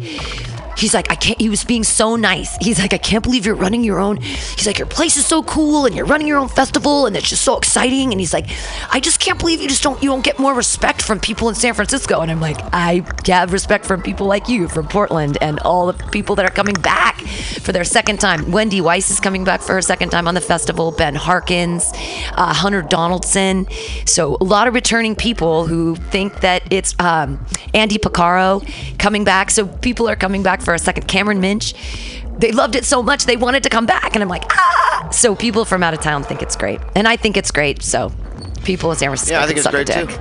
He's like, I can't. He was being so nice. He's like, I can't believe you're running your own. He's like, your place is so cool, and you're running your own festival, and it's just so exciting. And he's like, I just can't believe you just don't you don't get more respect from people in San Francisco. And I'm like, I have respect from people like you from Portland, and all the people that are coming back for their second time. Wendy Weiss is coming back for her second time on the festival. Ben Harkins, uh, Hunter Donaldson. So a lot of returning people who think that it's um, Andy Picaro coming back. So people are coming back for a second. Cameron Minch. They loved it so much they wanted to come back, and I'm like, ah! So people from out of town think it's great, and I think it's great. So people in San Francisco Yeah, I think it's great, dick. too.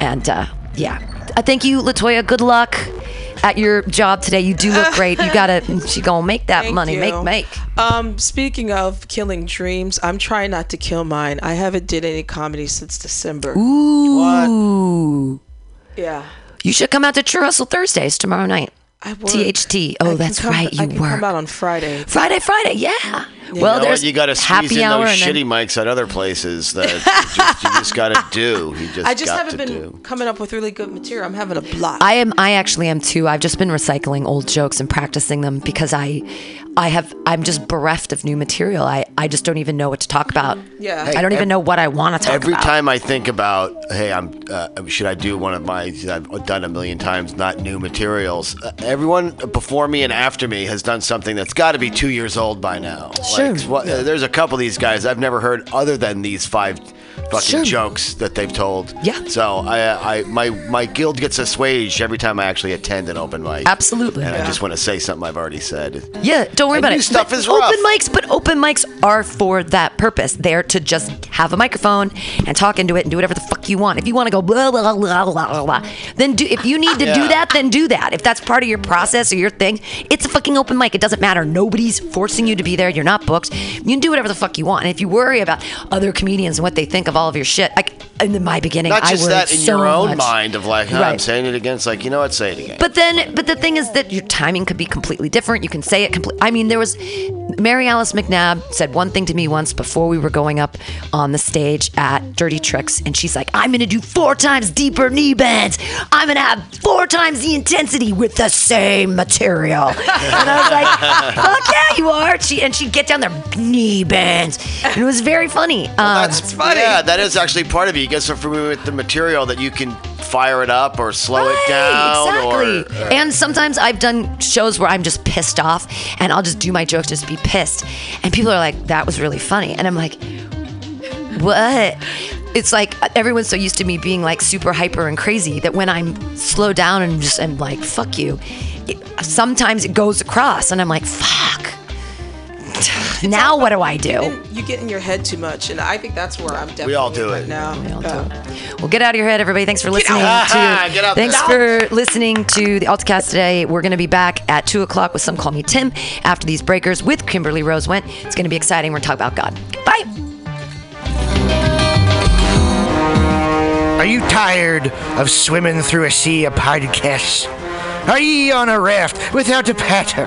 And uh, yeah, uh, thank you, Latoya. Good luck at your job today. You do look great. You gotta, [LAUGHS] she gonna make that Thank money. you. Make make. Um, speaking of killing dreams, I'm trying not to kill mine. I haven't did any comedy since December. Ooh. Yeah. You should come out to True Hustle Thursdays tomorrow night. I work. THT. Oh, I that's come- right. You I can work. come out on Friday. Friday, Friday. Yeah. You well, know, there's you got to happy squeeze in hour those and then- shitty mics at other places that [LAUGHS] you just, you just got to do. You just I just got haven't to been do. coming up with really good material. I'm having a block. I am. I actually am too. I've just been recycling old jokes and practicing them because I, I have. I'm just bereft of new material. I, I just don't even know what to talk about. Yeah. I don't Hey, even know what I want to talk Every about. Every time I think about, hey, I'm, uh, should I do one of my? I've done a million times, not new materials. Uh, everyone before me and after me has done something that's got to be two years old by now. Sure. Like, what, uh, there's a couple of these guys I've never heard other than these five fucking Sure. jokes that they've told. Yeah. So I, I, my, my guild gets assuaged every time I actually attend an open mic. Absolutely. And I just want to say something I've already said. Yeah, don't worry And about new it. stuff But is rough. Open mics, but open mics are for that purpose. They're to just have a microphone and talk into it and do whatever the fuck you want. If you want to go blah blah blah blah blah, blah then do. If you need to do that, then do that. If that's part of your process or your thing, it's a fucking open mic. It doesn't matter. Nobody's forcing you to be there. You're not booked. You can do whatever the fuck you want. And if you worry about other comedians and what they think of all of your shit, like in my beginning, Not I just worried that in so your own much. mind of like, huh, I'm saying it again. It's like, you know what? Say it again. But then, but the thing is that your timing could be completely different. You can say it complete. I mean, there was Mary Alice McNabb said one thing to me once before we were going up on the stage at Dirty Tricks, and she's like, "I'm gonna do four times deeper knee bends. I'm gonna have four times the intensity with the same material." And I was like, [LAUGHS] "Fuck yeah, you are!" She and she'd get down there knee bends, and it was very funny. Um, That's funny. Yeah, that is actually part of it. You get so familiar with the material that you can fire it up or slow it down. Exactly. Or, and sometimes I've done shows where I'm just pissed off and I'll just do my jokes just be pissed. And people are like, that was really funny. And I'm like, what? It's like uh, everyone's so used to me being like super hyper and crazy that when I'm slowed down and just I'm like, fuck you, it, sometimes it goes across and I'm like, fuck. Now what do I do? And you get in your head too much, and I think that's where I'm definitely We all do right it. now. We all do it. Well, get out of your head, everybody. Thanks for listening out. to. [LAUGHS] Get out thanks there. for listening to the Altacast today. We're going to be back at two o'clock with some call me Tim after these breakers with Kimberly Rose Went. It's going to be exciting. We're going to talk about God. Bye. Are you tired of swimming through a sea of podcasts? Are ye on a raft without a paddle?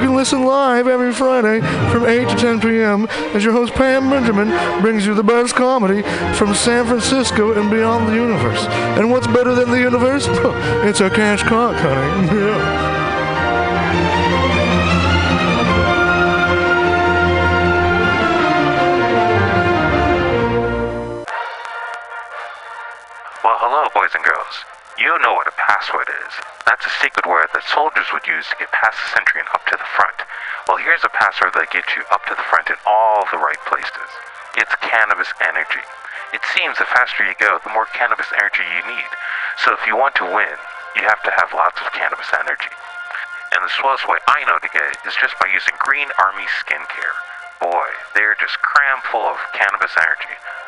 can listen live every Friday from 8 to 10 p.m. as your host Pam Benjamin brings you the best comedy from San Francisco and beyond the universe. And what's better than the universe? [LAUGHS] It's a cash cock, honey. Yeah. [LAUGHS] Well, hello, boys and girls. You know what a password is. That's a secret word that soldiers would use to get past the sentry and up to the front. Well, here's a password that gets you up to the front in all the right places. It's cannabis energy. It seems the faster you go, the more cannabis energy you need. So if you want to win, you have to have lots of cannabis energy. And the swellest way I know to get it is just by using Green Army Skincare. Boy, they're just cram full of cannabis energy.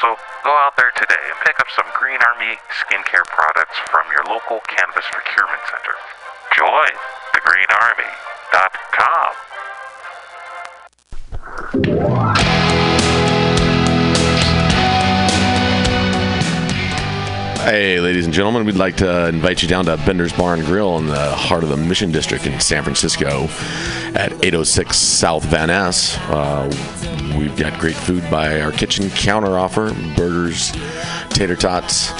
So go out there today and pick up some Green Army skincare products from your local cannabis procurement center. Join thegreenarmy.com. Hey, ladies and gentlemen, we'd like to invite you down to Bender's Bar and Grill in the heart of the Mission District in San Francisco at 806 South Van Ness. Uh, we've got great food by our kitchen counter offer burgers, tater tots,